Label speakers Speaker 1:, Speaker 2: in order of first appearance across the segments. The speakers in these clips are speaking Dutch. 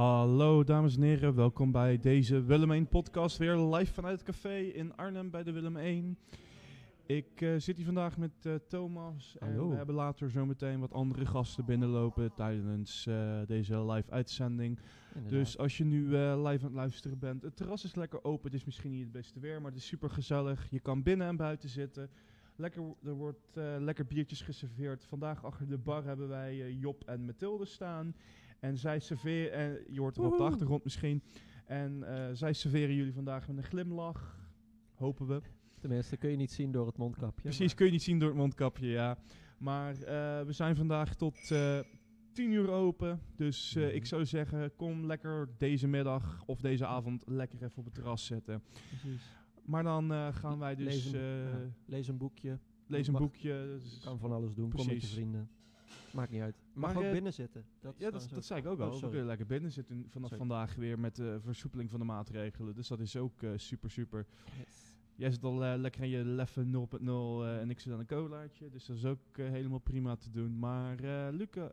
Speaker 1: Hallo dames en heren, welkom bij deze Willem 1 podcast. Weer live vanuit het café in Arnhem bij de Willem 1. Ik eh, zit hier vandaag met eh, Thomas en
Speaker 2: Hallo.
Speaker 1: we hebben later zometeen wat andere gasten binnenlopen tijdens eh, deze live uitzending.
Speaker 2: Inderdaad.
Speaker 1: Dus als je nu live aan het luisteren bent, het terras is lekker open. Het is misschien niet het beste weer, maar het is super gezellig. Je kan binnen en buiten zitten. Lekker, er wordt lekker biertjes geserveerd. Vandaag achter de bar hebben wij Job en Mathilde staan. En zij serveren, en je hoort er op de achtergrond misschien. En eh, zij serveren jullie vandaag met een glimlach. Hopen we.
Speaker 2: Tenminste, kun je niet zien door het mondkapje.
Speaker 1: Precies,
Speaker 2: maar-
Speaker 1: kun je niet zien door het mondkapje, ja. Maar eh, we zijn vandaag tot eh 10 uur open. Dus eh,
Speaker 2: Mhm.
Speaker 1: ik zou zeggen, kom lekker deze middag of deze avond lekker even op het terras zitten.
Speaker 2: Precies.
Speaker 1: Maar dan eh, gaan wij dus
Speaker 2: lees, een,
Speaker 1: eh,
Speaker 2: ja, lees een boekje.
Speaker 1: lees een
Speaker 2: Mag-
Speaker 1: boekje. dus-
Speaker 2: Je kan van alles doen. Kom met je vrienden. Maakt niet uit.
Speaker 1: Maar,
Speaker 2: mag ook binnen zitten. Dat,
Speaker 1: ja, dat, dat zei ik ook
Speaker 2: Oh,
Speaker 1: al. we kunnen lekker binnen zitten vanaf
Speaker 2: Sorry.
Speaker 1: vandaag weer met de versoepeling van de maatregelen. Dus dat is ook eh, super, super.
Speaker 2: Yes.
Speaker 1: Jij zit al eh, lekker in je Leffen 0.0 eh, en ik zit aan een colaatje. Dus dat is ook helemaal prima te doen. Maar eh Luca,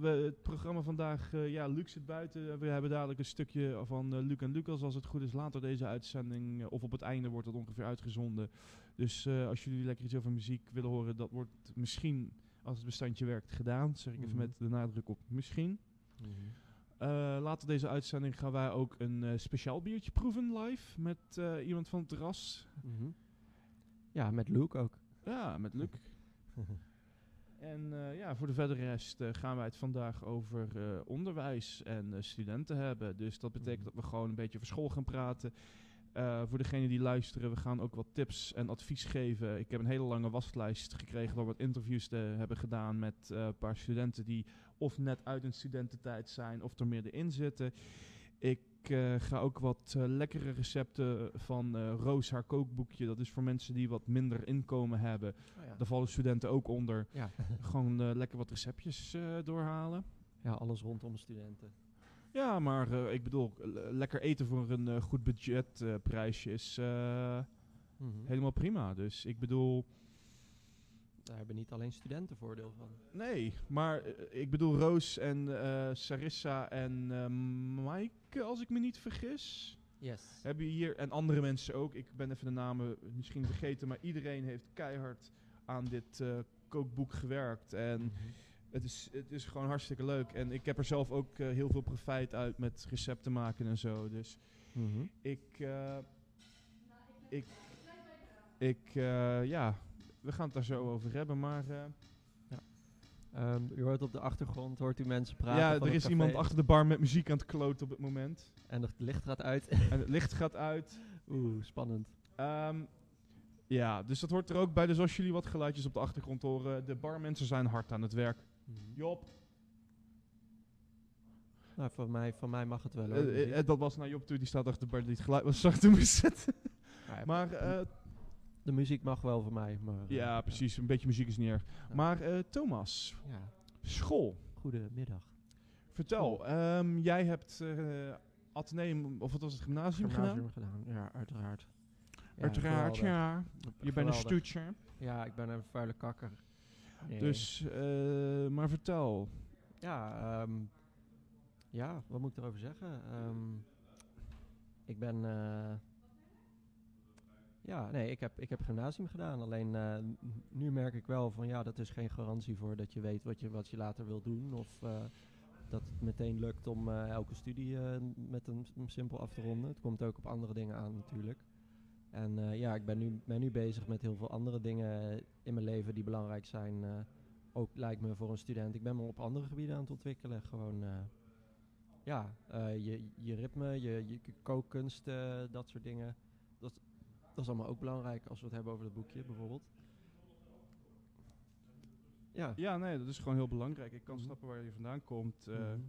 Speaker 1: we, het programma vandaag, eh, ja, Luc zit buiten. We hebben dadelijk een stukje van Luc en Lucas, als het goed is, later deze uitzending. of op het einde wordt het ongeveer uitgezonden. Dus eh, als jullie lekker iets over muziek willen horen, dat wordt misschien, als het bestandje werkt, gedaan. Zeg ik even
Speaker 2: Mhm.
Speaker 1: met de nadruk op misschien.
Speaker 2: Mhm.
Speaker 1: Eh, later deze uitzending gaan wij ook een eh, speciaal biertje proeven live met eh, iemand van het terras.
Speaker 2: Mhm. Ja, met Luke ook.
Speaker 1: Ja, met Luc. En eh, ja, voor de verdere rest eh, gaan wij het vandaag over eh, onderwijs en eh, studenten hebben. Dus dat betekent dat we gewoon een beetje over school gaan praten. Eh, voor degenen die luisteren, we gaan ook wat tips en advies geven. Ik heb een hele lange waslijst gekregen waar we wat interviews te hebben gedaan met eh, een paar studenten die of net uit hun studententijd zijn of er middenin zitten. Ik eh, ga ook wat lekkere recepten van Roos haar kookboekje. Dat is voor mensen die wat minder inkomen hebben.
Speaker 2: Oh ja.
Speaker 1: Daar vallen studenten ook onder.
Speaker 2: Ja.
Speaker 1: Gewoon lekker wat receptjes doorhalen.
Speaker 2: ja, alles rondom studenten.
Speaker 1: Ja, maar eh, ik bedoel, le- lekker eten voor een eh, goed budgetprijsje is eh,
Speaker 2: Mhm.
Speaker 1: helemaal prima. Dus ik bedoel,
Speaker 2: Daar hebben niet alleen studenten voordeel van.
Speaker 1: nee. Maar ik bedoel, Roos en Sarissa en Maaike, als ik me niet vergis,
Speaker 2: Yes.
Speaker 1: hebben hier, en andere mensen ook, ik ben even de namen misschien vergeten, maar iedereen heeft keihard aan dit kookboek gewerkt. En
Speaker 2: Mhm.
Speaker 1: Het is, het is gewoon hartstikke leuk. En ik heb er zelf ook eh, heel veel profijt uit met recepten maken en zo. Dus
Speaker 2: Mhm.
Speaker 1: ik, eh, ik, ik, eh, ja, we gaan het daar zo over hebben. Maar eh,
Speaker 2: Ehm, u hoort op de achtergrond, hoort u mensen praten
Speaker 1: ja, er is iemand achter de bar met muziek aan het kloten op het moment.
Speaker 2: En het licht gaat uit.
Speaker 1: en het licht gaat uit.
Speaker 2: Oeh, spannend.
Speaker 1: Ehm, ja, dus dat hoort er ook bij. Dus als jullie wat geluidjes op de achtergrond horen, de barmensen zijn hard aan het werk.
Speaker 2: Mhm.
Speaker 1: Job,
Speaker 2: Nou, van mij, van mij mag het wel. hoor,
Speaker 1: eh,
Speaker 2: muziek.
Speaker 1: eh, dat was naar Job toe, die staat achter de bar die het geluid was zachter moest zetten.
Speaker 2: Ja,
Speaker 1: Maar eh,
Speaker 2: de muziek mag wel voor mij. Maar, eh,
Speaker 1: Ja, precies. Een beetje muziek is niet erg.
Speaker 2: Ja.
Speaker 1: Maar eh, Thomas,
Speaker 2: Ja,
Speaker 1: school.
Speaker 2: goedemiddag.
Speaker 1: Vertel. ehm, jij hebt eh Atheneum, of wat was het, gymnasium,
Speaker 2: Gymnasium
Speaker 1: gedaan?
Speaker 2: gedaan. Ja, uiteraard. Ja,
Speaker 1: Uiteraard,
Speaker 2: geweldig.
Speaker 1: ja. Je bent een stoetser.
Speaker 2: Ja, ik ben een vuile kakker.
Speaker 1: Dus, eh, maar vertel.
Speaker 2: Ja, ehm, ja, wat moet ik erover zeggen? Ehm, ik ben... eh, ja, nee, ik heb, ik heb gymnasium gedaan. Alleen eh, nu merk ik wel van ja, dat is geen garantie voor dat je weet wat je, wat je later wil doen. Of dat het meteen lukt om elke studie met een, simpel af te ronden. Het komt ook op andere dingen aan natuurlijk. En eh, ja, ik ben nu, ben nu bezig met heel veel andere dingen in mijn leven die belangrijk zijn. eh, ook lijkt me voor een student. Ik ben me op andere gebieden aan het ontwikkelen. Gewoon, eh, ja, je, je ritme, je, je kookkunst, dat soort dingen. Dat, dat is allemaal ook belangrijk als we het hebben over het boekje bijvoorbeeld. Ja.
Speaker 1: Ja, nee, dat is gewoon heel belangrijk. Ik kan
Speaker 2: Mhm.
Speaker 1: snappen waar je vandaan komt.
Speaker 2: Mhm.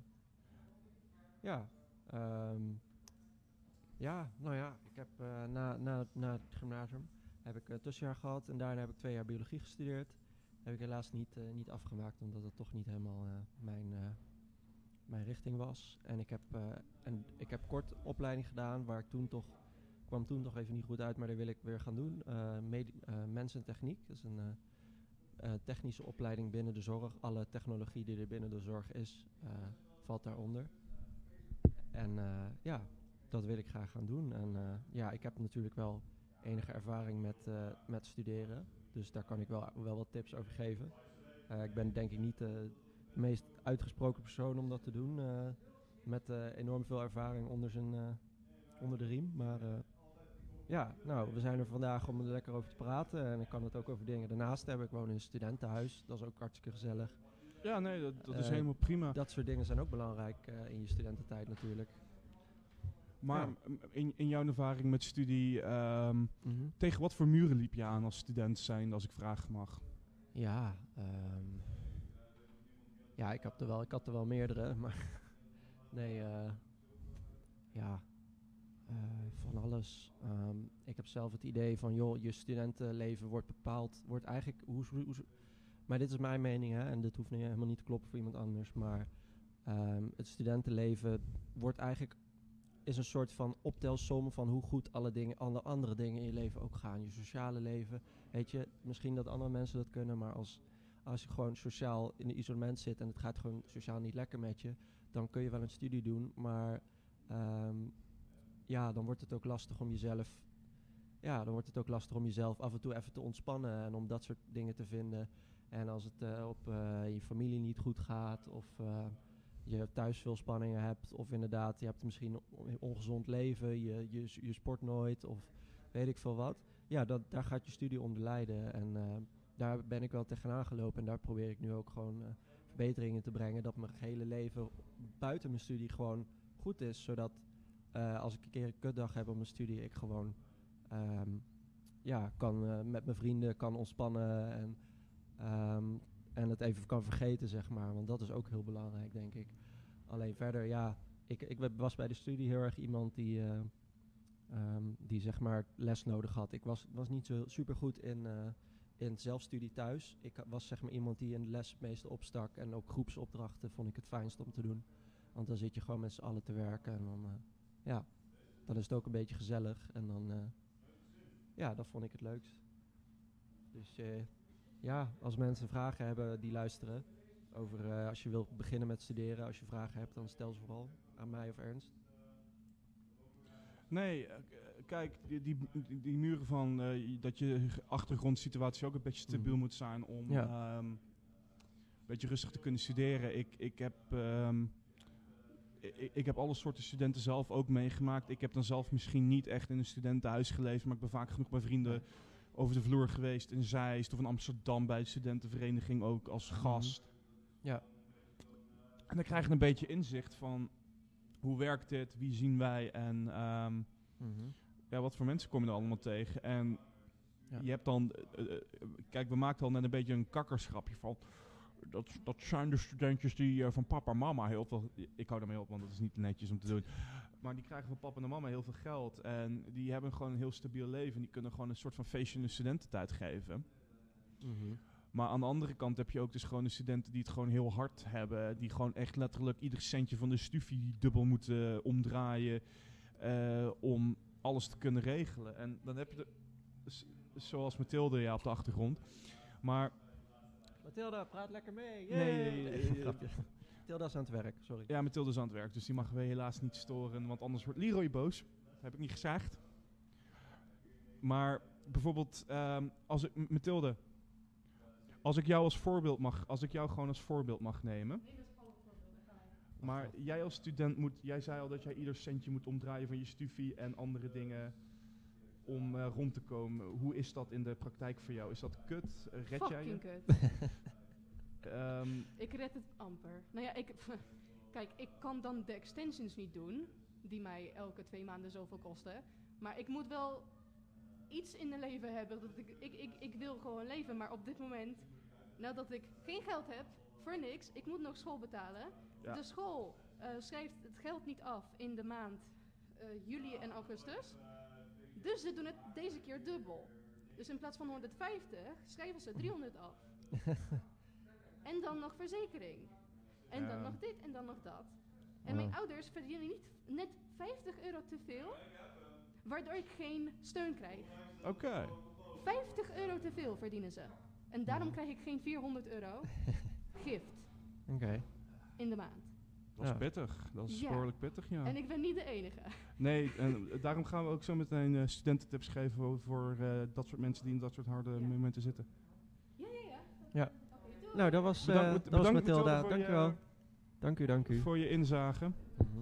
Speaker 2: Ja. ehm, ja, nou ja, ik heb eh, na, na, na het gymnasium heb ik een tussenjaar gehad en daarna heb ik twee jaar biologie gestudeerd. Heb ik helaas niet, eh, niet afgemaakt, omdat het toch niet helemaal eh, mijn, eh, mijn richting was. En ik heb, eh, en ik heb kort opleiding gedaan, waar ik toen toch, kwam toen toch even niet goed uit, maar dat wil ik weer gaan doen. Eh eh, mensentechniek, dat is een eh, eh, technische opleiding binnen de zorg. Alle technologie die er binnen de zorg is, eh, valt daaronder. en eh, ja, dat wil ik graag gaan doen. En eh, ja, ik heb natuurlijk wel enige ervaring met, eh, met studeren. Dus daar kan ik wel, wel wat tips over geven. Eh, ik ben denk ik niet de meest uitgesproken persoon om dat te doen. met enorm veel ervaring onder, zijn, onder de riem. Maar ja, nou, we zijn er vandaag om er lekker over te praten. En ik kan het ook over dingen daarnaast hebben. Ik woon in een studentenhuis. Dat is ook hartstikke gezellig.
Speaker 1: Ja, nee, dat, dat is helemaal prima.
Speaker 2: Dat soort dingen zijn ook belangrijk in je studententijd natuurlijk.
Speaker 1: Maar in, in jouw ervaring met studie, ehm,
Speaker 2: Mhm.
Speaker 1: tegen wat voor muren liep je aan als student zijn, als ik vragen mag?
Speaker 2: Ja, ehm, ja ik, heb er wel, ik had er wel meerdere, maar nee, eh, ja, eh, van alles. Ehm, ik heb zelf het idee van, joh, je studentenleven wordt bepaald, wordt eigenlijk, hoe, hoe, hoe- maar dit is mijn mening, hè, en dit hoeft niet, helemaal niet te kloppen voor iemand anders, maar het studentenleven wordt eigenlijk, is een soort van optelsom van hoe goed alle, dingen, alle andere dingen in je leven ook gaan. Je sociale leven, Weet je, misschien dat andere mensen dat kunnen, maar als, als je gewoon sociaal in een isolement zit en het gaat gewoon sociaal niet lekker met je, dan kun je wel een studie doen, maar ehm, ja, dan wordt het ook lastig om jezelf, ja, dan wordt het ook lastig om jezelf af en toe even te ontspannen en om dat soort dingen te vinden. En als het eh, op eh, je familie niet goed gaat of eh, je thuis veel spanningen hebt of inderdaad je hebt misschien een ongezond leven, je, je, je sport nooit of weet ik veel wat ja, dat, daar gaat je studie onder lijden. En eh, daar ben ik wel tegenaan gelopen. En daar probeer ik nu ook gewoon eh, verbeteringen te brengen. Dat mijn hele leven buiten mijn studie gewoon goed is. Zodat eh, als ik een keer een kutdag heb op mijn studie, ik gewoon ehm, ja, kan, met mijn vrienden kan ontspannen. En, ehm, en het even kan vergeten, zeg maar. Want dat is ook heel belangrijk, denk ik. Alleen verder, ja, ik, ik was bij de studie heel erg iemand die... eh, Ehm, die zeg maar les nodig had. Ik was, was niet zo super goed in, eh, in zelfstudie thuis. Ik was zeg maar iemand die in de les het meeste opstak en ook groepsopdrachten vond ik het fijnst om te doen. Want dan zit je gewoon met z'n allen te werken en dan, eh, ja, dan is het ook een beetje gezellig en dan, ja, dat vond ik het leukst. Dus ja, als mensen vragen hebben die luisteren over eh, als je wilt beginnen met studeren, als je vragen hebt, dan stel ze vooral aan mij of Ernst.
Speaker 1: Nee, eh, kijk, die, die, muren van eh, dat je achtergrondsituatie ook een beetje stabiel
Speaker 2: Mhm.
Speaker 1: moet zijn om
Speaker 2: Ja.
Speaker 1: ehm, een beetje rustig te kunnen studeren. Ik, ik heb. ehm, ik, ik heb alle soorten studenten zelf ook meegemaakt. Ik heb dan zelf misschien niet echt in een studentenhuis geleefd, maar ik ben vaak genoeg bij vrienden over de vloer geweest in Zeist of in Amsterdam bij de studentenvereniging ook als
Speaker 2: Mhm.
Speaker 1: gast.
Speaker 2: Ja.
Speaker 1: En dan krijg je een beetje inzicht van hoe werkt dit, wie zien wij en ehm, ja, wat voor mensen kom je er allemaal tegen. En
Speaker 2: Ja.
Speaker 1: je hebt dan, eh, eh, kijk, we maakten al net een beetje een kakkerschapje van. Dat, dat zijn de studentjes die eh, van papa en mama heel veel. Ik hou daarmee op, want dat is niet netjes om te doen. Maar die krijgen van papa en mama heel veel geld. En die hebben gewoon een heel stabiel leven. En die kunnen gewoon een soort van feestje in de studententijd geven.
Speaker 2: Mhm.
Speaker 1: Maar aan de andere kant heb je ook dus gewoon de studenten die het gewoon heel hard hebben. Die gewoon echt letterlijk ieder centje van de stufie dubbel moeten omdraaien. eh, om alles te kunnen regelen. En dan heb je de, zoals Mathilde ja, op de achtergrond. Maar
Speaker 2: Mathilda, praat lekker mee.
Speaker 1: Nee, nee, nee, nee, nee.
Speaker 2: Mathilda is aan het werk, sorry.
Speaker 1: ja, Mathilde is aan het werk, dus die mag we helaas niet storen. Want anders wordt Leroy boos. Dat heb ik niet gezegd. Maar bijvoorbeeld, ehm, als ik, Mathilde, als ik jou als voorbeeld mag, als ik jou gewoon als voorbeeld mag nemen. Maar jij als student moet, jij zei al dat jij ieder centje moet omdraaien van je studie en andere dingen om eh, rond te komen. Hoe is dat in de praktijk voor jou? Is dat kut? Red jij je?
Speaker 3: Fucking kut.
Speaker 1: Ehm,
Speaker 3: Ik red het amper. Nou ja, ik, kijk, ik kan dan de extensions niet doen, die mij elke twee maanden zoveel kosten. Maar ik moet wel iets in mijn leven hebben. Dat ik, ik, ik, ik wil gewoon leven, maar op dit moment, nadat ik geen geld heb, voor niks, ik moet nog school betalen.
Speaker 1: Ja.
Speaker 3: De school eh, schrijft het geld niet af in de maand eh, juli en augustus. Dus ze doen het deze keer dubbel. Dus in plaats van 150 schrijven ze 300 af. En dan nog verzekering. En
Speaker 1: Ja.
Speaker 3: dan nog dit en dan nog dat. En mijn ouders verdienen niet net 50 euro te veel, waardoor ik geen steun krijg.
Speaker 1: Oké.
Speaker 3: 50 euro te veel verdienen ze. En daarom
Speaker 2: Ja.
Speaker 3: krijg ik geen 400 euro gift
Speaker 2: Oké.
Speaker 3: in de maand.
Speaker 1: Dat is
Speaker 2: Ja.
Speaker 1: pittig. Dat is
Speaker 3: Ja.
Speaker 1: behoorlijk pittig, ja.
Speaker 3: En ik ben niet de enige.
Speaker 1: Nee, en daarom gaan we ook zo meteen eh, studententips geven voor, eh, dat soort mensen die in dat soort harde
Speaker 3: Ja.
Speaker 1: momenten zitten.
Speaker 3: Ja, ja, ja.
Speaker 2: Ja.
Speaker 3: Oké, doei.
Speaker 2: Nou, dat was,
Speaker 1: Bedankt,
Speaker 2: eh, dat was
Speaker 1: bedankt,
Speaker 2: Mathilda.
Speaker 1: je-
Speaker 2: Dank u wel. Dank u, dank u.
Speaker 1: Voor je inzage.
Speaker 2: Mhm.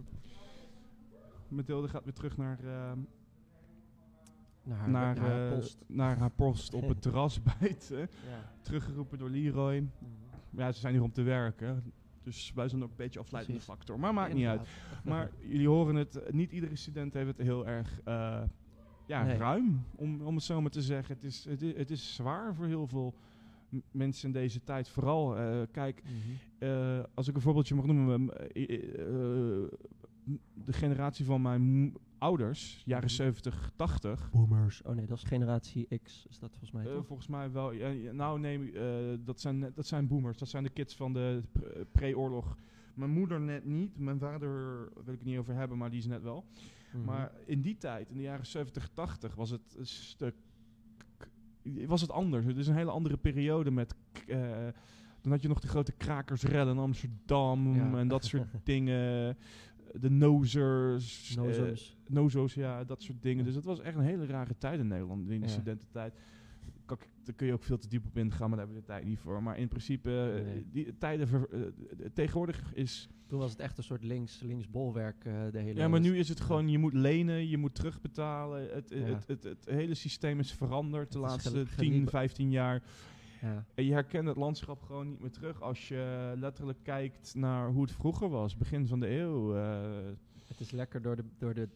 Speaker 1: Mathilde gaat weer terug naar, eh,
Speaker 2: Naar haar,
Speaker 1: naar,
Speaker 2: naar haar
Speaker 1: eh,
Speaker 2: post.
Speaker 1: naar haar post op het terras buiten.
Speaker 2: Ja.
Speaker 1: Teruggeroepen door Leroy.
Speaker 2: Mhm.
Speaker 1: Ja, ze zijn hier om te werken. Dus wij zijn ook een beetje afleidende
Speaker 2: Precies.
Speaker 1: factor. Maar maakt niet uit. Maar jullie horen het, eh, niet iedere student heeft het heel erg eh, ja,
Speaker 2: Nee.
Speaker 1: ruim, om, om het zo maar te zeggen. Het is, het, is, het is zwaar voor heel veel mensen in deze tijd. Vooral, eh, kijk,
Speaker 2: Mhm.
Speaker 1: eh, als ik een voorbeeldje mag noemen, eh, de generatie van mijn ouders, jaren
Speaker 2: Mhm.
Speaker 1: 70, 80.
Speaker 2: Boomers. Oh nee, dat is generatie X. Is dat volgens mij
Speaker 1: volgens mij wel. ja, nou, nee, dat, zijn, dat zijn boomers. Dat zijn de kids van de pre- pre-oorlog. Mijn moeder net niet. Mijn vader wil ik het niet over hebben, maar die is net wel.
Speaker 2: Mhm.
Speaker 1: Maar in die tijd, in de jaren 70, 80, was het een stuk. Was het anders. Het is een hele andere periode met. eh, dan had je nog de grote krakersrellen in Amsterdam
Speaker 2: Ja.
Speaker 1: en dat soort dingen. De nozers. eh, nozo's, ja, dat soort dingen. Dus het was echt een hele rare tijd in Nederland, in de studententijd. Daar kun je ook veel te diep op ingaan, maar daar hebben we de tijd niet voor. Maar in principe, eh,
Speaker 2: Nee.
Speaker 1: die tijden ver- eh, tegenwoordig is
Speaker 2: Toen was het echt een soort links, links bolwerk. eh, de hele
Speaker 1: Ja, maar nu is het gewoon, je moet lenen, je moet terugbetalen. Het,
Speaker 2: Ja.
Speaker 1: het, het, het, hele systeem is veranderd de laatste
Speaker 2: gel-
Speaker 1: 10,
Speaker 2: geliebe-
Speaker 1: 15 jaar.
Speaker 2: Ja.
Speaker 1: En je herkent het landschap gewoon niet meer terug als je letterlijk kijkt naar hoe het vroeger was, begin van de eeuw.
Speaker 2: Het is lekker door de... Door de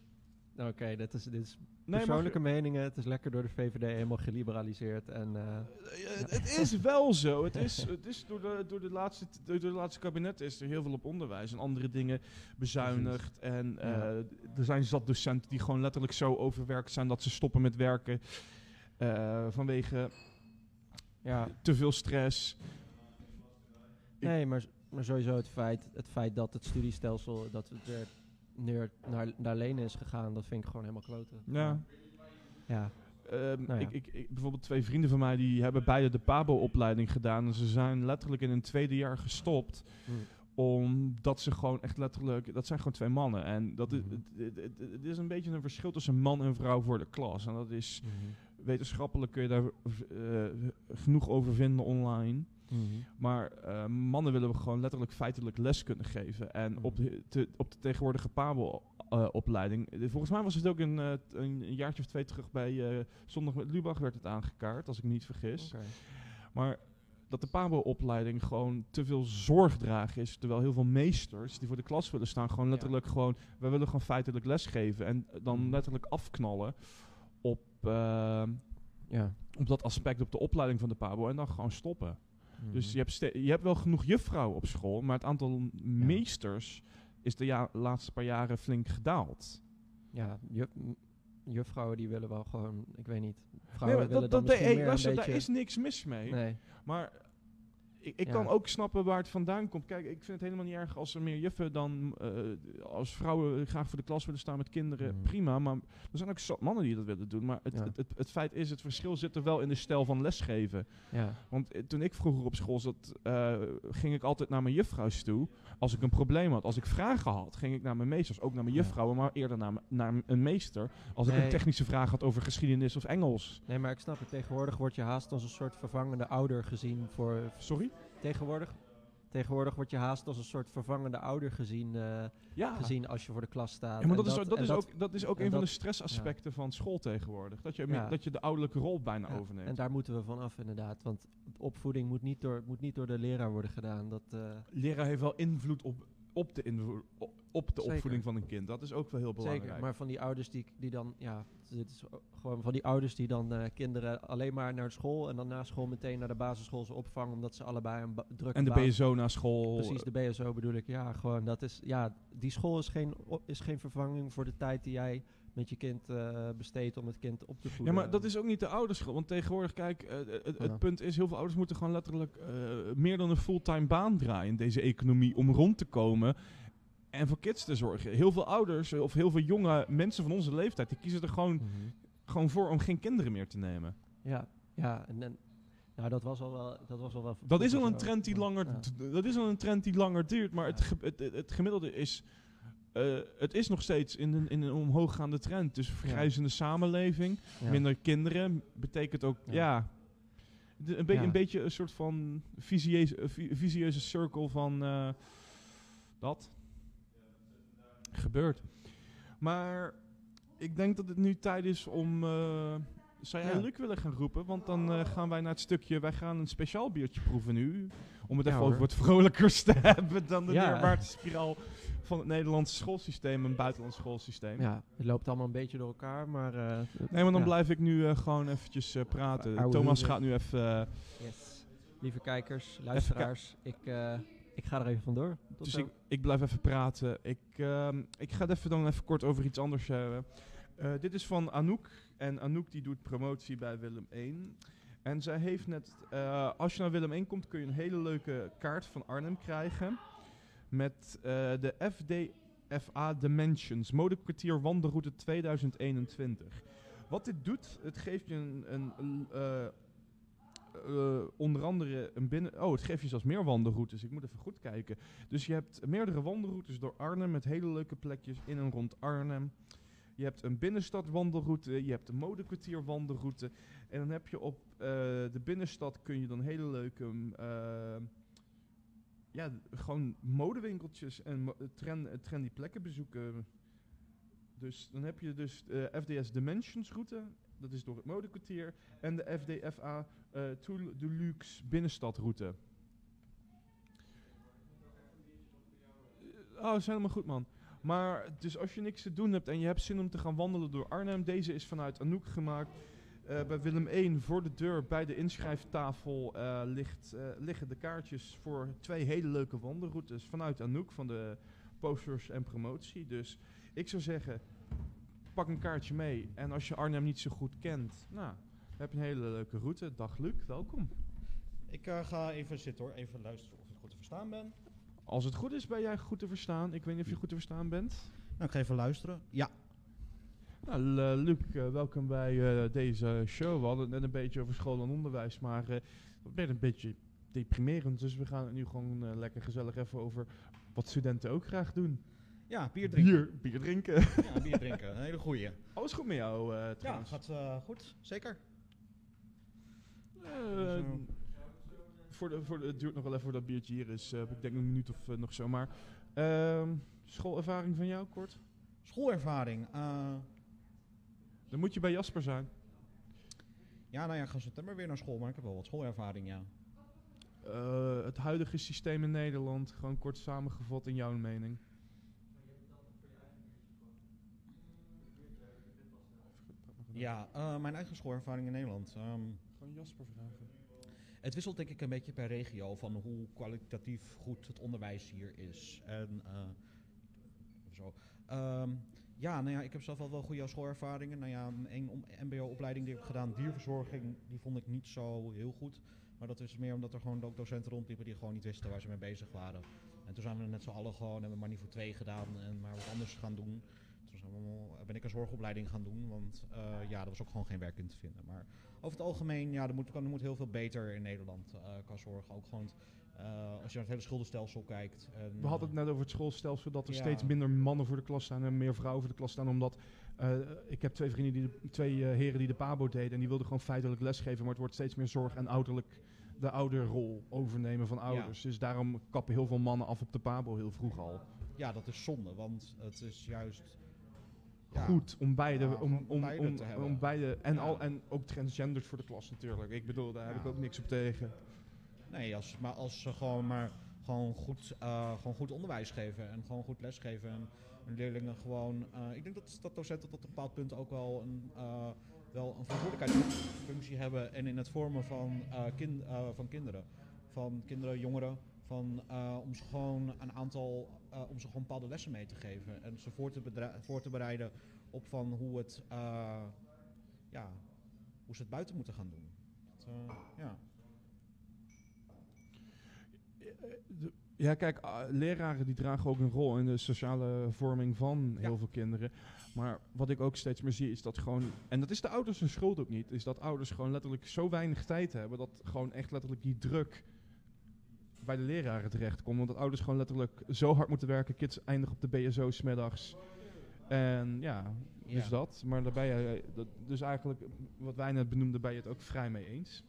Speaker 2: Oké, dit is, dit is
Speaker 1: nee,
Speaker 2: persoonlijke meningen. Het is lekker door de VVD helemaal geliberaliseerd. En, eh,
Speaker 1: eh, het, het is wel zo. Het is, het is door, de, door, de laatste, door de laatste kabinet is er heel veel op onderwijs en andere dingen bezuinigd. En eh,
Speaker 2: Ja.
Speaker 1: er zijn zat docenten die gewoon letterlijk zo overwerkt zijn dat ze stoppen met werken. vanwege
Speaker 2: ja,
Speaker 1: te veel stress.
Speaker 2: Nee, maar, maar sowieso het feit, het feit dat het studiestelsel... dat het neer, naar, naar lenen is gegaan, dat vind ik gewoon helemaal kloten.
Speaker 1: Ja.
Speaker 2: Ja.
Speaker 1: Ehm,
Speaker 2: Nou ja.
Speaker 1: ik, ik, ik- bijvoorbeeld twee vrienden van mij die hebben beide de PABO-opleiding gedaan. En ze zijn letterlijk in hun tweede jaar gestopt.
Speaker 2: Hm.
Speaker 1: Omdat ze gewoon echt letterlijk... Dat zijn gewoon twee mannen. En dat is,
Speaker 2: Mhm.
Speaker 1: het, het- het- het is een beetje een verschil tussen man en vrouw voor de klas. En dat is... Wetenschappelijk kun je daar eh, genoeg over vinden online.
Speaker 2: Mhm.
Speaker 1: Maar eh, mannen willen we gewoon letterlijk feitelijk les kunnen geven. En op, de, te- op de tegenwoordige Pabel-opleiding... volgens mij was het ook een, eh, een, een jaartje of twee terug bij eh, Zondag met Lubach werd het aangekaart, als ik me niet vergis. Maar dat de Pabo-opleiding gewoon te veel zorgdragen is. Terwijl heel veel meesters die voor de klas willen staan, gewoon
Speaker 2: Ja.
Speaker 1: letterlijk gewoon... We willen gewoon feitelijk lesgeven. En dan
Speaker 2: Mhm.
Speaker 1: letterlijk afknallen op, eh,
Speaker 2: Ja.
Speaker 1: op dat aspect, op de opleiding van de Pabo. En dan gewoon stoppen. Dus
Speaker 2: Mhm.
Speaker 1: je hebt, je hebt wel genoeg juffrouwen op school, maar het aantal meesters is de ja- laatste paar jaren flink gedaald.
Speaker 2: Ja, juf, juffrouwen die willen wel gewoon, ik weet niet. Vrouwen
Speaker 1: Nee,
Speaker 2: willen
Speaker 1: dat,
Speaker 2: dan
Speaker 1: dat,
Speaker 2: misschien
Speaker 1: hey,
Speaker 2: meer
Speaker 1: luister,
Speaker 2: een
Speaker 1: daar
Speaker 2: beetje...
Speaker 1: is niks mis mee.
Speaker 2: nee.
Speaker 1: Maar ik, ik
Speaker 2: Ja.
Speaker 1: kan ook snappen waar het vandaan komt. Kijk, ik vind het helemaal niet erg als er meer juffen dan eh, als vrouwen graag voor de klas willen staan met kinderen.
Speaker 2: Mhm.
Speaker 1: Prima, maar er zijn ook zat mannen die dat willen doen. Maar het,
Speaker 2: Ja.
Speaker 1: het, het, het feit is, het verschil zit er wel in de stijl van lesgeven.
Speaker 2: Ja.
Speaker 1: Want eh, toen ik vroeger op school zat, eh, ging ik altijd naar mijn juffrouws toe. Als ik een probleem had, als ik vragen had, ging ik naar mijn meesters. Ook naar mijn juffrouwen, maar eerder naar, naar een meester. Als ik een technische vraag had over geschiedenis of Engels.
Speaker 2: Nee, maar ik snap het. Tegenwoordig word je haast als een soort vervangende ouder gezien voor...
Speaker 1: Sorry?
Speaker 2: Tegenwoordig, tegenwoordig word je haast als een soort vervangende ouder gezien, eh,
Speaker 1: Ja.
Speaker 2: gezien als je voor de klas staat.
Speaker 1: Ja, maar dat, is, ook- dat, is ook, dat is ook
Speaker 2: en
Speaker 1: een van de stressaspecten van school tegenwoordig. Dat je,
Speaker 2: Ja.
Speaker 1: dat je de ouderlijke rol bijna
Speaker 2: ja,
Speaker 1: overneemt.
Speaker 2: En daar moeten we van af inderdaad. Want opvoeding moet niet door, moet niet door de leraar worden gedaan. Dat, eh,
Speaker 1: Leraar heeft wel invloed op, op de, op, de
Speaker 2: Zeker.
Speaker 1: opvoeding van een kind. Dat is ook wel heel belangrijk.
Speaker 2: Zeker, maar van die ouders die, die dan, ja, is gewoon van die ouders die dan eh, kinderen alleen maar naar school en dan na school meteen naar de basisschoolse opvang, omdat ze allebei een ba- drukke
Speaker 1: en de
Speaker 2: baan-
Speaker 1: BSO naar school.
Speaker 2: Precies, de BSO bedoel ik. Ja, gewoon dat is, ja, die school is geen, is geen vervanging voor de tijd die jij met je kind eh, besteedt om het kind op te
Speaker 1: Ja,
Speaker 2: voeden.
Speaker 1: maar dat is ook niet de ouderschap. Want tegenwoordig, kijk, eh, het, het
Speaker 2: Ja.
Speaker 1: punt is, heel veel ouders moeten gewoon letterlijk eh, meer dan een fulltime baan draaien in deze economie om rond te komen en voor kids te zorgen. Heel veel ouders, eh, of heel veel jonge mensen van onze leeftijd, die kiezen er gewoon,
Speaker 2: Mhm.
Speaker 1: gewoon voor om geen kinderen meer te nemen.
Speaker 2: Ja, ja en, en Nou, dat was al wel... Dat, was al wel
Speaker 1: Dat is al een trend die langer,
Speaker 2: ja.
Speaker 1: dat is al een trend die langer duurt, maar
Speaker 2: Ja.
Speaker 1: het, het, het gemiddelde is, eh, het is nog steeds in een, in een omhooggaande trend. Dus vergrijzende samenleving,
Speaker 2: Ja.
Speaker 1: minder kinderen, betekent ook, ja,
Speaker 2: Ja.
Speaker 1: de- een, be- een beetje een soort van visieuze, eh, vi- visieuze cirkel van eh, dat gebeurt. Maar ik denk dat het nu tijd is om. zou jij. Luc willen gaan roepen? Want dan gaan wij naar het stukje. Wij gaan een speciaal biertje proeven nu. Om het even over wat vrolijkers te hebben dan de neerwaartse spiraal van het Nederlandse schoolsysteem en buitenlands schoolsysteem.
Speaker 2: Ja, het loopt allemaal een beetje door elkaar, maar... eh,
Speaker 1: Nee, maar dan
Speaker 2: ja.
Speaker 1: blijf ik nu eh, gewoon eventjes eh, praten. Thomas gaat nu even.
Speaker 2: Yes. Lieve kijkers, luisteraars, ik, eh, ik ga er even vandoor. Tot
Speaker 1: dus ik, ik blijf even praten. Ik, ehm, ik ga het even dan even kort over iets anders hebben. Eh, dit is van Anouk. En Anouk die doet promotie bij Willem 1. En zij heeft net, eh, als je naar Willem 1 komt, kun je een hele leuke kaart van Arnhem krijgen. Met eh, de FDFA Dimensions, modekwartier wandelroute 2021. Wat dit doet, het geeft je een, een, eh, eh, onder andere een binnen... Oh, het geeft je zelfs meer wandelroutes. Ik moet even goed kijken. Dus je hebt meerdere wandelroutes door Arnhem met hele leuke plekjes in en rond Arnhem. Je hebt een binnenstad wandelroute, je hebt een modekwartier wandelroute. En dan heb je op de binnenstad kun je dan hele leuke... mm, ja, gewoon modewinkeltjes en trend, eh, trendy plekken bezoeken. Dus dan heb je dus de FDS Dimensions route, dat is door het modekwartier. En de FDFA eh Toul Deluxe binnenstadroute. Eh, Oh, dat is helemaal goed, man. Maar dus als je niks te doen hebt en je hebt zin om te gaan wandelen door Arnhem, deze is vanuit Anouk gemaakt. Eh, bij Willem 1 voor de deur bij de inschrijftafel eh, ligt, eh, liggen de kaartjes voor twee hele leuke wandelroutes vanuit Anouk van de posters en promotie. Dus ik zou zeggen, pak een kaartje mee. En als je Arnhem niet zo goed kent, nou, heb je een hele leuke route. Dag Luc, welkom.
Speaker 4: Ik ga even zitten hoor, even luisteren of ik goed te verstaan ben.
Speaker 1: Als het goed is, ben jij goed te verstaan. Ik weet niet of je goed te verstaan bent.
Speaker 4: Nou, ik ga even luisteren. Ja,
Speaker 1: Nou, L- Luc, eh, welkom bij eh, deze show. We hadden het net een beetje over school en onderwijs, maar eh het werd een beetje deprimerend. Dus we gaan het nu gewoon eh, lekker gezellig even over wat studenten ook graag doen.
Speaker 4: ja bier drinken.
Speaker 1: Bier, bier drinken.
Speaker 4: Ja, bier drinken, een hele goeie.
Speaker 1: Alles goed met jou eh
Speaker 4: Ja,
Speaker 1: trouwens?
Speaker 4: gaat eh, goed, zeker.
Speaker 1: Eh, voor de, voor de, het duurt nog wel even voordat dat biertje hier is. eh, ik denk een minuut of eh, nog zo. Maar ehm, schoolervaring van jou, kort?
Speaker 4: Schoolervaring.
Speaker 1: Dan moet je bij Jasper zijn.
Speaker 4: ja, nou ja, ik ga september weer naar school, maar ik heb wel wat schoolervaring, ja.
Speaker 1: Eh, het huidige systeem in Nederland, gewoon kort samengevat in jouw mening.
Speaker 4: Ja, eh, mijn eigen schoolervaring in Nederland. ehm,
Speaker 1: Gewoon Jasper vragen.
Speaker 4: het wisselt denk ik een beetje per regio van hoe kwalitatief goed het onderwijs hier is. En eh, zo. Ehm, ja, nou ja, ik heb zelf wel wel goede schoolervaringen. Nou ja, een mbo-opleiding die ik heb gedaan, dierverzorging, die vond ik niet zo heel goed. Maar dat is meer omdat er gewoon ook docenten rondliepen die gewoon niet wisten waar ze mee bezig waren. En toen zijn we net z'n allen gewoon, hebben we maar voor twee gedaan en maar wat anders gaan doen. Toen zijn we ben ik een zorgopleiding gaan doen, want eh, ja, er was ook gewoon geen werk in te vinden. Maar over het algemeen, ja, er moet, er moet heel veel beter in Nederland eh qua zorg. Ook gewoon, eh, als je naar het hele schuldenstelsel kijkt. En,
Speaker 1: We hadden het
Speaker 4: eh,
Speaker 1: net over het schoolstelsel, dat er
Speaker 4: Ja.
Speaker 1: steeds minder mannen voor de klas staan en meer vrouwen voor de klas staan. Omdat eh, ik heb twee vrienden, die de, twee heren die de PABO deden en die wilden gewoon feitelijk lesgeven. Maar het wordt steeds meer zorg en ouderlijk de ouderrol overnemen van ouders. Dus daarom kappen heel veel mannen af op de PABO heel vroeg al.
Speaker 4: ja, dat is zonde, want het is juist...
Speaker 1: Goed om beide,
Speaker 4: Ja,
Speaker 1: om,
Speaker 4: om beide
Speaker 1: om,
Speaker 4: te hebben.
Speaker 1: om beide en,
Speaker 4: Ja.
Speaker 1: al, en ook transgenders voor de klas natuurlijk. Ik bedoel, daar heb
Speaker 4: Ja.
Speaker 1: ik ook niks op tegen.
Speaker 4: Nee, als, maar als ze gewoon maar gewoon goed, eh, gewoon goed onderwijs geven en gewoon goed lesgeven en leerlingen gewoon... eh, ik denk dat, dat docenten tot een bepaald punt ook wel een, eh, wel een verantwoordelijkheidsfunctie hebben en in het vormen van, kin- eh, van kinderen. Van kinderen, jongeren, van, om ze gewoon een aantal, om ze gewoon bepaalde lessen mee te geven en ze voor te, voor te bereiden op van hoe het, ja, hoe ze het buiten moeten gaan doen. Ja.
Speaker 1: Eh, de- Ja, kijk, ah, leraren die dragen ook een rol in de sociale vorming van
Speaker 4: Ja.
Speaker 1: heel veel kinderen. Maar wat ik ook steeds meer zie is dat gewoon, en dat is de ouders hun schuld ook niet, is dat ouders gewoon letterlijk zo weinig tijd hebben dat gewoon echt letterlijk die druk bij de leraren terechtkomt. Want dat ouders gewoon letterlijk zo hard moeten werken, kids eindigen op de BSO smiddags. En ja, dus
Speaker 4: Ja.
Speaker 1: dat. Maar daar ben je, dat, dus eigenlijk wat wij net benoemden, ben je het ook vrij mee eens.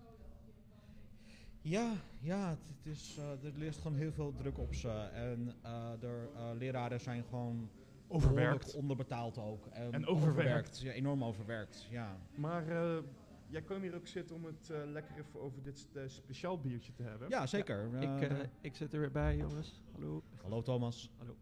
Speaker 4: Ja, ja het, het is, eh, er ligt gewoon heel veel druk op ze. En eh de eh, leraren zijn gewoon behoorlijk onderbetaald ook.
Speaker 1: En overwerkt.
Speaker 4: Ja, enorm overwerkt, ja.
Speaker 1: Maar eh, jij kwam hier ook zitten om het lekker even over dit speciaal biertje te hebben.
Speaker 4: Ja, zeker.
Speaker 2: ik, ik zit er weer bij, jongens. Hallo.
Speaker 4: hallo Thomas.
Speaker 2: Hallo.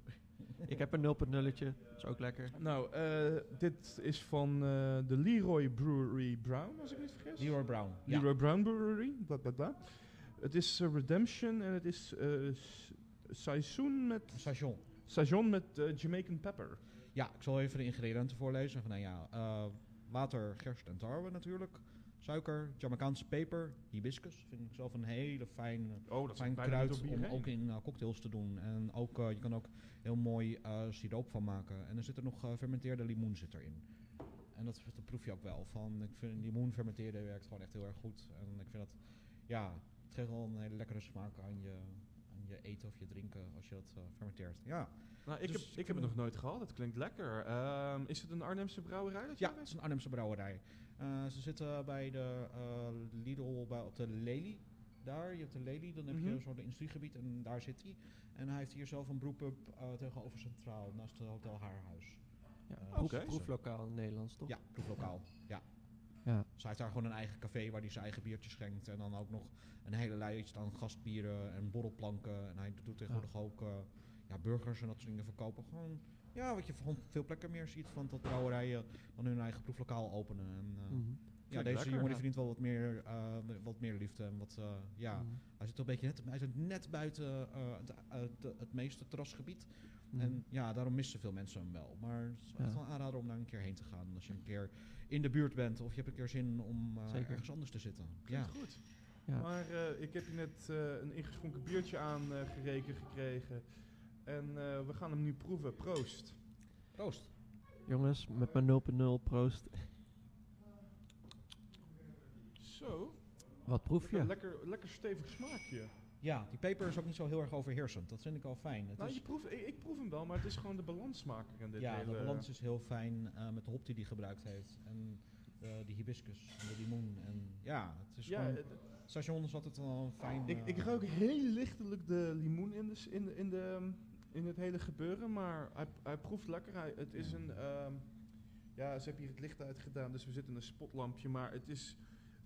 Speaker 2: ik heb een 0.0'tje. Dat is ook lekker.
Speaker 1: Nou, eh, dit is van eh, de Leroy Brewery Brown, als ik me niet vergis.
Speaker 4: Leroy Brown. Ja.
Speaker 1: Leroy Brown Brewery, bla bla bla. Het is eh, Redemption en het is eh s- seizoen met, seizoen met eh, Jamaican pepper.
Speaker 4: Ja, ik zal even de ingrediënten voorlezen. Van, nou ja, water, gerst en tarwe natuurlijk. Suiker, Jamaicaanse peper, hibiscus. Vind ik zelf een hele fijn,
Speaker 1: Oh,
Speaker 4: fijn kruid om
Speaker 1: heen.
Speaker 4: ook in cocktails te doen. En ook, je kan ook heel mooi siroop van maken. En er zit er nog eh, fermenteerde limoen zit erin. En dat, dat proef je ook wel. Van, ik vind limoen fermenteren werkt gewoon echt heel erg goed. En ik vind dat, ja, geeft wel een hele lekkere smaak aan je, aan je eten of je drinken als je dat eh, fermenteert. Ja,
Speaker 1: Nou, ik,
Speaker 4: Dus
Speaker 1: heb,
Speaker 4: ik
Speaker 1: ik heb het nog nooit gehad. Het klinkt lekker. Ehm, is het een Arnhemse brouwerij? Dat
Speaker 4: Ja, het is een Arnhemse brouwerij. Eh, ze zitten bij de eh, Lidl bij, op de Lely. Daar, je hebt de Lely, dan heb je zo'n industriegebied en daar zit hij. En hij heeft hier zelf een brewpub eh, tegenover Centraal, naast het Hotel Haarhuis.
Speaker 2: Ja, proeflokaal in Nederlands, toch?
Speaker 4: Ja, proeflokaal. Ja.
Speaker 2: Ja.
Speaker 4: Dus hij heeft daar gewoon een eigen café waar hij zijn eigen biertjes schenkt. En dan ook nog een hele lijst aan gastbieren en borrelplanken. En hij doet tegenwoordig ook eh, ja, burgers en dat soort dingen verkopen. Gewoon, ja, wat je gewoon veel plekken meer ziet van dat brouwerijen dan hun eigen proeflokaal openen. En, eh,
Speaker 2: Mhm.
Speaker 4: ja, deze
Speaker 1: lekker,
Speaker 4: jongen die
Speaker 1: ja.
Speaker 4: verdient wel wat meer, eh, wat meer liefde. En wat, eh, ja,
Speaker 2: Mhm.
Speaker 4: hij zit een beetje net, hij zit net buiten eh, het, de- het meeste terrasgebied.
Speaker 2: Mhm.
Speaker 4: En ja, daarom missen veel mensen hem wel. Maar het is echt
Speaker 2: Ja.
Speaker 4: wel een aanrader om daar een keer heen te gaan. Als je een keer in de buurt bent of je hebt een keer zin om eh, ergens anders te zitten. Ja.
Speaker 1: Klinkt goed.
Speaker 2: Ja.
Speaker 1: Maar eh, ik heb hier net eh, een ingeschonken biertje aangerekend gekregen. En eh, we gaan hem nu proeven. Proost.
Speaker 4: Proost.
Speaker 2: Jongens, met mijn 0.0 proost.
Speaker 1: Zo.
Speaker 2: Wat proef je?
Speaker 1: Lekker, lekker stevig smaakje.
Speaker 4: Ja, die peper is ook niet zo heel erg overheersend. Dat vind ik wel fijn. Het
Speaker 1: Nou, je proeft, ik, ik proef hem wel, maar het is gewoon de balansmaker in dit
Speaker 4: ja,
Speaker 1: hele...
Speaker 4: de balans is heel fijn eh, met de hop die hij gebruikt heeft. En eh, die hibiscus en de limoen. En ja, het is
Speaker 1: Ja,
Speaker 4: gewoon...
Speaker 1: het-
Speaker 4: is altijd wel een fijn...
Speaker 1: ik,
Speaker 4: eh,
Speaker 1: ik ruik heel lichtelijk de limoen in, de, in, de, in, de, in het hele gebeuren, maar hij, hij proeft lekker. Hij, het is een... ehm, ja, ze hebben hier het licht uitgedaan, dus we zitten in een spotlampje, maar het is...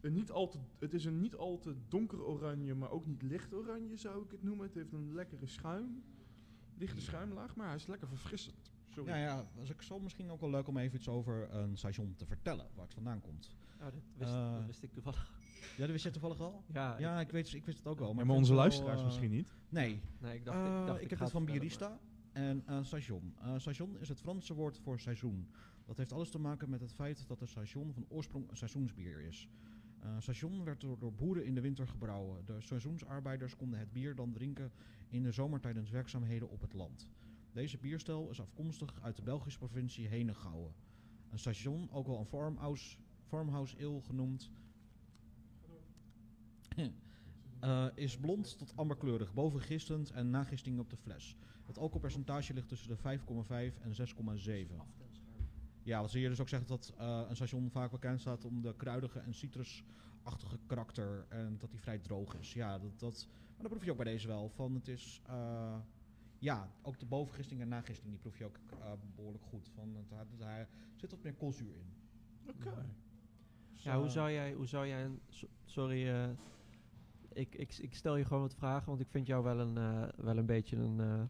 Speaker 1: Een niet al te, het is een niet al te donker oranje, maar ook niet licht oranje zou ik het noemen. Het heeft een lekkere schuim, lichte schuimlaag, maar hij is lekker verfrissend. Sorry.
Speaker 4: Ja, ja, was ik zo misschien ook wel leuk om even iets over een station te vertellen, waar het vandaan komt.
Speaker 2: Oh, dat, wist,
Speaker 4: Eh,
Speaker 2: dat wist ik toevallig.
Speaker 4: Ja, dat wist je toevallig al?
Speaker 2: Ja, ik-
Speaker 4: Ja, ik, weet, ik wist het ook wel.
Speaker 1: Ja,
Speaker 4: Maar,
Speaker 1: onze
Speaker 4: wel,
Speaker 1: luisteraars
Speaker 4: eh,
Speaker 1: misschien niet.
Speaker 4: Nee,
Speaker 2: nee, ik dacht,
Speaker 4: Eh,
Speaker 2: ik, dacht,
Speaker 4: ik
Speaker 2: ik
Speaker 4: heb het van Bierista en eh, station. Eh, station is het Franse woord voor seizoen. Dat heeft alles te maken met het feit dat een station van oorsprong een seizoensbier is. Eh station werd door, boeren in de winter gebrouwen. De seizoensarbeiders konden het bier dan drinken in de zomer tijdens werkzaamheden op het land. Deze bierstijl is afkomstig uit de Belgische provincie Henegouwen. Een station, ook wel een farmhouse, farmhouse ale genoemd, eh, is blond tot amberkleurig, bovengistend en nagisting op de fles. Het alcoholpercentage ligt tussen de 5,5 en 6,7. Ja, wat ze hier dus ook zeggen dat eh, een station vaak bekend staat om de kruidige en citrusachtige karakter en dat die vrij droog is. Ja, dat, dat, maar dat proef je ook bij deze wel. Van het is, eh, ja, ook de bovengisting en nagisting die proef je ook eh, behoorlijk goed. Van het, het- daar zit wat meer koolzuur in.
Speaker 1: Oké.
Speaker 4: Dus,
Speaker 2: Ja, hoe
Speaker 4: eh,
Speaker 2: zou jij, hoe zou jij een, sorry, eh, ik, ik, ik stel je gewoon wat vragen, want ik vind jou wel een, eh, wel een beetje een, eh,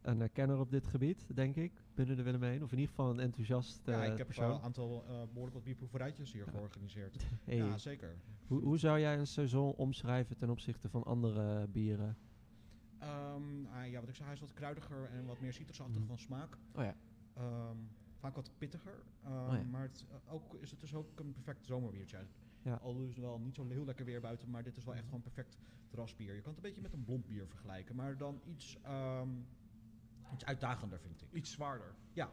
Speaker 2: een kenner op dit gebied, denk ik, binnen de Willemijn. Of in ieder geval een enthousiast
Speaker 4: ja,
Speaker 2: eh,
Speaker 4: ik heb
Speaker 2: persoon.
Speaker 4: een aantal eh, behoorlijk wat bierproeverijtjes hier georganiseerd.
Speaker 2: Hey,
Speaker 4: Ja, zeker.
Speaker 2: hoe, hoe zou jij een seizoen omschrijven ten opzichte van andere bieren?
Speaker 4: Ehm, ah, ja, wat ik zei, hij is wat kruidiger en wat meer citrusachtig
Speaker 2: Mm.
Speaker 4: van smaak.
Speaker 2: Oh ja.
Speaker 4: Ehm, vaak wat pittiger. Uh,
Speaker 2: ja.
Speaker 4: Maar het, uh, ook, is het dus ook een perfect zomerbiertje.
Speaker 2: Ja.
Speaker 4: Al is het wel niet zo heel lekker weer buiten, maar dit is wel echt gewoon perfect terrasbier. Je kan het een beetje met een blond bier vergelijken, maar dan iets, um, iets uitdagender vind ik.
Speaker 1: Iets zwaarder.
Speaker 4: Ja.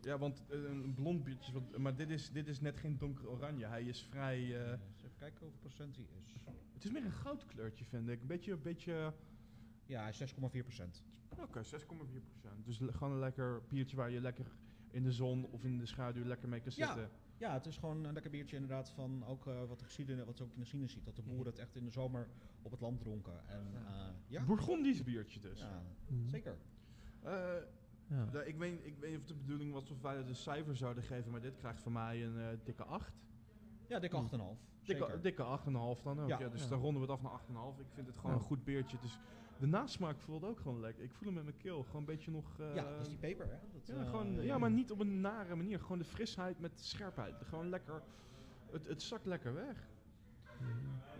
Speaker 1: Ja, want uh, een blond biertje, maar dit is, dit is net geen donker oranje. Hij is vrij... Uh,
Speaker 4: even kijken hoeveel procent hij is.
Speaker 1: Het is meer een goud kleurtje, vind ik. Een beetje... Een beetje
Speaker 4: ja, 6,4 procent.
Speaker 1: Oké, okay, 6,4 procent. Dus gewoon een lekker biertje waar je lekker in de zon of in de schaduw lekker mee kan zitten.
Speaker 4: Ja. Ja, het is gewoon een lekker biertje inderdaad van ook uh, wat, geschiedenis, wat je ook in de scene ziet. Dat de boeren het echt in de zomer op het land dronken. En. Uh, ja.
Speaker 1: Bourgondisch biertje dus.
Speaker 4: Ja, mm. zeker.
Speaker 1: Uh, ja. de, ik, weet, ik weet niet of de bedoeling was of wij de cijfer zouden geven, maar dit krijgt van mij een uh, dikke 8.
Speaker 4: Ja, dikke 8,5.
Speaker 1: Mm. Dikke, dikke 8,5 dan ook. Ja. ja dus ja. dan ronden we het af naar 8,5. Ik vind het gewoon een goed biertje. Dus de nasmaak voelt ook gewoon lekker. Ik voel hem met mijn keel. Gewoon een beetje nog... Uh,
Speaker 4: ja, dat is die peper, hè? Dat,
Speaker 1: ja, gewoon, ja, maar niet op een nare manier. Gewoon de frisheid met de scherpheid. Gewoon lekker... Het, het zakt lekker weg.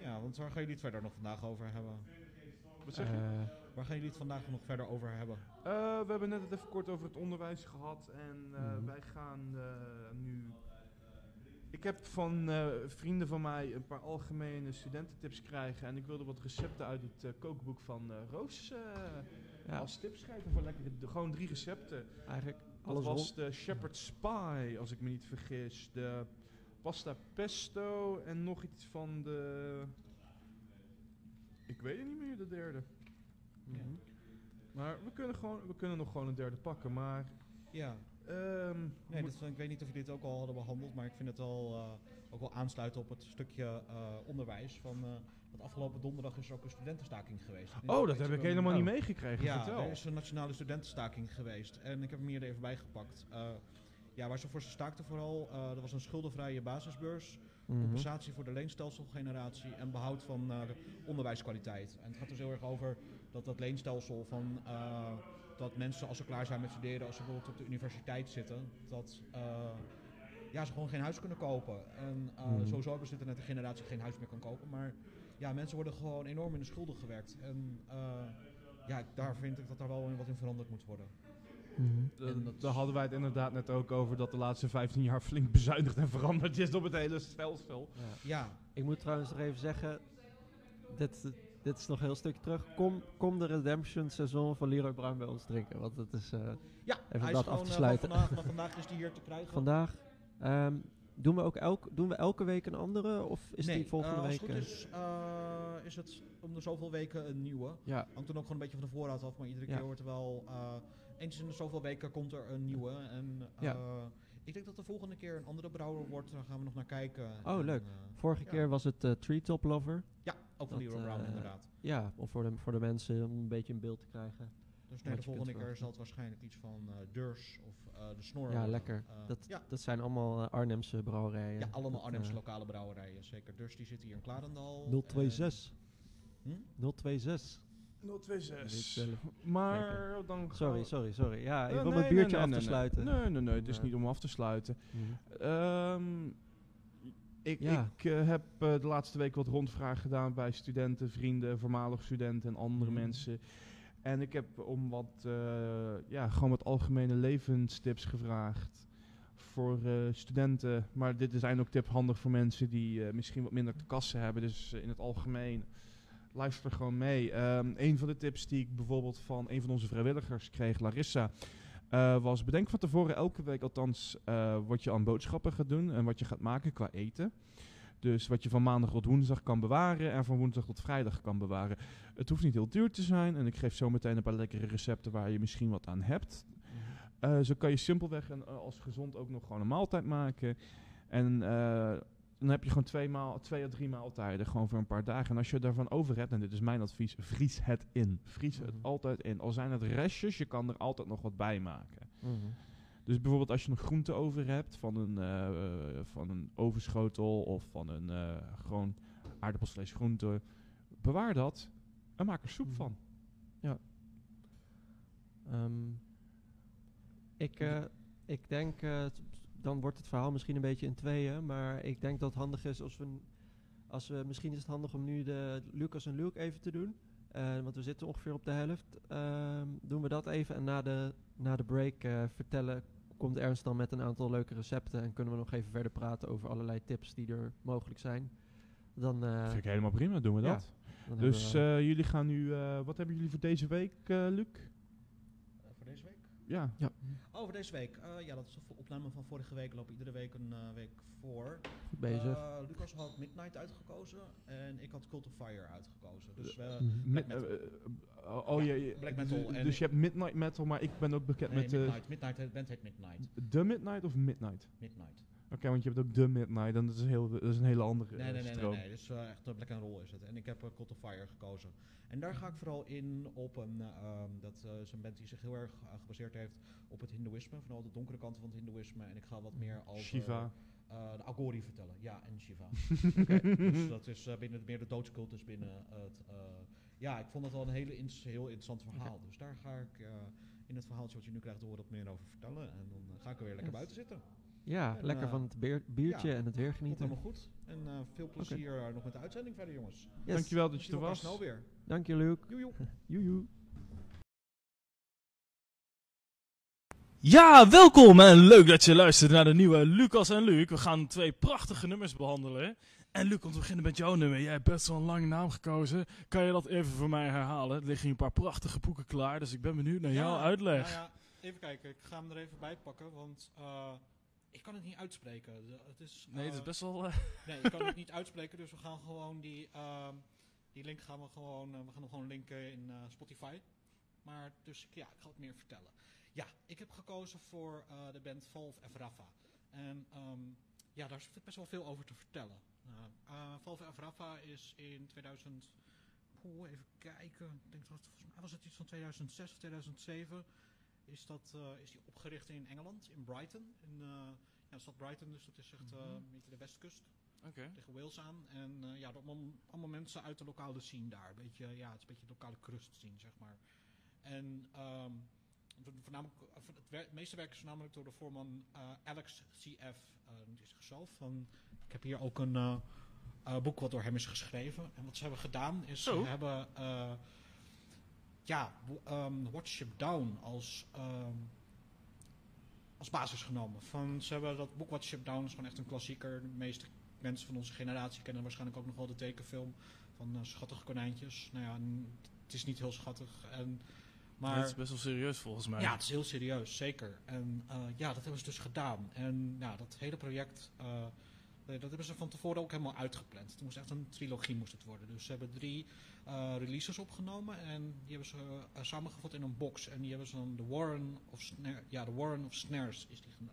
Speaker 4: Ja, want waar gaan jullie het verder nog vandaag over hebben?
Speaker 1: Wat zeg je?
Speaker 4: Waar gaan jullie het vandaag nog verder over hebben?
Speaker 1: Uh, we hebben net het even kort over het onderwijs gehad. En uh, mm. wij gaan nu... Ik heb van uh, vrienden van mij een paar algemene studententips krijgen. En ik wilde wat recepten uit het uh, kookboek van uh, Roos ja. als tips geven voor lekker. De, gewoon drie recepten.
Speaker 2: Eigenlijk
Speaker 1: Dat was de Shepherd's Pie, als ik me niet vergis. De pasta pesto en nog iets van de... Ik weet het niet meer, de derde.
Speaker 2: Mhm.
Speaker 1: Mm -hmm. Maar we kunnen, gewoon, we kunnen nog gewoon een derde pakken, maar...
Speaker 4: Ja.
Speaker 1: Um,
Speaker 4: nee, dat, ik weet niet of jullie dit ook al hadden behandeld, maar ik vind het al, uh, ook wel aansluiten op het stukje uh, onderwijs. Van, uh, want afgelopen donderdag is er ook een studentenstaking geweest.
Speaker 1: Oh, dat heb ik helemaal niet meegekregen.
Speaker 4: Ja,
Speaker 1: Vertel.
Speaker 4: er is een nationale studentenstaking geweest en ik heb hem hier even bijgepakt. ja, waar ze voor ze staakten vooral, er was een schuldenvrije basisbeurs,
Speaker 2: Mhm.
Speaker 4: compensatie voor de leenstelselgeneratie en behoud van de onderwijskwaliteit. En het gaat dus heel erg over dat dat leenstelsel van dat mensen als ze klaar zijn met studeren, als ze bijvoorbeeld op de universiteit zitten, dat uh, ja, ze gewoon geen huis kunnen kopen. En uh,
Speaker 2: Mhm.
Speaker 4: sowieso hebben ze net een generatie geen huis meer kan kopen. Maar ja, mensen worden gewoon enorm in de schulden gewerkt. En uh, ja, daar vind ik dat daar wel in wat in veranderd moet worden.
Speaker 1: Uh, daar hadden wij het inderdaad net ook over dat de laatste 15 jaar flink bezuinigd en veranderd is op het hele stelsel.
Speaker 2: Ja.
Speaker 4: Ja,
Speaker 2: Ik moet trouwens nog even zeggen, dit, dit is nog een heel stukje terug. Kom, kom de Redemption seizoen van Leroy Brown bij ons drinken. Want dat is eh,
Speaker 4: ja
Speaker 2: Even
Speaker 4: hij
Speaker 2: dat af te
Speaker 4: eh,
Speaker 2: sluiten.
Speaker 4: van vandaag, van vandaag is die hier te krijgen.
Speaker 2: vandaag. Ehm, doen, we ook elk, doen we elke week een andere? Of is
Speaker 4: nee,
Speaker 2: die volgende
Speaker 4: eh, als
Speaker 2: week?
Speaker 4: goed is, is het om de zoveel weken een nieuwe.
Speaker 2: ja,
Speaker 4: Hangt dan ook gewoon een beetje van de voorraad af, maar iedere
Speaker 2: Ja.
Speaker 4: keer wordt er wel... eens in de zoveel weken komt er een nieuwe. En
Speaker 2: Ja.
Speaker 4: ik denk dat de volgende keer een andere brouwer wordt. Daar gaan we nog naar kijken.
Speaker 2: Oh,
Speaker 4: En,
Speaker 2: leuk. vorige
Speaker 4: ja.
Speaker 2: keer was het eh Treetop Lover.
Speaker 4: ja, ook van
Speaker 2: Dat,
Speaker 4: Leroy Brown
Speaker 2: eh,
Speaker 4: inderdaad.
Speaker 2: Ja, om voor de, voor de mensen om een beetje een beeld te krijgen.
Speaker 4: Dus nee, de volgende keer zal het waarschijnlijk iets van eh Durs of eh, de Snor
Speaker 2: Ja, lekker. Dat,
Speaker 4: ja.
Speaker 2: dat zijn allemaal Arnhemse brouwerijen.
Speaker 4: ja, allemaal
Speaker 2: Dat,
Speaker 4: Arnhemse lokale brouwerijen. Zeker. Durs die zit hier in Klarendal.
Speaker 2: 026.
Speaker 4: Hm?
Speaker 2: 026.
Speaker 1: 026.
Speaker 2: Dit,
Speaker 1: Maar dan gaan
Speaker 2: Sorry, sorry, sorry. Ja, even om
Speaker 1: nee,
Speaker 2: het biertje
Speaker 1: nee,
Speaker 2: af
Speaker 1: nee,
Speaker 2: te
Speaker 1: nee,
Speaker 2: sluiten.
Speaker 1: Nee, nee, nee. Het is niet om af te sluiten.
Speaker 2: Mhm.
Speaker 1: Ehm, ik
Speaker 2: Ja.
Speaker 1: ik eh, heb eh, de laatste week wat rondvraag gedaan bij studenten, vrienden, voormalig studenten en andere
Speaker 2: Mhm.
Speaker 1: mensen. En ik heb om wat, eh, ja, gewoon wat algemene levenstips gevraagd voor studenten. Maar dit zijn ook tips handig voor mensen die misschien wat minder te kassen hebben. Dus in het algemeen, luister gewoon mee. Ehm, een van de tips die ik bijvoorbeeld van een van onze vrijwilligers kreeg, Larissa, eh, was bedenk van tevoren elke week althans eh, wat je aan boodschappen gaat doen en wat je gaat maken qua eten. Dus wat je van maandag tot woensdag kan bewaren en van woensdag tot vrijdag kan bewaren. Het hoeft niet heel duur te zijn en ik geef zo meteen een paar lekkere recepten waar je misschien wat aan hebt. Eh, zo kan je simpelweg en als gezond ook nog gewoon een maaltijd maken. En dan heb je gewoon twee, maal, twee of drie maaltijden gewoon voor een paar dagen. En als je daarvan over hebt, en dit is mijn advies, vries het in. Vries het
Speaker 2: Mhm.
Speaker 1: altijd in. Al zijn het restjes, je kan er altijd nog wat bij maken.
Speaker 2: Mhm.
Speaker 1: Dus bijvoorbeeld als je nog groente over hebt van een, eh, van een ovenschotel of van een eh, gewoon aardappelsvlees groente, bewaar dat en maak er soep
Speaker 2: Mhm.
Speaker 1: van.
Speaker 2: Ehm, ik, eh, ik denk, dan wordt het verhaal misschien een beetje in tweeën, maar ik denk dat het handig is als we, als we misschien is het handig om nu de Lucas en Luke even te doen, Eh, want we zitten ongeveer op de helft. Ehm, doen we dat even en na de, na de break eh, vertellen komt Ernst dan met een aantal leuke recepten en kunnen we nog even verder praten over allerlei tips die er mogelijk zijn. Dan, eh,
Speaker 1: Vind ik helemaal prima, doen we
Speaker 2: ja,
Speaker 1: dat. Dus jullie gaan nu, wat hebben jullie voor deze week, Luc? Ja,
Speaker 5: Oh, voor deze week. Eh, ja, dat is de opname van vorige week. We lopen iedere week een eh, week voor.
Speaker 2: goed bezig.
Speaker 5: Eh, Lucas had Midnight uitgekozen en ik had Cult of Fire uitgekozen. Dus we.
Speaker 1: Mid-
Speaker 5: metal.
Speaker 1: oh,
Speaker 5: Ja,
Speaker 1: ja, ja,
Speaker 5: black
Speaker 1: dus-
Speaker 5: metal en-
Speaker 1: Dus je hebt Midnight Metal, maar ik ben ook bekend
Speaker 5: nee,
Speaker 1: met de
Speaker 5: Midnight. Midnight, de band heet Midnight.
Speaker 1: The Midnight of Midnight?
Speaker 5: Midnight.
Speaker 1: Oké, want je hebt ook The Midnight en dat is, heel, dat is een hele andere
Speaker 5: Nee,
Speaker 1: eh,
Speaker 5: nee, nee, nee,
Speaker 1: stroom.
Speaker 5: nee. Dus eh, echt uh, black and roll is het. En ik heb uh, Cult of Fire gekozen. En daar ga ik vooral in op een, eh, ehm, dat eh, is een band die zich heel erg eh, gebaseerd heeft op het hindoeïsme. Vooral de donkere kanten van het hindoeïsme. En ik ga wat meer over
Speaker 1: Shiva.
Speaker 5: eh, de Agori vertellen. Ja, en Shiva. Dus dat is eh, binnen meer de doodscultus binnen het... eh, ja, ik vond het wel een hele ins- heel interessant verhaal. Dus daar ga ik eh, in het verhaaltje wat je nu krijgt horen wat meer over vertellen. En dan eh, ga ik er weer lekker
Speaker 2: Yes.
Speaker 5: buiten zitten.
Speaker 2: Ja,
Speaker 5: en,
Speaker 2: lekker
Speaker 5: eh,
Speaker 2: van het beer- biertje
Speaker 5: ja,
Speaker 2: en het weer genieten.
Speaker 5: helemaal goed. En eh, veel plezier eh, nog met de uitzending verder, jongens.
Speaker 2: Yes.
Speaker 1: Dankjewel dat je er was.
Speaker 5: snel weer.
Speaker 2: Dank je, Luc.
Speaker 5: Joe, joe.
Speaker 2: Joejoe.
Speaker 6: Ja, welkom en leuk dat je luistert naar de nieuwe Lucas en Luc. We gaan twee prachtige nummers behandelen. En Luc, om te beginnen met jouw nummer. Jij hebt best wel een lange naam gekozen. Kan je dat even voor mij herhalen? Er liggen hier een paar prachtige boeken klaar, dus ik ben benieuwd naar jouw uitleg.
Speaker 4: Nou ja, even kijken, ik ga hem er even bij pakken, want eh, ik kan het niet uitspreken. De- het is,
Speaker 6: Nee, het is
Speaker 4: eh,
Speaker 6: best wel... eh,
Speaker 4: Nee, ik kan het niet uitspreken, dus we gaan gewoon die, ehm, die link gaan we gewoon, eh, we gaan hem gewoon linken in Spotify. Maar dus ja, ik ga het meer vertellen. Ja, ik heb gekozen voor de band Valve Evrava. En ehm, ja, daar is best wel veel over te vertellen. Nou, eh, Valve Evrava is in 2000, oeh, even kijken, ik denk dat volgens mij was het iets van 2006 of 2007. Is, dat, eh, is die opgericht in Engeland, in Brighton. In eh, ja, de stad Brighton, dus dat is echt eh, een beetje de westkust
Speaker 6: Oké.
Speaker 4: tegen Wales aan. En ja, allemaal, allemaal mensen uit de lokale scene daar. Een beetje, ja, het is een beetje de lokale crust scene, zeg maar. En ehm, vo- voornamelijk, het, het meeste werk is voornamelijk door de voorman Alex C.F. noemt hij zichzelf. Van, ik heb hier ook een boek wat door hem is geschreven. En wat ze hebben gedaan is, ze hebben eh, ja, ehm, Watch Down als... ehm, als basis genomen. Van, ze hebben dat boek Watch Ship Down is gewoon echt een klassieker. De meeste mensen van onze generatie kennen waarschijnlijk ook nog wel de tekenfilm van eh, Schattige Konijntjes. Nou ja, het is niet heel schattig. En, maar
Speaker 6: Het is best wel serieus volgens mij.
Speaker 4: ja, het is heel serieus, zeker. En eh, ja, dat hebben ze dus gedaan. En ja, dat hele project, eh, dat hebben ze van tevoren ook helemaal uitgepland. Het moest echt een trilogie moest het worden. Dus ze hebben drie eh, releases opgenomen en die hebben ze eh, samengevat in een box. En die hebben ze dan de Warren of ja, de Warren of Snares is die,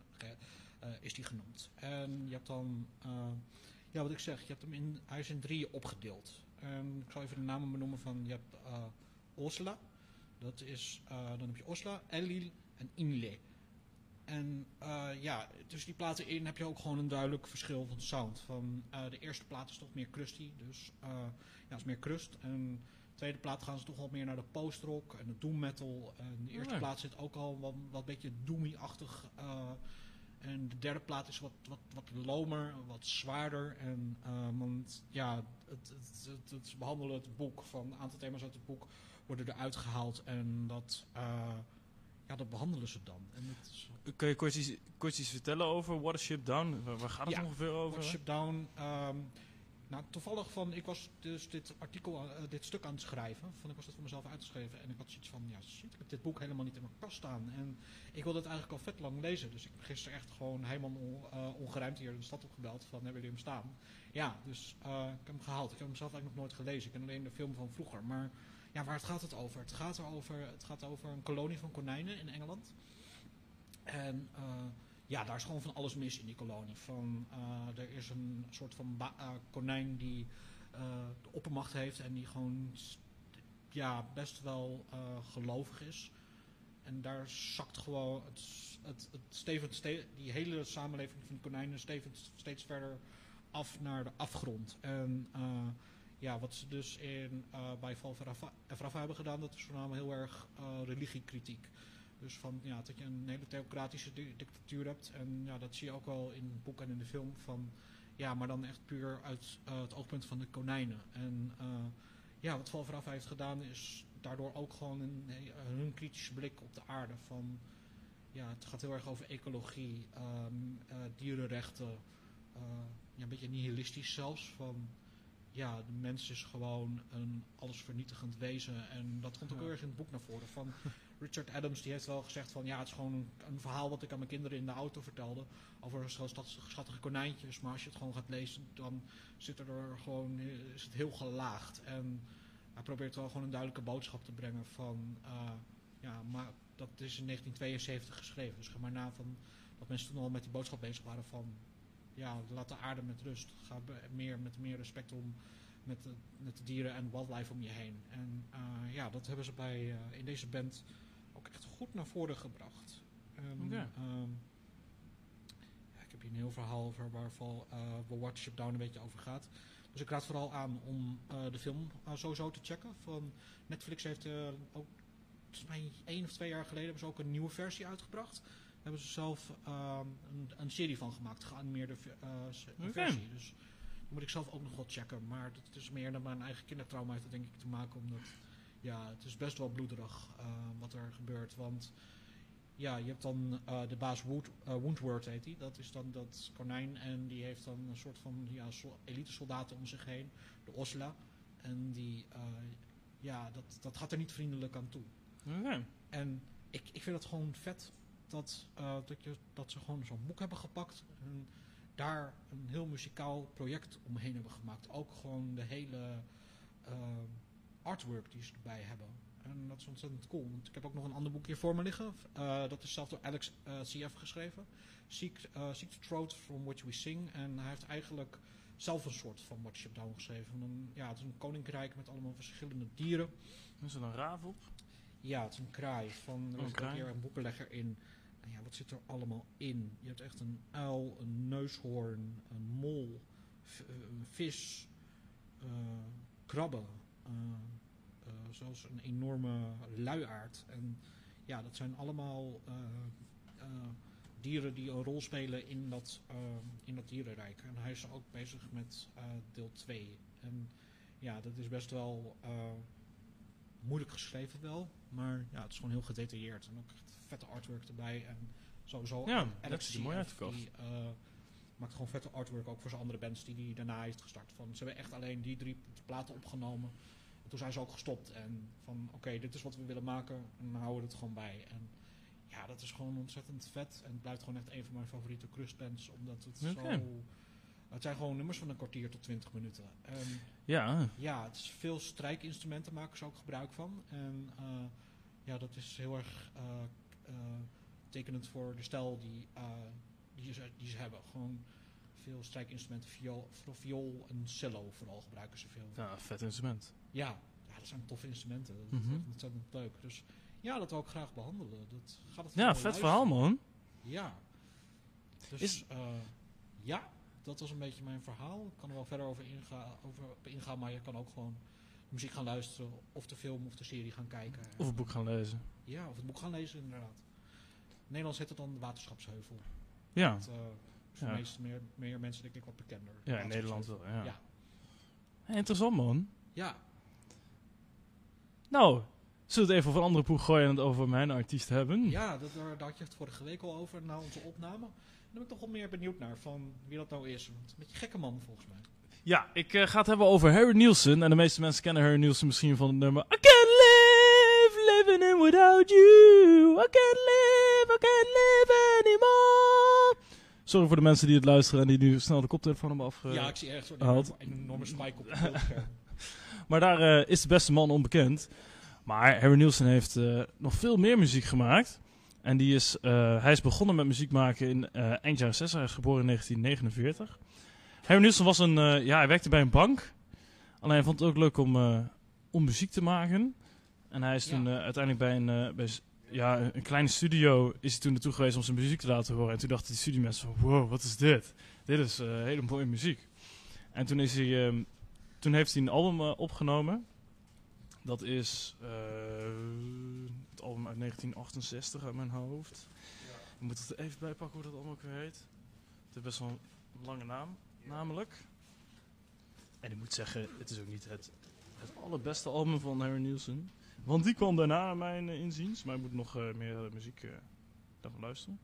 Speaker 4: eh, is die genoemd. En je hebt dan, ja, wat ik zeg, je hebt hem in, hij is in drieën opgedeeld. En ik zal even de namen benoemen van, je hebt Osla. Dat is, dan heb je Osla, Elil en Inle. En eh, ja, tussen die platen in heb je ook gewoon een duidelijk verschil van sound. Van, eh, de eerste plaat is toch meer crusty, dus eh, ja, is meer crust. En de tweede plaat gaan ze toch wel meer naar de post-rock en de doom metal. En de eerste
Speaker 6: Ja.
Speaker 4: plaat zit ook al wat, wat beetje doomy-achtig. en de derde plaat is wat, wat, wat lomer, wat zwaarder. En, want ja, het, het, het, behandelen het boek van een aantal thema's uit het boek worden eruit gehaald. En dat, dat behandelen ze dan. En
Speaker 6: Kun je kort iets, kort iets vertellen over What a Ship Down? Waar, waar gaat het
Speaker 4: Ja,
Speaker 6: ongeveer over?
Speaker 4: Watch Ship Down. ehm, nou, toevallig van, ik was dus dit artikel, eh, dit stuk aan het schrijven. Van, ik was dat voor mezelf uitgeschreven. En ik had zoiets van, ja shit, ik heb dit boek helemaal niet in mijn kast staan. En ik wilde het eigenlijk al vet lang lezen. Dus ik heb gisteren echt gewoon helemaal on, eh, ongeruimd hier de stad opgebeld. Van, hebben jullie hem staan? Ja, dus eh, ik heb hem gehaald. Ik heb hem zelf eigenlijk nog nooit gelezen. Ik ken alleen de film van vroeger. Maar ja, waar het gaat het over? Het gaat, erover, het gaat over een kolonie van konijnen in Engeland. En eh, ja, daar is gewoon van alles mis in die kolonie. Van, eh, er is een soort van eh, konijn die de oppermacht heeft en die gewoon ja, best wel gelovig is. En daar zakt gewoon het, het, het die hele samenleving van konijnen stevend steeds verder af naar de afgrond. En ja, wat ze dus in, eh, bij Efrafa hebben gedaan, dat is voornamelijk heel erg eh, religiekritiek. Dus van, ja, dat je een hele theocratische di- dictatuur hebt. En ja, dat zie je ook wel in het boek en in de film. Van, ja, maar dan echt puur uit eh, het oogpunt van de konijnen. En eh, ja, wat Valveraf heeft gedaan is daardoor ook gewoon een, eh, hun kritische blik op de aarde. Van, ja, het gaat heel erg over ecologie, ehm, eh, dierenrechten. eh, ja, een beetje nihilistisch zelfs. Van, ja, de mens is gewoon een allesvernietigend wezen. En dat komt ook
Speaker 1: Ja.
Speaker 4: heel erg in het boek naar voren. Van Richard Adams die heeft wel gezegd van ja, het is gewoon een, een verhaal wat ik aan mijn kinderen in de auto vertelde. Over zo'n schattige konijntjes. Maar als je het gewoon gaat lezen, dan zit er gewoon, eh, is het heel gelaagd. En hij probeert wel gewoon een duidelijke boodschap te brengen van eh, ja, maar dat is in 1972 geschreven. Dus ga maar na van dat mensen toen al met die boodschap bezig waren van ja, laat de aarde met rust. Ga meer, met meer respect om met de, met de dieren en wildlife om je heen. En eh, ja, dat hebben ze bij, eh, in deze band ook echt goed naar voren gebracht.
Speaker 6: Oké.
Speaker 4: ehm, ja, ik heb hier een heel verhaal over waarvan eh The Watership Down een beetje over gaat. Dus ik raad vooral aan om de film sowieso te checken. Van Netflix heeft ook, volgens mij één of twee jaar geleden, hebben ze ook een nieuwe versie uitgebracht. Daar hebben ze zelf ehm, een, een serie van gemaakt, geanimeerde
Speaker 6: Oké.
Speaker 4: versie. Dus die moet ik zelf ook nog wel checken. Maar het is meer dan mijn eigen kindertrauma heeft dat denk ik te maken. Omdat ja, het is best wel bloederig eh, wat er gebeurt. Want ja, je hebt dan eh, de baas Wood, eh, Woundward heet die. Dat is dan dat konijn. En die heeft dan een soort van ja, elite soldaten om zich heen. De Osla. En die, ja, dat, dat gaat er niet vriendelijk aan toe.
Speaker 6: Oké.
Speaker 4: En ik, ik vind het gewoon vet dat, eh, dat, je, dat ze gewoon zo'n boek hebben gepakt. En daar een heel muzikaal project omheen hebben gemaakt. Ook gewoon de hele eh, artwork die ze erbij hebben. En dat is ontzettend cool. Want ik heb ook nog een ander boek hier voor me liggen. Eh, dat is zelf door Alex CF geschreven. Seek, Seek the Throat from Which We Sing. En hij heeft eigenlijk zelf een soort van Watch Down geschreven. Een, ja, het is een koninkrijk met allemaal verschillende dieren.
Speaker 6: Is er een raaf op?
Speaker 4: Ja, het is een kraai. Van, er
Speaker 6: een
Speaker 4: een boekenlegger in. Ja, wat zit er allemaal in? Je hebt echt een uil, een neushoorn, een mol, eh, een vis, eh, krabben. eh, zelfs een enorme luiaard. En ja, dat zijn allemaal dieren die een rol spelen in dat, in dat dierenrijk. En hij is ook bezig met deel 2. En ja, dat is best wel moeilijk geschreven wel. Maar ja, het is gewoon heel gedetailleerd. En ook echt vette artwork erbij. En sowieso
Speaker 6: Ja, dat er mooi
Speaker 4: CF,
Speaker 6: uit, de kast.
Speaker 4: die, eh, maakt gewoon vette artwork ook voor zijn andere bands die hij daarna heeft gestart. Van, ze hebben echt alleen die drie platen opgenomen. En toen zijn ze ook gestopt. En van oké, dit is wat we willen maken. En dan houden we het gewoon bij. En ja, dat is gewoon ontzettend vet. En het blijft gewoon echt een van mijn favoriete crustbands. Omdat het zo... Het zijn gewoon nummers van een kwartier tot twintig minuten. En
Speaker 6: Ja.
Speaker 4: ja, het is veel strijkinstrumenten maken ze ook gebruik van. En eh, ja, dat is heel erg eh, tekenend voor de stijl die, eh, die, ze, die ze hebben. Gewoon veel strijkinstrumenten, viool, viool en cello vooral gebruiken ze veel.
Speaker 6: Ja, vet instrument.
Speaker 4: Ja, ja dat zijn toffe instrumenten. Dat
Speaker 6: Mhm.
Speaker 4: is echt ontzettend leuk. Dus ja, dat wil ik graag behandelen. Dat gaat het
Speaker 6: Ja, vet
Speaker 4: luisteren.
Speaker 6: verhaal, man.
Speaker 4: Ja. Dus
Speaker 6: Is-
Speaker 4: eh, ja, dat was een beetje mijn verhaal. Ik kan er wel verder over, inga over ingaan, maar je kan ook gewoon muziek gaan luisteren, of de film of de serie gaan kijken.
Speaker 6: Of een boek gaan lezen.
Speaker 4: Ja, of het boek gaan lezen, inderdaad. In Nederlands heet het dan de Waterschapsheuvel.
Speaker 6: Ja.
Speaker 4: Dat, eh, is voor
Speaker 6: Ja.
Speaker 4: meer, meer mensen denk ik wat bekender.
Speaker 6: Ja, in Nederland wel. Ja.
Speaker 4: Ja.
Speaker 6: Hey, interessant, man.
Speaker 4: Ja,
Speaker 6: Nou, zullen we het even over een andere poeg gooien en het over mijn artiest hebben?
Speaker 4: ja dat, daar, daar had je het vorige week al over, na onze opname. Daar ben ik toch wel meer benieuwd naar, van wie dat nou is. Het een beetje gekke man, volgens mij.
Speaker 6: Ja, ik eh, ga het hebben over Harry Nielsen. En de meeste mensen kennen Harry Nielsen misschien van het nummer I can't live living in without you. I can't live, I can't live anymore. Sorry voor de mensen die het luisteren en die nu snel de koptelefoon hebben afge...
Speaker 4: ja, ik zie echt zo'n
Speaker 6: haalt.
Speaker 4: enorme, spike op het beeldscherm.
Speaker 6: Maar daar eh, is de beste man onbekend. Maar Harry Nielsen heeft eh, nog veel meer muziek gemaakt. En die is, hij is begonnen met muziek maken in eind jaren 60. Hij is geboren in 1949. Nielsen was een, eh, ja, hij werkte bij een bank. Alleen hij vond het ook leuk om, eh, om muziek te maken. En hij is toen eh, uiteindelijk bij een, bij, ja, een- kleine studio is hij toen naartoe geweest om zijn muziek te laten horen. En toen dachten die studiemensen van, wow, wat is dit? Dit is hele mooie muziek. En toen, is hij, ehm, toen heeft hij een album opgenomen. Dat is het album uit 1968 uit mijn hoofd. Ik moet het even bijpakken hoe dat allemaal ook weer heet. Het heeft best wel een lange naam, namelijk. En ik moet zeggen, het is ook niet het, het allerbeste album van Harry Nielsen. Want die kwam daarna, naar mijn eh, inziens. Maar ik moet nog eh, meer eh, muziek eh, daarvan luisteren.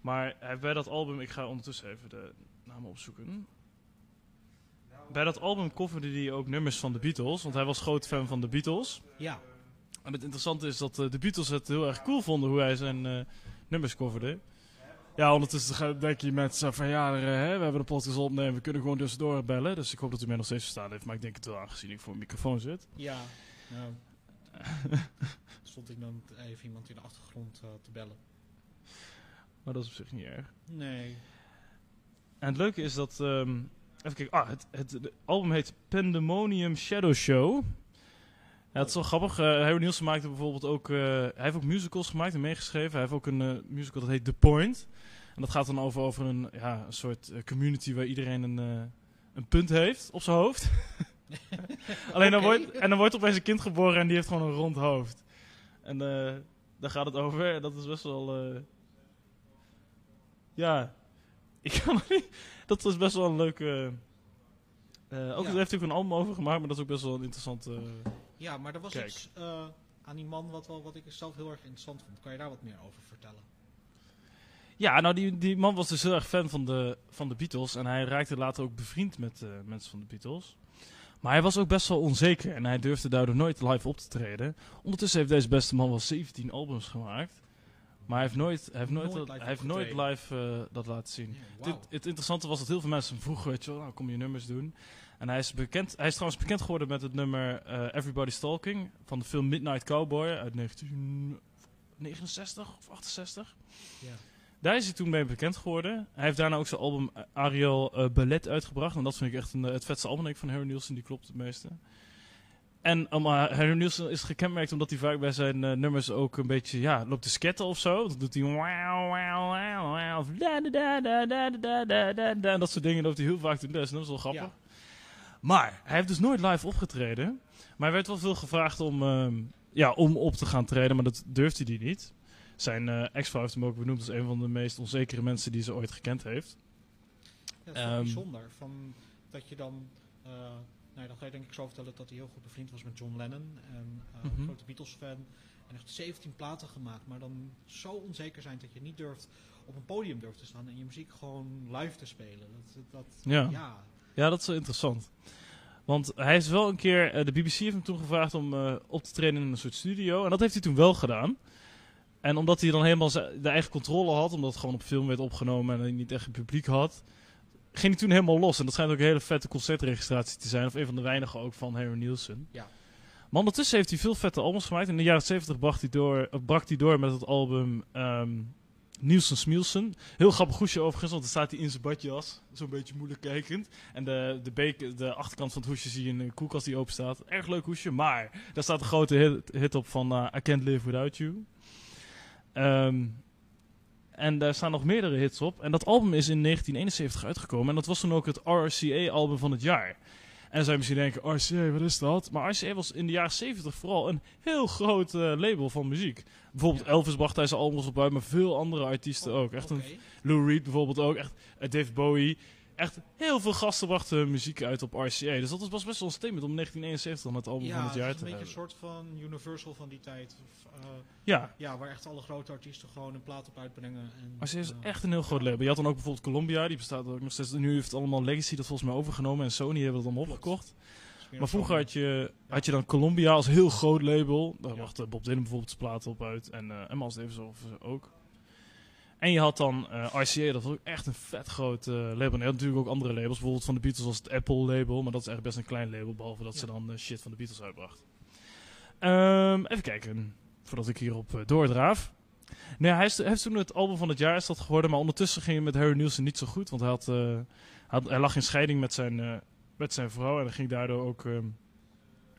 Speaker 6: Maar bij dat album, ik ga ondertussen even de namen opzoeken. Bij dat album coverde hij ook nummers van de Beatles, want hij was groot fan van de Beatles.
Speaker 4: Ja,
Speaker 6: En het interessante is dat eh, de Beatles het heel erg cool vonden hoe hij zijn eh, nummers coverde. Ja, ondertussen denk je met zo van ja, eh, hè, we hebben de podcast opnemen, we kunnen gewoon tussendoor bellen. Dus ik hoop dat u mij nog steeds verstaan heeft, maar ik denk het wel aangezien ik voor een microfoon zit.
Speaker 4: ja. Nou, stond ik dan even iemand in de achtergrond eh, te bellen.
Speaker 6: Maar dat is op zich niet erg.
Speaker 4: Nee.
Speaker 6: En het leuke is dat. ehm, even kijken. Ah, het, het, het album heet Pandemonium Shadow Show. Ja, het is wel grappig. eh Harry Nielsen maakte bijvoorbeeld ook. eh, hij heeft ook musicals gemaakt en meegeschreven. Hij heeft ook een eh, musical dat heet The Point. En dat gaat dan over, over een, ja, een soort community waar iedereen een, een punt heeft op zijn hoofd. Alleen dan wordt, en dan wordt opeens een kind geboren en die heeft gewoon een rond hoofd. En daar gaat het over. En dat is best wel. ja, ik kan niet. Dat is best wel een leuke. ook
Speaker 4: Ja.
Speaker 6: daar heeft hij ook een album over gemaakt, maar dat is ook best wel een interessante.
Speaker 4: Ja, maar er was
Speaker 6: Kijk.
Speaker 4: iets eh, aan die man wat, wel, wat ik zelf heel erg interessant vond. Kan je daar wat meer over vertellen?
Speaker 6: Ja, nou die, die man was dus heel erg fan van de, van de Beatles. En hij raakte later ook bevriend met eh, mensen van de Beatles. Maar hij was ook best wel onzeker en hij durfde daardoor nooit live op te treden. Ondertussen heeft deze beste man wel 17 albums gemaakt. Maar hij heeft nooit, hij heeft nooit,
Speaker 4: Nooit
Speaker 6: dat-
Speaker 4: live
Speaker 6: hij heeft nooit live eh, dat laten zien. Het, interessante was dat heel veel mensen hem vroegen, weet je wel, nou kom je nummers doen. En hij is, bekend, hij is trouwens bekend geworden met het nummer eh, Everybody's Talking van de film Midnight Cowboy uit 1969 of 68.
Speaker 4: Ja.
Speaker 6: Daar is hij toen mee bekend geworden. Hij heeft daarna ook zijn album eh, Ariel eh, Ballet uitgebracht. En dat vind ik echt een, het vetste album van Harry Nielsen, die klopt het meeste. En um, uh, Harry Nielsen is gekenmerkt omdat hij vaak bij zijn nummers ook een beetje, ja, loopt te sketten of zo. Dan doet hij wauw, wauw, wauw, of da da da da da da da da da en dat soort dingen loopt hij heel vaak te doen. Dat is wel grappig.
Speaker 4: Ja.
Speaker 6: Maar hij heeft dus nooit live opgetreden. Maar hij werd wel veel gevraagd om, ehm, ja, om op te gaan treden, maar dat durfde hij niet. Zijn eh, ex-vrouw heeft hem ook benoemd als een van de meest onzekere mensen die ze ooit gekend heeft.
Speaker 4: Ja, dat is wel
Speaker 6: Ehm,
Speaker 4: bijzonder. Van, dat je dan... eh nou, dan ga je denk ik zo vertellen dat hij heel goed bevriend was met John Lennon. En
Speaker 6: Mhm.
Speaker 4: grote Beatles-fan. En echt 17 platen gemaakt. Maar dan zo onzeker zijn dat je niet durft op een podium durft te staan. En je muziek gewoon live te spelen. Dat, dat,
Speaker 6: Ja.
Speaker 4: ja.
Speaker 6: Ja, dat is wel interessant. Want hij is wel een keer, eh, de BBC heeft hem toen gevraagd om eh, op te treden in een soort studio. En dat heeft hij toen wel gedaan. En omdat hij dan helemaal de eigen controle had, omdat het gewoon op film werd opgenomen en hij niet echt een publiek had, ging hij toen helemaal los. En dat schijnt ook een hele vette concertregistratie te zijn, of een van de weinige ook van Harry Nielsen.
Speaker 4: Ja.
Speaker 6: Maar ondertussen heeft hij veel vette albums gemaakt. In de jaren 70 bracht hij door, eh, brak hij door met het album ehm Nielsen Smielsen. Heel grappig hoesje overigens, want dan staat hij in zijn badjas. Zo'n beetje moeilijk kijkend. En de, de, de achterkant van het hoesje zie je in een koelkast die open staat. Erg leuk hoesje, maar daar staat een grote hit, hit op van eh, I Can't Live Without You. Ehm, en daar staan nog meerdere hits op. En dat album is in 1971 uitgekomen. En dat was toen ook het RCA-album van het jaar. En dan zou je misschien denken, RCA, wat is dat? Maar RCA was in de jaren 70 vooral een heel groot eh, label van muziek. Bijvoorbeeld
Speaker 4: Ja.
Speaker 6: Elvis bracht hij zijn albums op uit, maar veel andere artiesten ook. Echt een. Lou Reed bijvoorbeeld ook. Echt, eh, Dave Bowie. Echt heel veel gasten brachten hun muziek uit op RCA. Dus dat was best wel een statement om 1971 dan het album
Speaker 4: Ja,
Speaker 6: van het
Speaker 4: het
Speaker 6: jaar te
Speaker 4: een beetje een soort van Universal van die tijd. Eh,
Speaker 6: Ja,
Speaker 4: ja, waar echt alle grote artiesten gewoon een plaat op uitbrengen. En,
Speaker 6: RCA is
Speaker 4: eh,
Speaker 6: echt een heel groot label. Je had dan ook bijvoorbeeld Columbia, die bestaat ook nog steeds. Nu heeft het allemaal Legacy dat volgens mij overgenomen en Sony hebben het allemaal opgekocht. Maar vroeger had je, had je dan Columbia als heel groot label. Daar
Speaker 4: Ja.
Speaker 6: bracht eh, Bob Dylan bijvoorbeeld zijn platen op uit. En, eh en Miles Davis of, ook. En je had dan eh, RCA, dat was ook echt een vet groot eh, label. En je had natuurlijk ook andere labels. Bijvoorbeeld van de Beatles was het Apple label. Maar dat is echt best een klein label. Behalve dat ze dan eh, shit van de Beatles uitbracht. Ehm, even kijken. Voordat ik hierop eh, doordraaf. Nee, hij, is, hij heeft toen het album van het jaar is dat geworden. Maar ondertussen ging het met Harry Nielsen niet zo goed. Want hij, had, eh, had, hij lag in scheiding met zijn, eh, met zijn vrouw. En hij ging daardoor ook ehm,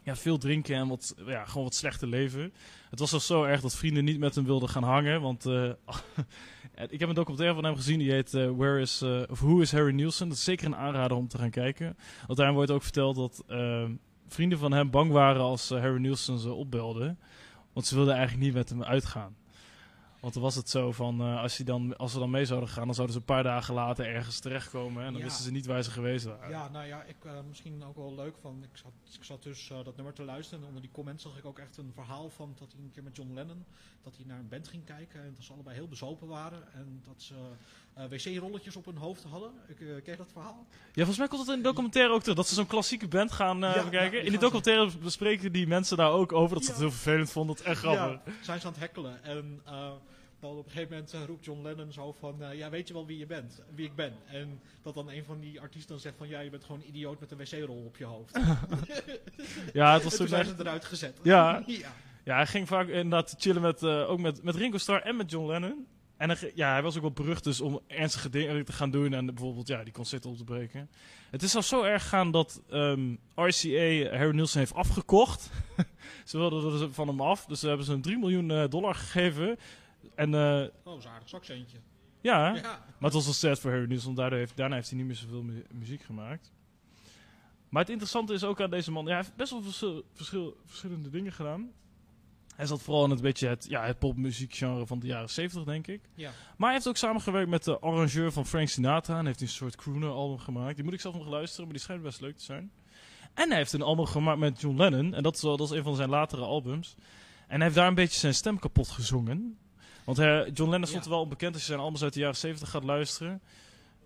Speaker 6: ja, veel drinken en wat, ja, gewoon wat slechter leven. Het was zelfs zo erg dat vrienden niet met hem wilden gaan hangen. Want eh, ik heb een documentaire van hem gezien. Die heet eh, Where is, eh, of Who is Harry Nielsen? Dat is zeker een aanrader om te gaan kijken. Want daarin wordt ook verteld dat ehm, vrienden van hem bang waren als eh, Harry Nielsen ze opbelde. Want ze wilden eigenlijk niet met hem uitgaan. Want dan was het zo van, eh, als, die dan, als ze dan mee zouden gaan, dan zouden ze een paar dagen later ergens terechtkomen. En dan
Speaker 4: Ja.
Speaker 6: wisten ze niet waar ze geweest waren.
Speaker 4: Ja, nou ja, ik, eh, misschien ook wel leuk van. Ik zat, ik zat dus eh, dat nummer te luisteren. En onder die comments zag ik ook echt een verhaal van dat hij een keer met John Lennon. dat hij naar een band ging kijken. En dat ze allebei heel bezopen waren. En dat ze wc-rolletjes op hun hoofd hadden. Ik, ken je dat verhaal?
Speaker 6: Ja, volgens mij komt het in de documentaire ook terug. Dat ze zo'n klassieke band gaan
Speaker 4: Ja,
Speaker 6: bekijken.
Speaker 4: ja,
Speaker 6: in de documentaire bespreken die mensen daar ook over. Dat ze het heel vervelend vonden. Dat is echt grappig.
Speaker 4: Ja, zijn ze aan het hekkelen. En dan op een gegeven moment eh, roept John Lennon zo van... eh, ja, weet je wel wie je bent? Wie ik ben? En dat dan een van die artiesten dan zegt van... ja, je bent gewoon een idioot met een wc-rol op je hoofd.
Speaker 6: Ja, het was
Speaker 4: toen zijn
Speaker 6: echt...
Speaker 4: ze eruit gezet.
Speaker 6: Ja.
Speaker 4: ja.
Speaker 6: Ja, hij ging vaak inderdaad chillen met, eh, ook met, met Ringo Starr en met John Lennon. En hij, ja, hij was ook wel berucht dus om ernstige dingen te gaan doen en bijvoorbeeld ja, die concerten op te breken. Het is al zo erg gegaan dat ehm, RCA Harry Nielsen heeft afgekocht. ze wilden er dus van hem af, dus ze hebben ze hem 3 miljoen dollar gegeven. En eh,
Speaker 4: Oh, dat is een aardig zakcentje.
Speaker 6: ja,
Speaker 4: Ja.
Speaker 6: maar het was wel sad voor Harry want daardoor heeft, daarna heeft hij niet meer zoveel mu- muziek gemaakt. Maar het interessante is ook aan deze man, ja, hij heeft best wel verschil, verschil- verschillende dingen gedaan. Hij zat vooral in het beetje het, ja, het popmuziekgenre van de jaren 70, denk ik.
Speaker 4: Ja.
Speaker 6: Maar hij heeft ook samengewerkt met de arrangeur van Frank Sinatra en heeft een soort crooner album gemaakt. Die moet ik zelf nog luisteren, maar die schijnt best leuk te zijn. En hij heeft een album gemaakt met John Lennon en dat is, dat is een van zijn latere albums. En hij heeft daar een beetje zijn stem kapot gezongen. Want hij, John Lennon stond er wel bekend als je zijn albums uit de jaren 70 gaat luisteren.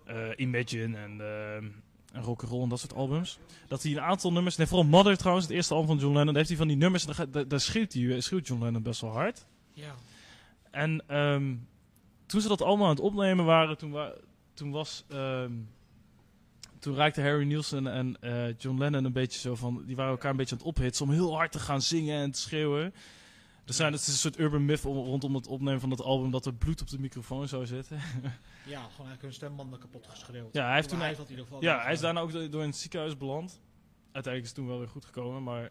Speaker 6: Eh, Imagine en, uh, en Rock'n'Roll en dat soort albums. Dat hij een aantal nummers, nee vooral Mother trouwens, het eerste album van John Lennon, heeft hij van die nummers en daar, daar, daar schreeuwt, hij, schreeuwt John Lennon best wel hard.
Speaker 4: Ja.
Speaker 6: En ehm, toen ze dat allemaal aan het opnemen waren, toen, wa toen was. ehm, toen raakte Harry Nielsen en eh, John Lennon een beetje zo van. Die waren elkaar een beetje aan het ophitsen om heel hard te gaan zingen en te schreeuwen. Er zijn, het is een soort urban myth om- rondom het opnemen van dat album dat er bloed op de microfoon zou zitten.
Speaker 4: Ja, gewoon eigenlijk hun stembanden kapot geschreeuwd.
Speaker 6: Ja, hij heeft toen-
Speaker 4: dat in ieder geval
Speaker 6: ja, hij is daarna ook do- door in het ziekenhuis beland. Uiteindelijk is het toen wel weer goed gekomen, maar
Speaker 4: Ja,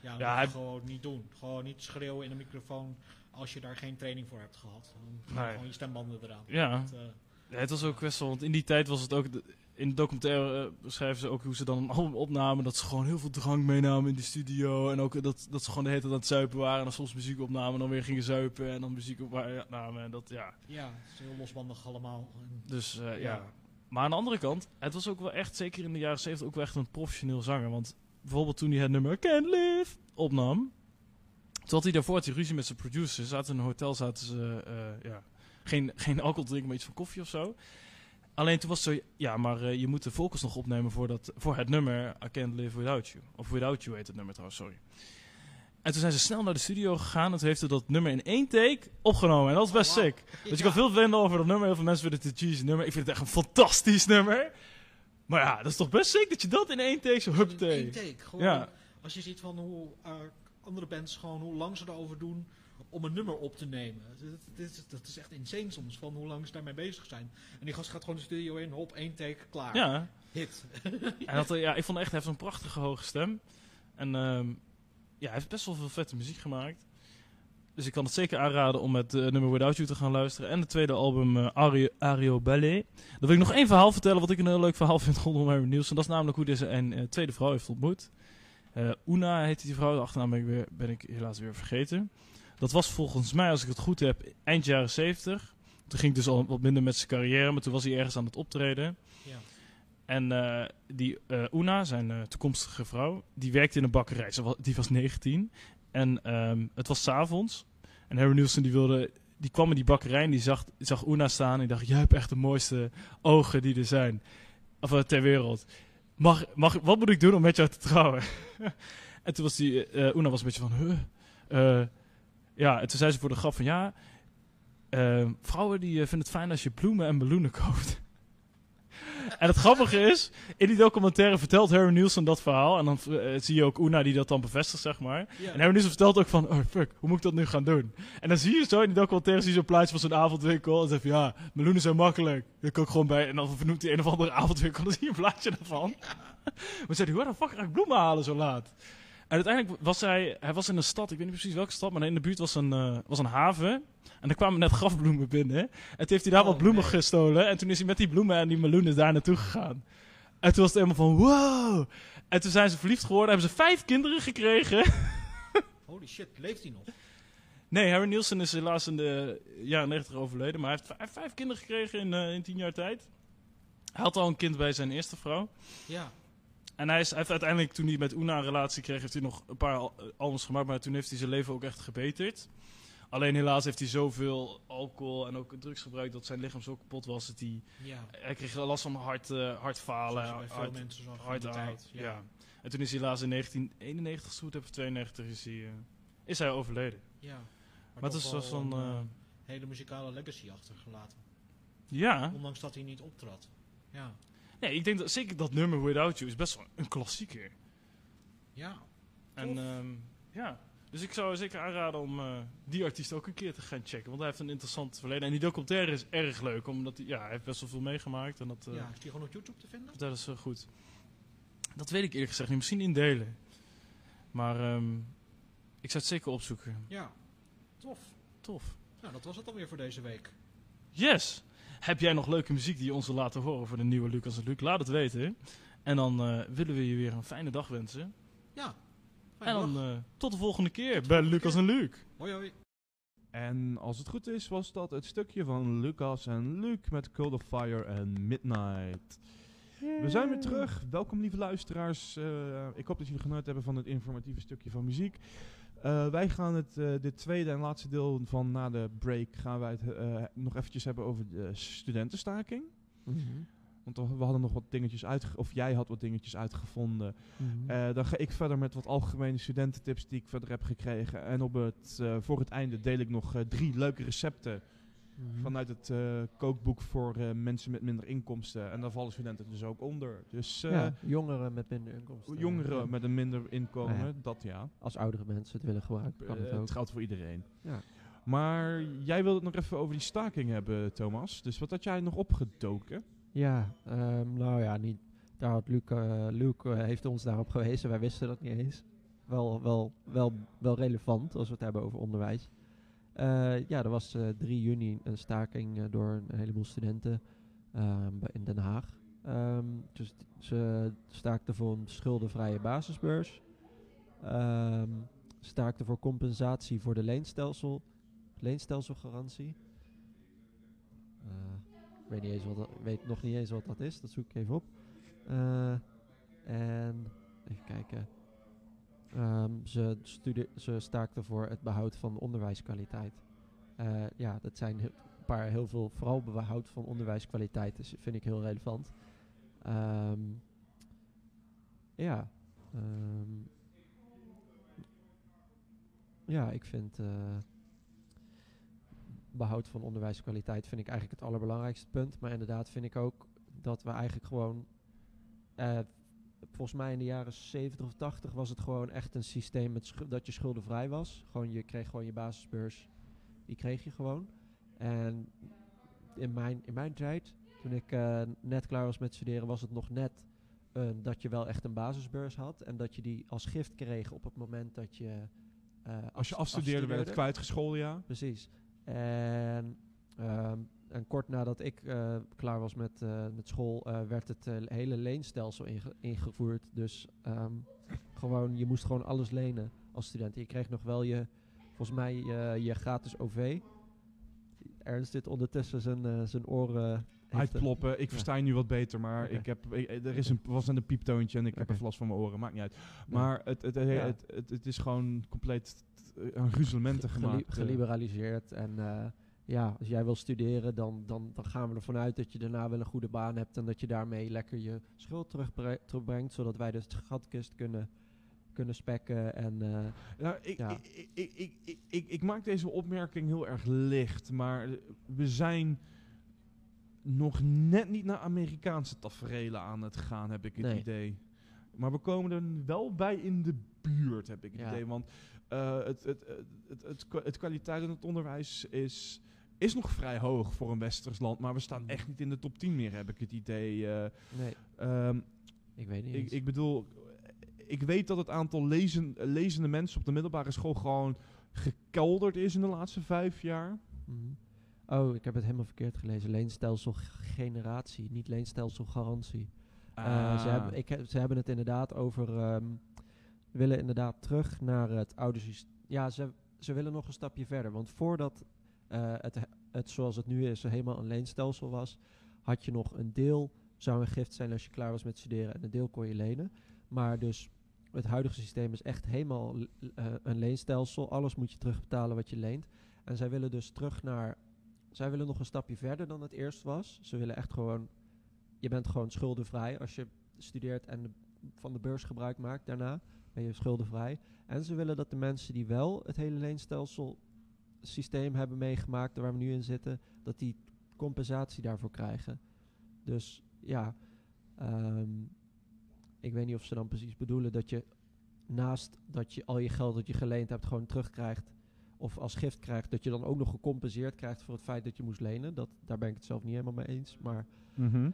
Speaker 6: Ja,
Speaker 4: dat moet je
Speaker 6: hij-
Speaker 4: gewoon niet doen. Gewoon niet schreeuwen in een microfoon als je daar geen training voor hebt gehad. Dan
Speaker 6: Nee.
Speaker 4: Gewoon je stembanden eraan.
Speaker 6: ja.
Speaker 4: Dat, eh,
Speaker 6: Ja, het was ook best wel, want in die tijd was het ook, de- in de documentaire eh, beschrijven ze ook hoe ze dan een album opnamen, dat ze gewoon heel veel drank meenamen in de studio en ook dat, dat ze gewoon de hele tijd aan het zuipen waren en dan soms muziek opnamen en dan weer gingen zuipen en dan muziek opnamen en dat, ja.
Speaker 4: ja, het is heel losbandig allemaal.
Speaker 6: Dus, eh, ja.
Speaker 4: Ja.
Speaker 6: Maar aan de andere kant, het was ook wel echt, zeker in de jaren 70, ook wel echt een professioneel zanger, want bijvoorbeeld toen hij het nummer Can't Live opnam, toen had hij daarvoor had hij ruzie met zijn producer, zaten in een hotel, zaten ze, eh, ja, geen, geen alcohol drinken, maar iets van koffie of zo. Alleen toen was het zo, ja, maar eh, je moet de vocals nog opnemen voor, dat, voor het nummer I Can't Live Without You. Of Without You heet het nummer trouwens, sorry. En toen zijn ze snel naar de studio gegaan en toen heeft hij dat nummer in één take opgenomen. En dat is best
Speaker 4: Oh,
Speaker 6: sick. Dus je kan veel vinden over dat nummer. Heel veel mensen vinden het een cheesy nummer. Ik vind het echt een fantastisch nummer. Maar ja, dat is toch best sick dat je dat in één take zo
Speaker 4: Eén
Speaker 6: huppatee.
Speaker 4: take. Gewoon,
Speaker 6: Ja.
Speaker 4: Als je ziet van hoe eh, andere bands gewoon hoe lang ze erover doen om een nummer op te nemen. Dat, dat, is- dat is echt insane soms, van hoe lang ze daarmee bezig zijn. En die gast gaat gewoon de studio in, hop, één take, klaar.
Speaker 6: Ja.
Speaker 4: Hit.
Speaker 6: En dat, eh, ja, ik vond echt, hij heeft een prachtige hoge stem. En ehm, ja, hij heeft best wel veel vette muziek gemaakt. Dus ik kan het zeker aanraden om het eh, nummer Without You te gaan luisteren. En het tweede album eh, Ario, Ario Ballet. Dan wil ik nog één verhaal vertellen wat ik een heel leuk verhaal vind rondom Harry Nielsen. Dat is namelijk hoe deze eh, tweede vrouw heeft ontmoet. Una heette die vrouw, de achternaam ben ik, weer, ben ik helaas weer vergeten. Dat was volgens mij, als ik het goed heb, eind jaren 70. Toen ging het dus al wat minder met zijn carrière, maar toen was hij ergens aan het optreden.
Speaker 4: Ja.
Speaker 6: En eh, die eh, Una, zijn eh, toekomstige vrouw, die werkte in een bakkerij. Ze was, die was 19. En ehm, het was 's avonds. En Harry Nielsen die wilde, die kwam in die bakkerij en die zag, zag Una staan. En dacht, jij hebt echt de mooiste ogen die er zijn. Of ter wereld. Mag, mag, wat moet ik doen om met jou te trouwen? en toen was die, Una was een beetje van, huh? Eh, ja, en toen zei ze voor de grap van, ja, eh, vrouwen die eh, vinden het fijn als je bloemen en balloenen koopt. En het grappige is, in die documentaire vertelt Harry Nielsen dat verhaal. En dan eh, zie je ook Una die dat dan bevestigt, zeg maar.
Speaker 4: Ja.
Speaker 6: En Harry Nielsen vertelt ook van, oh fuck, hoe moet ik dat nu gaan doen? En dan zie je zo in die documentaire zie je zo'n plaatje van zo'n avondwinkel. En zegt hij, ja, meloenen zijn makkelijk. Je kan ook gewoon bij, en dan vernoemt hij een of andere avondwinkel. Dan zie je een plaatje daarvan. Maar hij, hoe de fuck ga ik bloemen halen zo laat? En uiteindelijk was hij, hij was in een stad, ik weet niet precies welke stad, maar in de buurt was een, eh, was een haven. En er kwamen net grafbloemen binnen. En toen heeft hij daar
Speaker 4: Oh,
Speaker 6: wat bloemen
Speaker 4: nee.
Speaker 6: gestolen. En toen is hij met die bloemen en die meloenen daar naartoe gegaan. En toen was het helemaal van, wow. En toen zijn ze verliefd geworden, hebben ze vijf kinderen gekregen.
Speaker 4: Holy shit, leeft hij nog?
Speaker 6: Nee, Harry Nielsen is helaas in de jaren 90 overleden. Maar hij heeft, heeft vijf kinderen gekregen in, eh, in tien jaar tijd. Hij had al een kind bij zijn eerste vrouw.
Speaker 4: Ja.
Speaker 6: En hij, is, hij heeft uiteindelijk, toen hij met Una een relatie kreeg, heeft hij nog een paar eh, albums gemaakt. Maar toen heeft hij zijn leven ook echt gebeterd. Alleen helaas heeft hij zoveel alcohol en ook drugs gebruikt dat zijn lichaam zo kapot was. Dat hij,
Speaker 4: Ja.
Speaker 6: hij kreeg last van hart, eh, hartfalen.
Speaker 4: Bij veel
Speaker 6: hart-
Speaker 4: mensen zo die
Speaker 6: aan.
Speaker 4: tijd.
Speaker 6: Ja. En toen is hij helaas in 1991 gestoet, of 92 is hij, eh, is hij overleden.
Speaker 4: Ja.
Speaker 6: Maar het
Speaker 4: toch
Speaker 6: is van,
Speaker 4: een hele muzikale legacy achtergelaten.
Speaker 6: Ja,
Speaker 4: Ondanks dat hij niet optrad. Ja.
Speaker 6: Nee, ik denk dat zeker dat nummer Without You is best wel een klassieker.
Speaker 4: Ja.
Speaker 6: En ehm, ja, dus ik zou zeker aanraden om eh, die artiest ook een keer te gaan checken. Want hij heeft een interessant verleden. En die documentaire is erg leuk, omdat hij, ja, hij heeft best wel veel meegemaakt. En dat, eh,
Speaker 4: ja. Is die gewoon op YouTube te vinden?
Speaker 6: dat is eh, goed. Dat weet ik eerlijk gezegd niet. Misschien in delen. Maar ehm, ik zou het zeker opzoeken.
Speaker 4: Ja. Tof.
Speaker 6: Tof.
Speaker 4: Nou, dat was het alweer voor deze week.
Speaker 6: Yes! Heb jij nog leuke muziek die je ons wil laten horen voor de nieuwe Lucas en Luc? Laat het weten. En dan eh, willen we je weer een fijne dag wensen.
Speaker 4: Ja.
Speaker 6: en dan eh, tot de volgende keer bij Lucas en Luc.
Speaker 4: Hoi hoi.
Speaker 1: En als het goed is, was dat het stukje van Lucas en Luc met Cold of Fire en Midnight. We zijn weer terug. Welkom lieve luisteraars. Eh, ik hoop dat jullie genoten hebben van het informatieve stukje van muziek. Eh, wij gaan het eh, dit tweede en laatste deel van na de break gaan wij het eh, nog eventjes hebben over de studentenstaking.
Speaker 2: Mhm.
Speaker 1: Want we hadden nog wat dingetjes uitge... Of jij had wat dingetjes uitgevonden.
Speaker 2: Mhm.
Speaker 1: Dan ga ik verder met wat algemene studententips die ik verder heb gekregen. En op het, voor het einde deel ik nog drie leuke recepten
Speaker 2: Mhm.
Speaker 1: vanuit het eh, kookboek voor eh, mensen met minder inkomsten. En daar vallen studenten dus ook onder. Dus eh,
Speaker 2: ja, jongeren met minder inkomsten.
Speaker 1: jongeren
Speaker 2: Ja.
Speaker 1: met een minder inkomen,
Speaker 2: Ah, ja.
Speaker 1: dat ja.
Speaker 2: Als oudere mensen het willen gebruiken, kan het ook.
Speaker 1: het geldt voor iedereen.
Speaker 2: Ja.
Speaker 1: Maar jij wilde het nog even over die staking hebben, Thomas. Dus wat had jij nog opgedoken?
Speaker 2: Ja, ehm, nou ja, niet, daar had Luc, Luc eh, heeft ons daarop gewezen. Wij wisten dat niet eens. Wel, wel, wel, wel relevant als we het hebben over onderwijs. Eh, ja, er was eh 3 juni een staking eh, door een heleboel studenten ehm, in Den Haag. Ehm, dus ze staakten voor een schuldenvrije basisbeurs. Ehm staakten voor compensatie voor de leenstelsel, leenstelselgarantie. Eh, ik weet, weet nog niet eens wat dat is, dat zoek ik even op. Eh, en even kijken. Ehm, ze, stude- ze staakten voor het behoud van onderwijskwaliteit. Eh, ja, dat zijn een paar heel veel, vooral behoud van onderwijskwaliteit, dus vind ik heel relevant. Ehm, ja, ehm, ja, ik vind eh, behoud van onderwijskwaliteit vind ik eigenlijk het allerbelangrijkste punt. Maar inderdaad vind ik ook dat we eigenlijk gewoon, eh, volgens mij in de jaren 70 of 80 was het gewoon echt een systeem met dat je schuldenvrij was. Gewoon je kreeg gewoon je basisbeurs, die kreeg je gewoon. En in mijn, in mijn tijd, toen ik eh, net klaar was met studeren, was het nog net eh, dat je wel echt een basisbeurs had. En dat je die als gift kreeg op het moment dat je... eh,
Speaker 1: Als je
Speaker 2: af-
Speaker 1: afstudeerde, werd het kwijtgescholden, ja.
Speaker 2: Precies. En, ehm, en kort nadat ik eh, klaar was met, eh, met school, eh, werd het hele leenstelsel inge- ingevoerd. Dus ehm, gewoon, je moest gewoon alles lenen als student. Je kreeg nog wel je, volgens mij, je, je gratis OV. Ernst zit ondertussen zijn, zijn oren... een-
Speaker 1: Uitploppen. Ik versta je nu wat beter, maar ik heb, ik- er is een, was een pieptoontje en ik heb even last van mijn oren. Maakt niet uit.
Speaker 2: Ja.
Speaker 1: Maar het, het, het,
Speaker 2: Ja.
Speaker 1: het, het, het is gewoon compleet een gruzelementen
Speaker 2: geli-
Speaker 1: gemaakt.
Speaker 2: geliberaliseerd. En ja, als jij wil studeren, dan, dan, dan gaan we ervan uit dat je daarna wel een goede baan hebt. En dat je daarmee lekker je schuld terugbre- terugbrengt. Zodat wij de schatkist kunnen, kunnen spekken. En
Speaker 1: Nou, ik,
Speaker 2: Ja.
Speaker 1: ik, ik, ik, ik, ik, ik maak deze opmerking heel erg licht, maar we zijn nog net niet naar Amerikaanse tafereelen aan het gaan, heb ik het
Speaker 2: Nee.
Speaker 1: idee. Maar we komen er wel bij in de buurt, heb ik het
Speaker 2: Ja.
Speaker 1: idee. Want eh, het, het, het, het, het kwaliteit in het onderwijs is, is nog vrij hoog voor een westers land, maar we staan
Speaker 2: Mhm.
Speaker 1: echt niet in de top 10 meer, heb ik het idee. eh.
Speaker 2: nee,
Speaker 1: Ehm,
Speaker 2: ik weet niet
Speaker 1: ik, ik bedoel, ik weet dat het aantal lezen, lezende mensen op de middelbare school gewoon gekelderd is in de laatste vijf jaar.
Speaker 2: Mhm. Oh, ik heb het helemaal verkeerd gelezen. Leenstelsel generatie, niet leenstelsel garantie. Eh, ze, hebben, ik, heb- ze hebben het inderdaad over. ehm, willen inderdaad terug naar het oude systeem. Ja, ze, ze willen nog een stapje verder. Want voordat het, het zoals het nu is helemaal een leenstelsel was, had je nog een deel zou een gift zijn als je klaar was met studeren en een deel kon je lenen. Maar dus het huidige systeem is echt helemaal eh, een leenstelsel. Alles moet je terugbetalen wat je leent. En zij willen dus terug naar. Zij willen nog een stapje verder dan het eerst was. Ze willen echt gewoon. Je bent gewoon schuldenvrij als je studeert en van de beurs gebruik maakt daarna. Ben je schuldenvrij. En ze willen dat de mensen die wel het hele leenstelsel systeem hebben meegemaakt, waar we nu in zitten, dat die compensatie daarvoor krijgen. Dus ja, ehm, ik weet niet of ze dan precies bedoelen dat je naast dat je al je geld dat je geleend hebt gewoon terugkrijgt of als gift krijgt, dat je dan ook nog gecompenseerd krijgt voor het feit dat je moest lenen. Dat, daar ben ik het zelf niet helemaal mee eens. Maar
Speaker 1: Mhm.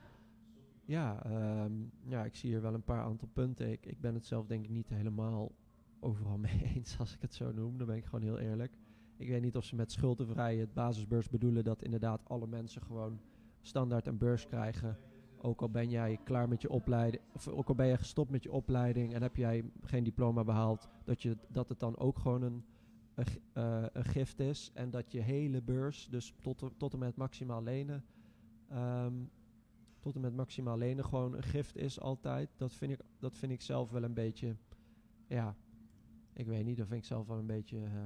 Speaker 2: ja, ehm, ja, ik zie hier wel een paar aantal punten. Ik, ik ben het zelf denk ik niet helemaal overal mee eens als ik het zo noem. Dan ben ik gewoon heel eerlijk. Ik weet niet of ze met schuldenvrij het basisbeurs bedoelen dat inderdaad alle mensen gewoon standaard een beurs krijgen. Ook al ben jij klaar met je opleiding, of ook al ben je gestopt met je opleiding en heb jij geen diploma behaald, dat, je, dat het dan ook gewoon een, een, eh, een gift is. En dat je hele beurs, dus tot, tot en met maximaal lenen, ehm, tot en met maximaal lenen gewoon een gift is altijd. Dat vind ik, dat vind ik zelf wel een beetje, ja, ik weet niet, dat vind ik zelf wel een beetje eh,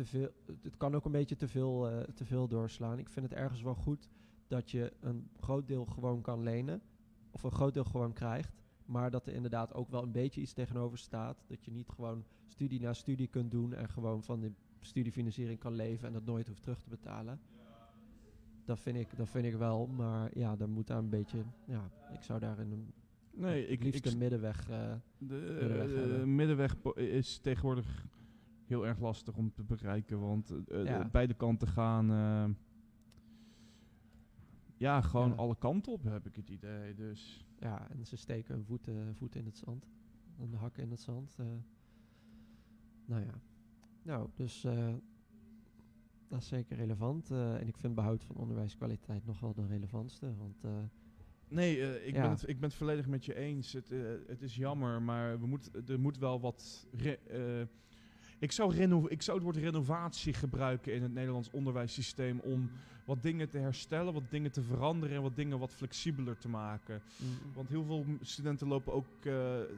Speaker 2: te veel. Het kan ook een beetje te veel, eh, te veel doorslaan. Ik vind het ergens wel goed dat je een groot deel gewoon kan lenen, of een groot deel gewoon krijgt. Maar dat er inderdaad ook wel een beetje iets tegenover staat. Dat je niet gewoon studie na studie kunt doen en gewoon van de studiefinanciering kan leven en dat nooit hoeft terug te betalen. Dat vind ik, dat vind ik wel, maar ja, dan moet daar een beetje, ja, ik zou daar in een
Speaker 1: Nee, ik,
Speaker 2: liefst
Speaker 1: ik,
Speaker 2: een middenweg. eh,
Speaker 1: de
Speaker 2: middenweg
Speaker 1: eh, middenweg is tegenwoordig heel erg lastig om te bereiken, want eh,
Speaker 2: Ja.
Speaker 1: eh, beide kanten gaan. eh, ja, gewoon
Speaker 2: Ja.
Speaker 1: alle kanten op heb ik het idee. Dus
Speaker 2: ja, en ze steken hun voeten, voeten in het zand. Een hakken in het zand. nou ja. Nou, dus dat is zeker relevant. en ik vind behoud van onderwijskwaliteit nog wel de relevantste. Want
Speaker 1: Nee, ik,
Speaker 2: Ja.
Speaker 1: ben het, ik ben het volledig met je eens. Het, het is jammer, maar we moet, er moet wel wat. re- ik, zou reno- ik zou het woord renovatie gebruiken in het Nederlands onderwijssysteem om wat dingen te herstellen, wat dingen te veranderen en wat dingen wat flexibeler te maken.
Speaker 2: mm,
Speaker 1: Want heel veel studenten lopen ook, eh,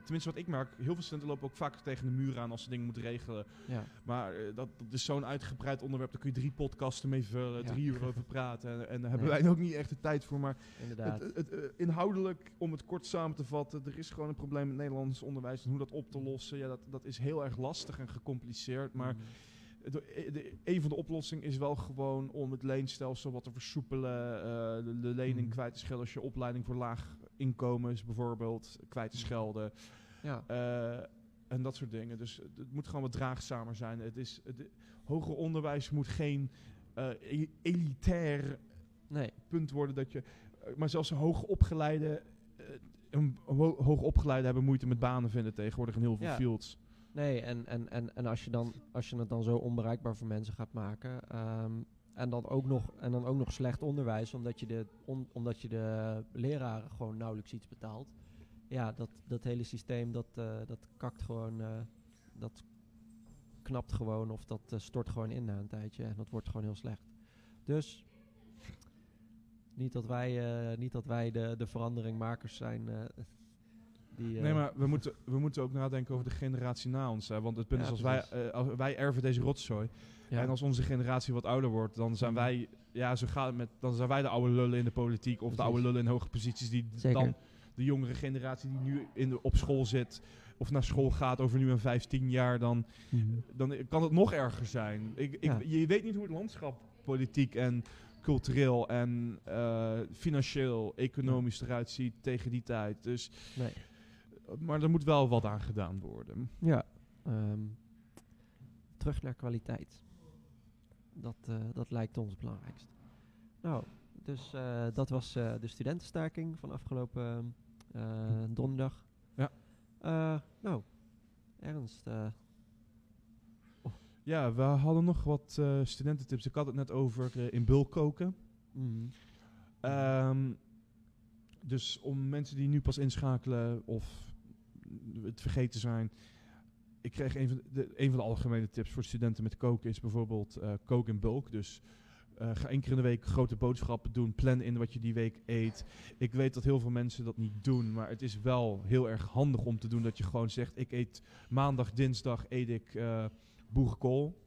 Speaker 1: tenminste wat ik merk, heel veel studenten lopen ook vaak tegen de muur aan als ze dingen moeten regelen.
Speaker 2: ja,
Speaker 1: Maar eh, dat, dat is zo'n uitgebreid onderwerp, daar kun je drie podcasten mee vullen,
Speaker 2: Ja.
Speaker 1: drie uur over praten. En, en daar hebben
Speaker 2: Nee.
Speaker 1: wij ook niet echt de tijd voor. Maar
Speaker 2: inderdaad.
Speaker 1: het, het, eh, inhoudelijk, om het kort samen te vatten, er is gewoon een probleem met Nederlands onderwijs. En hoe dat op te lossen, ja, dat, dat is heel erg lastig en gecompliceerd. Maar
Speaker 2: Mm,
Speaker 1: de, de- een van de oplossingen is wel gewoon om het leenstelsel wat te versoepelen. eh, de, de lening
Speaker 2: Mhm.
Speaker 1: kwijt te schelden als je opleiding voor laag inkomens bijvoorbeeld kwijt te schelden.
Speaker 2: ja,
Speaker 1: Eh, en dat soort dingen. Dus het, moet gewoon wat draagzamer zijn. Het is, het, hoger onderwijs moet geen eh, e- elitair
Speaker 2: nee,
Speaker 1: punt worden dat je. maar zelfs hoogopgeleide. een ho hoogopgeleide hebben moeite met banen vinden tegenwoordig in heel veel
Speaker 2: Ja.
Speaker 1: fields.
Speaker 2: Nee. En, en, en, en als, je dan, als je het dan zo onbereikbaar voor mensen gaat maken. ehm, en, dan ook nog, en dan ook nog slecht onderwijs, omdat je de, omdat je de leraren gewoon nauwelijks iets betaalt. Ja, dat, dat hele systeem dat, eh, dat kakt gewoon. eh, dat knapt gewoon of dat eh, stort gewoon in na een tijdje. En dat wordt gewoon heel slecht. Dus. Niet dat wij, niet dat wij de, de veranderingmakers zijn. Eh, die,
Speaker 1: Nee, maar we moeten, we moeten ook nadenken over de generatie na ons. Hè? Want het punt
Speaker 2: Ja,
Speaker 1: is, als wij, eh, als wij erven deze rotzooi. En als onze generatie wat ouder wordt, dan zijn
Speaker 2: Mhm.
Speaker 1: wij, ja, zo gaat het met, dan zijn wij de oude lullen in de politiek. Of de oude lullen in hoge posities die
Speaker 2: Zeker.
Speaker 1: dan de jongere generatie die nu in de, op school zit. Of naar school gaat over nu een 15 jaar, dan,
Speaker 2: Mhm.
Speaker 1: dan kan het nog erger zijn. Ik, ik,
Speaker 2: Ja.
Speaker 1: Je weet niet hoe het landschap politiek en cultureel en eh, financieel, economisch eruit ziet tegen die tijd. Dus,
Speaker 2: Nee.
Speaker 1: Maar er moet wel wat aan gedaan worden.
Speaker 2: Ja. ehm, terug naar kwaliteit. Dat, eh, dat lijkt ons het belangrijkst. Nou, dus eh, dat was eh, de studentenstaking van afgelopen donderdag.
Speaker 1: Ja.
Speaker 2: Nou, Ernst.
Speaker 1: Ja, we hadden nog wat studententips. Ik had het net over in bulk koken.
Speaker 2: mhm.
Speaker 1: Ehm, dus om mensen die nu pas inschakelen of het vergeten zijn. ik kreeg een van de, van de algemene tips voor studenten met koken is bijvoorbeeld eh kook in bulk. Dus eh, ga één keer in de week grote boodschappen doen. Plan in wat je die week eet. Ik weet dat heel veel mensen dat niet doen, maar het is wel heel erg handig om te doen dat je gewoon zegt: ik eet maandag, dinsdag eet ik eh boerenkool.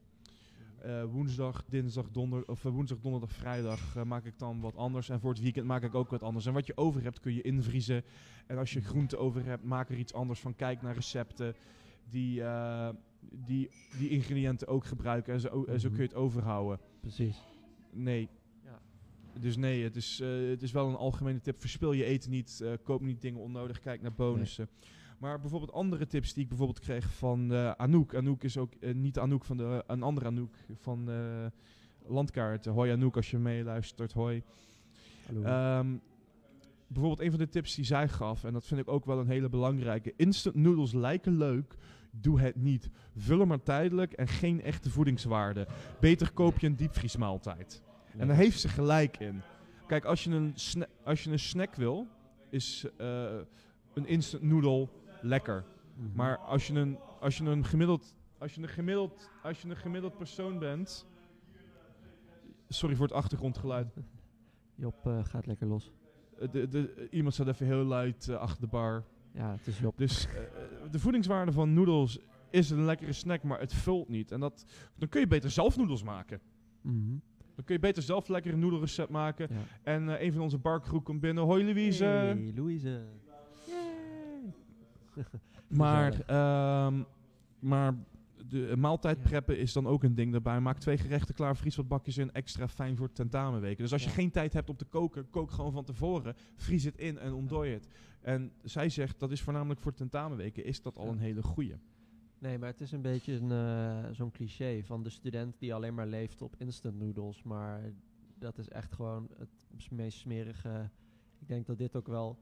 Speaker 1: Eh, woensdag, dinsdag, donder, of eh, woensdag, donderdag, vrijdag eh, maak ik dan wat anders. En voor het weekend maak ik ook wat anders. En wat je over hebt kun je invriezen. En als je groente over hebt, maak er iets anders van. Kijk naar recepten die, eh, die, die ingrediënten ook gebruiken. En zo, en zo kun je het overhouden.
Speaker 2: Precies.
Speaker 1: Nee.
Speaker 2: Ja.
Speaker 1: Dus nee, het is, eh, het is wel een algemene tip. Verspil je eten niet. eh, koop niet dingen onnodig. Kijk naar bonussen. Maar bijvoorbeeld andere tips die ik bijvoorbeeld kreeg van eh, Anouk. Anouk is ook eh, niet Anouk van de, een andere Anouk van eh Landkaart. Hoi Anouk als je meeluistert. Hoi.
Speaker 2: Hallo.
Speaker 1: Ehm, bijvoorbeeld een van de tips die zij gaf, en dat vind ik ook wel een hele belangrijke. Instant noodles lijken leuk, doe het niet. Vul hem maar tijdelijk en geen echte voedingswaarde. Beter koop je een diepvriesmaaltijd. En daar heeft ze gelijk in. Kijk, als je een, als je een snack wil, is een instant noodle lekker.
Speaker 2: Mhm.
Speaker 1: Maar als je een, als je een gemiddeld, als je een gemiddeld, als je een gemiddeld persoon bent. Sorry voor het achtergrondgeluid.
Speaker 2: Job eh, gaat lekker los.
Speaker 1: Eh, de, de, iemand staat even heel luid eh, achter de bar.
Speaker 2: Ja, het is Job.
Speaker 1: Dus de voedingswaarde van noedels is een lekkere snack, maar het vult niet. En dat, dan kun je beter zelf noedels maken.
Speaker 2: Mhm.
Speaker 1: Dan kun je beter zelf lekker een noedelrecept maken.
Speaker 2: Ja.
Speaker 1: En een van onze barcrew komt binnen. Hoi Louise.
Speaker 2: Hey, Louise.
Speaker 1: Maar, ehm, maar de eh, maaltijd preppen is dan ook een ding daarbij. Maak twee gerechten klaar, vries wat bakjes in, extra fijn voor tentamenweken. Dus als je
Speaker 2: Ja.
Speaker 1: geen tijd hebt om te koken, kook gewoon van tevoren. Vries het in en ontdooi het. En zij zegt, dat is voornamelijk voor tentamenweken, is dat al een hele goeie.
Speaker 2: Nee, maar het is een beetje een, eh, zo'n cliché van de student die alleen maar leeft op instant noodles. Maar dat is echt gewoon het meest smerige. Ik denk dat dit ook wel.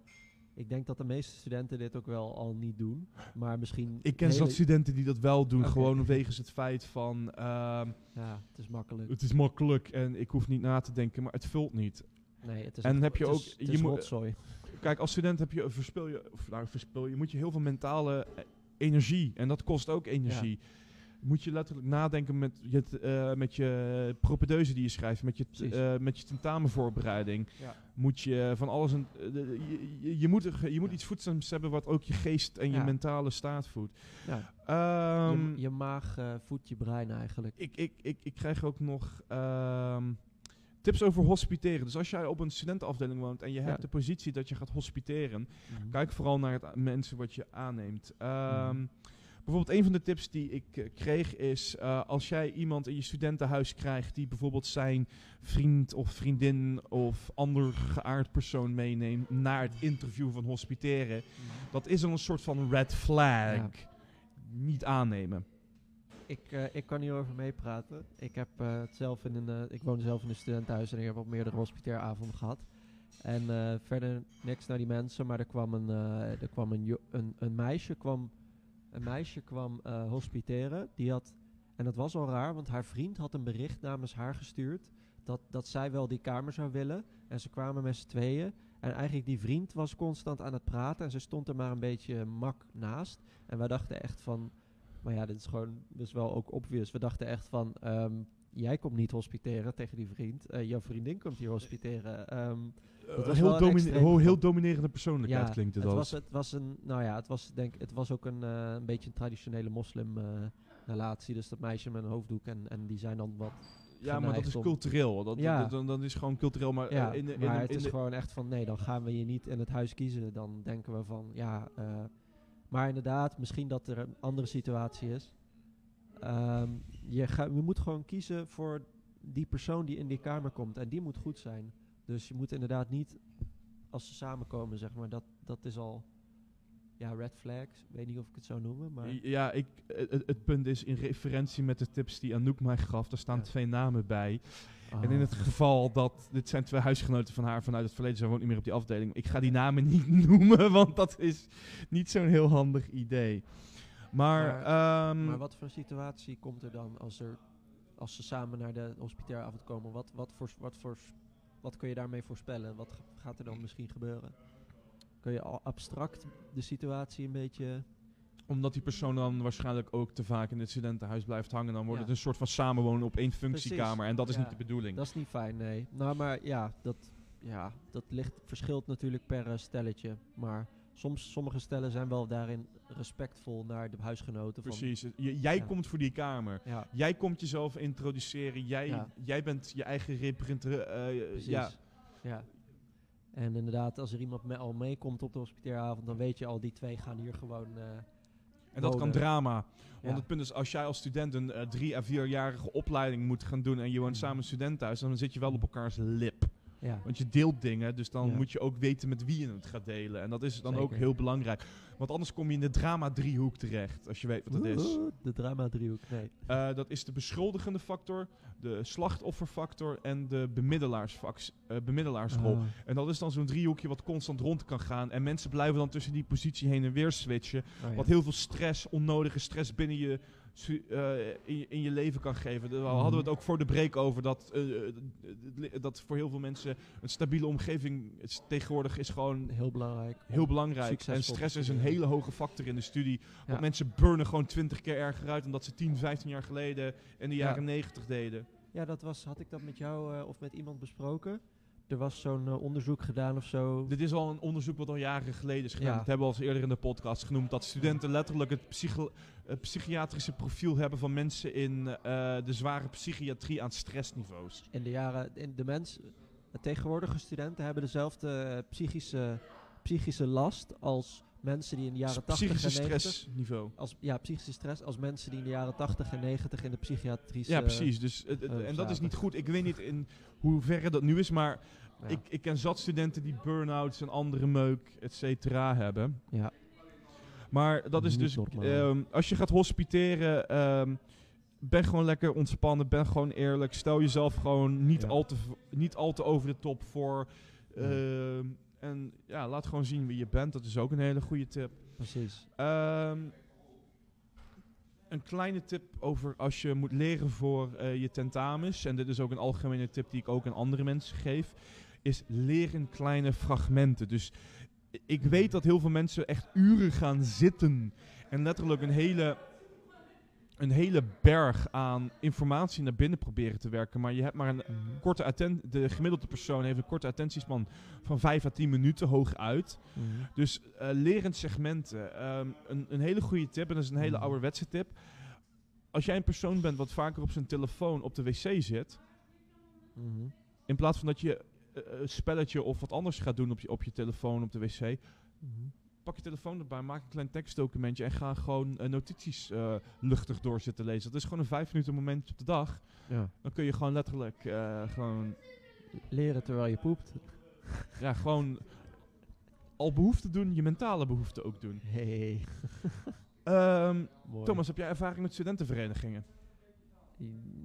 Speaker 2: Ik denk dat de meeste studenten dit ook wel al niet doen. Maar misschien.
Speaker 1: Ik ken
Speaker 2: hele-
Speaker 1: zat studenten die dat wel doen, gewoon wegens het feit van... ehm,
Speaker 2: Ja, het is makkelijk.
Speaker 1: het is makkelijk en ik hoef niet na te denken, maar het vult niet.
Speaker 2: Nee, het is
Speaker 1: En heb je ook-
Speaker 2: is-
Speaker 1: je moet-. Kijk, als student heb je, verspil je, of nou verspil je, moet je heel veel mentale eh, energie. En dat kost ook energie. Moet je letterlijk nadenken met je, eh, met je propedeuse die je schrijft, met je, eh, met je tentamenvoorbereiding.
Speaker 2: Ja.
Speaker 1: Moet je van alles een. eh, je, je, je moet, er- je moet
Speaker 2: Ja.
Speaker 1: iets voedzaams hebben wat ook je geest en je mentale staat voedt.
Speaker 2: Ja,
Speaker 1: Ehm,
Speaker 2: je, je maag voedt je brein eigenlijk.
Speaker 1: ik, ik, ik, ik krijg ook nog ehm, tips over hospiteren. Dus als jij op een studentenafdeling woont en je hebt de positie dat je gaat hospiteren,
Speaker 2: Mhm.
Speaker 1: Kijk vooral naar het mensen wat je aanneemt.
Speaker 2: Mhm.
Speaker 1: Bijvoorbeeld een van de tips die ik eh, kreeg is... eh, als jij iemand in je studentenhuis krijgt... die bijvoorbeeld zijn vriend of vriendin... of ander geaard persoon meeneemt... naar het interview van hospiteren... dat is dan een soort van red flag.
Speaker 2: Ja.
Speaker 1: Niet aannemen.
Speaker 2: Ik, eh, ik kan hierover meepraten. Ik, heb, het zelf in een, ik woon zelf in een studentenhuis en ik heb al meerdere hospiteeravonden gehad. En verder niks naar die mensen, maar er kwam een, er kwam een, een meisje kwam, een meisje kwam eh, hospiteren. Die had, en dat was al raar, want haar vriend had een bericht namens haar gestuurd dat, dat zij wel die kamer zou willen. En ze kwamen met z'n tweeën. En eigenlijk die vriend was constant aan het praten en ze stond er maar een beetje mak naast. En wij dachten echt van, maar ja, dit is gewoon, is wel ook obvious. We dachten echt van, ehm, jij komt niet hospiteren tegen die vriend. Eh, jouw vriendin komt hier hospiteren. Ehm, Dat was
Speaker 1: heel, domine- heel dominerende persoonlijkheid
Speaker 2: ja,
Speaker 1: klinkt het,
Speaker 2: het
Speaker 1: als.
Speaker 2: was, het was een, nou ja, het was denk, het was ook een, eh, een beetje een traditionele moslim eh, relatie. Dus dat meisje met een hoofddoek en, en die zijn dan wat
Speaker 1: ja, maar dat is cultureel. Dat,
Speaker 2: Ja.
Speaker 1: dat, dat, dat is gewoon cultureel. Maar,
Speaker 2: Ja,
Speaker 1: eh, in de, in
Speaker 2: maar
Speaker 1: de-
Speaker 2: het is gewoon echt van nee, dan gaan we je niet in het huis kiezen. Dan denken we van ja, eh, maar inderdaad, misschien dat er een andere situatie is. Ehm, je, ga, je moet gewoon kiezen voor die persoon die in die kamer komt en die moet goed zijn. Dus je moet inderdaad niet als ze samenkomen, zeg maar, dat, dat is al ja, red flags. Ik weet niet of ik het zou noemen, maar
Speaker 1: Ja, ik, het, punt is in referentie met de tips die Anouk mij gaf, daar staan
Speaker 2: Ja.
Speaker 1: twee namen bij. En in
Speaker 2: Ah.
Speaker 1: het geval dat, dit zijn twee huisgenoten van haar vanuit het verleden, zij woont niet meer op die afdeling. Ik ga die namen niet noemen, want dat is niet zo'n heel handig idee. Maar,
Speaker 2: Maar-
Speaker 1: ehm,
Speaker 2: Maar wat voor situatie komt er dan als, er, als ze samen naar de hospitaalavond komen? Wat, wat, voor, wat, voor, wat kun je daarmee voorspellen? Wat gaat er dan misschien gebeuren? Kun je al abstract de situatie een beetje...
Speaker 1: Omdat die persoon dan waarschijnlijk ook te vaak in het studentenhuis blijft hangen. Dan wordt
Speaker 2: Ja.
Speaker 1: het een soort van samenwonen op één functiekamer. En dat is
Speaker 2: Ja.
Speaker 1: niet de bedoeling.
Speaker 2: Dat is niet fijn, nee. Nou, maar ja, dat, ja, dat ligt, verschilt natuurlijk per eh, stelletje. Maar soms, sommige stellen zijn wel daarin respectvol naar de huisgenoten. Van,
Speaker 1: Precies. J- jij
Speaker 2: Ja.
Speaker 1: komt voor die kamer.
Speaker 2: ja,
Speaker 1: Jij komt jezelf introduceren. Jij,
Speaker 2: Ja.
Speaker 1: jij bent je eigen representatie.
Speaker 2: precies.
Speaker 1: ja,
Speaker 2: Ja. En inderdaad, als er iemand me al meekomt op de hospiteeravond, dan weet je al, die twee gaan hier gewoon... eh,
Speaker 1: en dat kan drama. Want het punt is, als jij als student een eh, drie à vierjarige opleiding moet gaan doen en je woont
Speaker 2: Mhm.
Speaker 1: samen in een studentenhuis, dan zit je wel op elkaars lip.
Speaker 2: Ja.
Speaker 1: Want je deelt dingen, dus dan
Speaker 2: Ja.
Speaker 1: moet je ook weten met wie je het gaat delen. En dat is dan ook heel belangrijk. Want anders kom je in de drama-driehoek terecht, als je weet wat het is.
Speaker 2: De drama-driehoek, nee.
Speaker 1: Eh, dat is de beschuldigende factor, de slachtofferfactor en de bemiddelaars eh, bemiddelaarsrol.
Speaker 2: Ah,
Speaker 1: En dat is dan zo'n driehoekje wat constant rond kan gaan. En mensen blijven dan tussen die positie heen en weer switchen.
Speaker 2: oh ja.
Speaker 1: Wat heel veel stress, onnodige stress binnen je, in, je in je leven kan geven. Daar hadden we het ook voor de break over. Dat, eh, eh, dat voor heel veel mensen een stabiele omgeving is, tegenwoordig is gewoon
Speaker 2: Heel belangrijk.
Speaker 1: heel belangrijk.
Speaker 2: Succesvol
Speaker 1: En stress is een hele hoge factor in de studie. Want mensen burnen gewoon twintig keer erger uit dan dat ze 10, 15 jaar geleden in de
Speaker 2: Ja.
Speaker 1: jaren 90 deden.
Speaker 2: Ja, dat was, had ik dat met jou eh, of met iemand besproken? Er was zo'n eh, onderzoek gedaan of zo.
Speaker 1: Dit is al een onderzoek wat al jaren geleden is gedaan.
Speaker 2: Ja.
Speaker 1: Dat hebben we al eens eerder in de podcast genoemd. Dat studenten letterlijk het psychiatrische profiel hebben van mensen in eh, de zware psychiatrie aan stressniveaus.
Speaker 2: In de jaren, in de mens, tegenwoordige studenten hebben dezelfde eh, psychische, psychische last als mensen die in de jaren 80
Speaker 1: Psychische
Speaker 2: en 90
Speaker 1: stressniveau.
Speaker 2: als ja, psychische stress als mensen die in de jaren 80 en 90 in de psychiatrische
Speaker 1: Ja, precies. Dus, en dat is niet goed. Ik weet niet in hoeverre dat nu is, maar
Speaker 2: ja,
Speaker 1: ik, ik ken zat studenten die burn-outs en andere meuk, et cetera, hebben.
Speaker 2: ja,
Speaker 1: Maar dat is dus, ehm, als je gaat hospiteren, ehm, ben gewoon lekker ontspannen, ben gewoon eerlijk. Stel jezelf gewoon niet,
Speaker 2: Ja.
Speaker 1: al, te, niet al te over de top voor. Ehm, en ja, laat gewoon zien wie je bent. Dat is ook een hele goede tip.
Speaker 2: precies.
Speaker 1: Een kleine tip over als je moet leren voor eh, je tentamens. En dit is ook een algemene tip die ik ook aan andere mensen geef. Is leer in kleine fragmenten. Dus ik weet dat heel veel mensen echt uren gaan zitten. En letterlijk een hele, een hele berg aan informatie naar binnen proberen te werken. Maar je hebt maar een
Speaker 2: Mhm.
Speaker 1: korte atten de gemiddelde persoon heeft een korte attentiespan van 5 à 10 minuten hooguit.
Speaker 2: Mhm.
Speaker 1: Dus eh lerend segmenten. Ehm, een, een hele goede tip, en dat is een hele
Speaker 2: Mhm.
Speaker 1: ouderwetse tip. Als jij een persoon bent wat vaker op zijn telefoon op de wc zit,
Speaker 2: Mhm.
Speaker 1: in plaats van dat je een spelletje of wat anders gaat doen op je, op je telefoon op de wc,
Speaker 2: Mhm.
Speaker 1: pak je telefoon erbij, maak een klein tekstdocumentje en ga gewoon eh, notities eh, luchtig door zitten lezen. Dat is gewoon een vijf minuten momentje op de dag.
Speaker 2: Ja.
Speaker 1: Dan kun je gewoon letterlijk eh, gewoon,
Speaker 2: Leren terwijl je poept.
Speaker 1: ja, gewoon al behoefte doen, je mentale behoefte ook doen.
Speaker 2: Hey.
Speaker 1: Ehm. Thomas, heb jij ervaring met studentenverenigingen?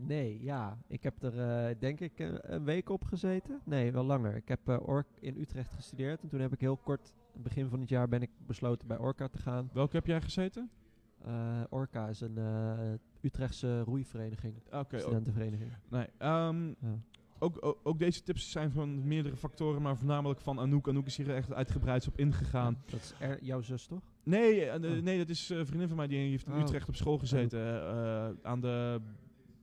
Speaker 2: Nee, ja. Ik heb er eh, denk ik een, een week op gezeten. Nee, wel langer. Ik heb eh, Ork in Utrecht gestudeerd. En toen heb ik heel kort, begin van het jaar, ben ik besloten bij Orca te gaan.
Speaker 1: Welke heb jij gezeten?
Speaker 2: Eh, Orca is een Utrechtse roeivereniging. Studentenvereniging.
Speaker 1: nee. ehm,
Speaker 2: Ja.
Speaker 1: ook, ook, ook deze tips zijn van meerdere factoren, maar voornamelijk van Anouk. Anouk is hier echt uitgebreid op ingegaan.
Speaker 2: Dat is er, jouw zus, toch?
Speaker 1: Nee,
Speaker 2: Oh.
Speaker 1: nee, dat is een vriendin van mij die heeft in
Speaker 2: Oh.
Speaker 1: Utrecht op school gezeten. aan de,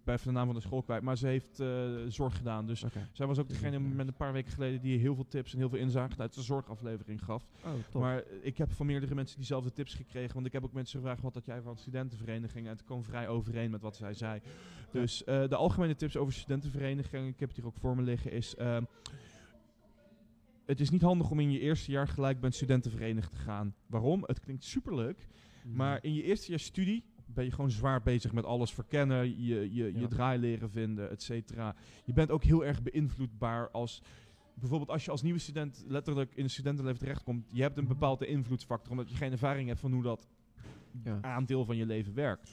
Speaker 1: bij de naam van de school kwijt. Maar ze heeft eh, zorg gedaan. Dus zij was ook degene met een paar weken geleden die heel veel tips en heel veel inzage uit de zorgaflevering gaf.
Speaker 2: Oh.
Speaker 1: Maar ik heb van meerdere mensen diezelfde tips gekregen. Want ik heb ook mensen gevraagd wat dat jij van studentenverenigingen. En het kwam vrij overeen met wat zij zei. Dus eh, de algemene tips over studentenverenigingen, ik heb het hier ook voor me liggen, is... ehm, het is niet handig om in je eerste jaar gelijk bij een studentenvereniging te gaan. Waarom? Het klinkt superleuk.
Speaker 2: Mhm.
Speaker 1: Maar in je eerste jaar studie ben je gewoon zwaar bezig met alles verkennen, je, je, je draai leren vinden, et cetera. Je bent ook heel erg beïnvloedbaar als... Bijvoorbeeld als je als nieuwe student letterlijk in een studentenleven terechtkomt, je hebt een bepaalde invloedsfactor omdat je geen ervaring hebt van hoe dat
Speaker 2: ja.
Speaker 1: aandeel van je leven werkt.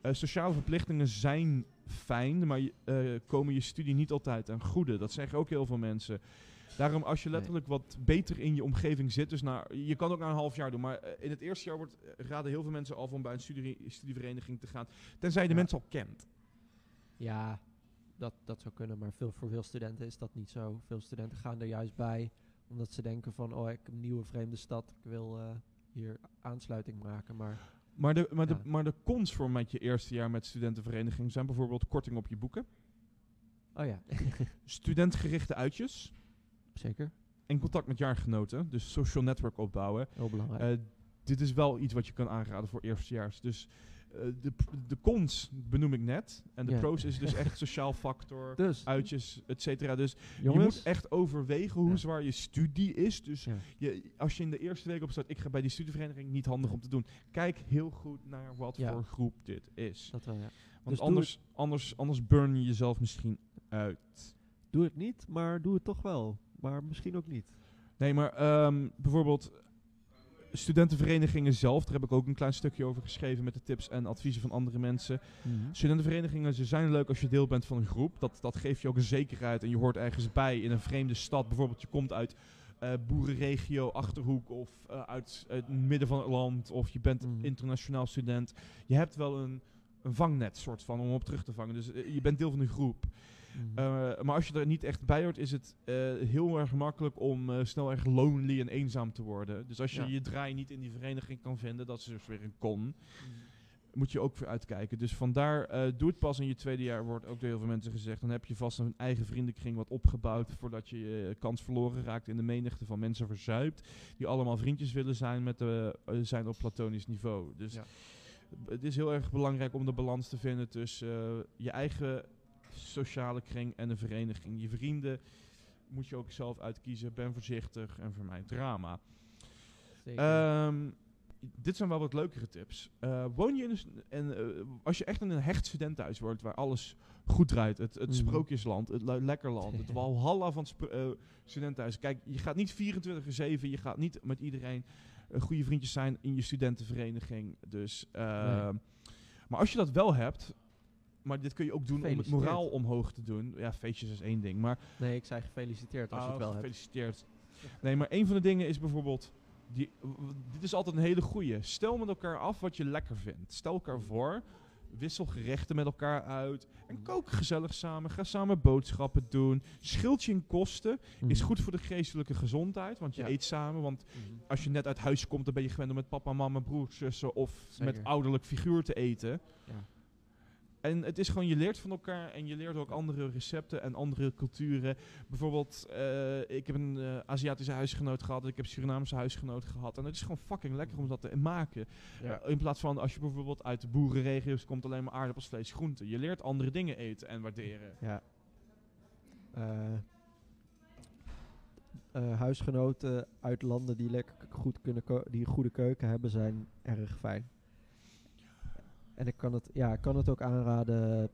Speaker 1: Eh, sociale verplichtingen zijn fijn, maar eh, komen je studie niet altijd ten goede. Dat zeggen ook heel veel mensen. Daarom, als je
Speaker 2: Nee.
Speaker 1: letterlijk wat beter in je omgeving zit, dus na, je kan ook na een half jaar doen, maar eh, in het eerste jaar wordt, eh, raden heel veel mensen af om bij een studie, studievereniging te gaan, tenzij je de
Speaker 2: Ja.
Speaker 1: mensen al kent.
Speaker 2: Ja, dat, dat zou kunnen, maar veel, voor veel studenten is dat niet zo. Veel studenten gaan er juist bij omdat ze denken van, oh, ik heb een nieuwe vreemde stad, ik wil eh, hier aansluiting maken. Maar
Speaker 1: Maar de, maar, de, maar de cons voor met je eerste jaar met studentenvereniging zijn bijvoorbeeld korting op je boeken,
Speaker 2: Oh ja,
Speaker 1: studentgerichte uitjes
Speaker 2: zeker.
Speaker 1: en contact met jaargenoten. Dus social network opbouwen.
Speaker 2: Heel belangrijk.
Speaker 1: Eh, dit is wel iets wat je kan aanraden voor eerstejaars. Dus eh, de, de cons benoem ik net. En de
Speaker 2: Ja.
Speaker 1: pros is dus echt sociaal factor,
Speaker 2: dus,
Speaker 1: uitjes, et cetera. Dus
Speaker 2: jongens,
Speaker 1: je moet echt overwegen hoe
Speaker 2: Ja.
Speaker 1: zwaar je studie is. Dus
Speaker 2: Ja.
Speaker 1: je, als je in de eerste week op staat, ik ga bij die studievereniging, niet handig om te doen. Kijk heel goed naar wat voor groep dit is.
Speaker 2: dat wel, ja.
Speaker 1: Want
Speaker 2: Dus
Speaker 1: anders, anders, anders burn je jezelf misschien uit.
Speaker 2: Doe het niet, maar doe het toch wel. Maar misschien ook niet.
Speaker 1: Nee, maar ehm, bijvoorbeeld studentenverenigingen zelf, daar heb ik ook een klein stukje over geschreven met de tips en adviezen van andere mensen. Studentenverenigingen, ze zijn leuk als je deel bent van een groep. Dat, dat geeft je ook een zekerheid en je hoort ergens bij in een vreemde stad. Bijvoorbeeld je komt uit eh boerenregio, Achterhoek of eh, uit, uit het midden van het land. Of je bent
Speaker 2: Mhm.
Speaker 1: internationaal student. Je hebt wel een, een vangnet soort van om op terug te vangen. Dus eh, je bent deel van een groep. Eh, maar als je er niet echt bij hoort, is het eh, heel erg makkelijk om eh, snel erg lonely en eenzaam te worden. Dus als je
Speaker 2: Ja.
Speaker 1: je draai niet in die vereniging kan vinden, dat is dus weer een con,
Speaker 2: Mhm.
Speaker 1: moet je ook weer uitkijken. Dus vandaar, doe het pas in je tweede jaar, wordt ook door heel veel mensen gezegd. Dan heb je vast een eigen vriendenkring wat opgebouwd voordat je je kans verloren raakt in de menigte van mensen verzuipt. Die allemaal vriendjes willen zijn, met de, zijn op platonisch niveau. Dus
Speaker 2: Ja.
Speaker 1: het is heel erg belangrijk om de balans te vinden tussen je eigen sociale kring en een vereniging. Je vrienden moet je ook zelf uitkiezen. Ben voorzichtig en vermijd drama. Ehm, dit zijn wel wat leukere tips. Eh, woon je in een, en, eh, als je echt in een hecht studentenhuis woont waar alles goed draait, het, het
Speaker 2: Mhm.
Speaker 1: sprookjesland, het le- lekkerland, het walhalla van sp- eh, studentenhuis. Kijk, je gaat niet 24-7, je gaat niet met iedereen eh, goede vriendjes zijn in je studentenvereniging. Dus, ehm, Maar als je dat wel hebt, maar dit kun je ook doen om het
Speaker 2: Gefeliciteerd.
Speaker 1: moraal omhoog te doen. Ja, feestjes is één ding, maar
Speaker 2: nee, ik zei gefeliciteerd als je
Speaker 1: Oh,
Speaker 2: het wel hebt.
Speaker 1: gefeliciteerd. Nee, maar een van de dingen is bijvoorbeeld... Die, dit is altijd een hele goeie. Stel met elkaar af wat je lekker vindt. Stel elkaar voor. Wissel gerechten met elkaar uit. En kook gezellig samen. Ga samen boodschappen doen. Scheelt je in kosten. Is
Speaker 2: Mhm.
Speaker 1: goed voor de geestelijke gezondheid. Want je
Speaker 2: Ja.
Speaker 1: eet samen. Want
Speaker 2: Mhm.
Speaker 1: als je net uit huis komt, dan ben je gewend om met papa, mama, broers, zussen of
Speaker 2: Zeker.
Speaker 1: met ouderlijk figuur te eten.
Speaker 2: Ja.
Speaker 1: En het is gewoon, je leert van elkaar en je leert ook andere recepten en andere culturen. Bijvoorbeeld, eh, ik heb een eh, Aziatische huisgenoot gehad, ik heb Surinaamse huisgenoot gehad. En het is gewoon fucking lekker om dat te maken.
Speaker 2: Ja.
Speaker 1: Eh, in plaats van als je bijvoorbeeld uit de boerenregio's komt, alleen maar aardappels, vlees, groenten. Je leert andere dingen eten en waarderen.
Speaker 2: Ja. Huisgenoten uit landen die lekker goed kunnen die een goede keuken hebben, zijn erg fijn. En ik kan het, ja, ik kan het ook aanraden.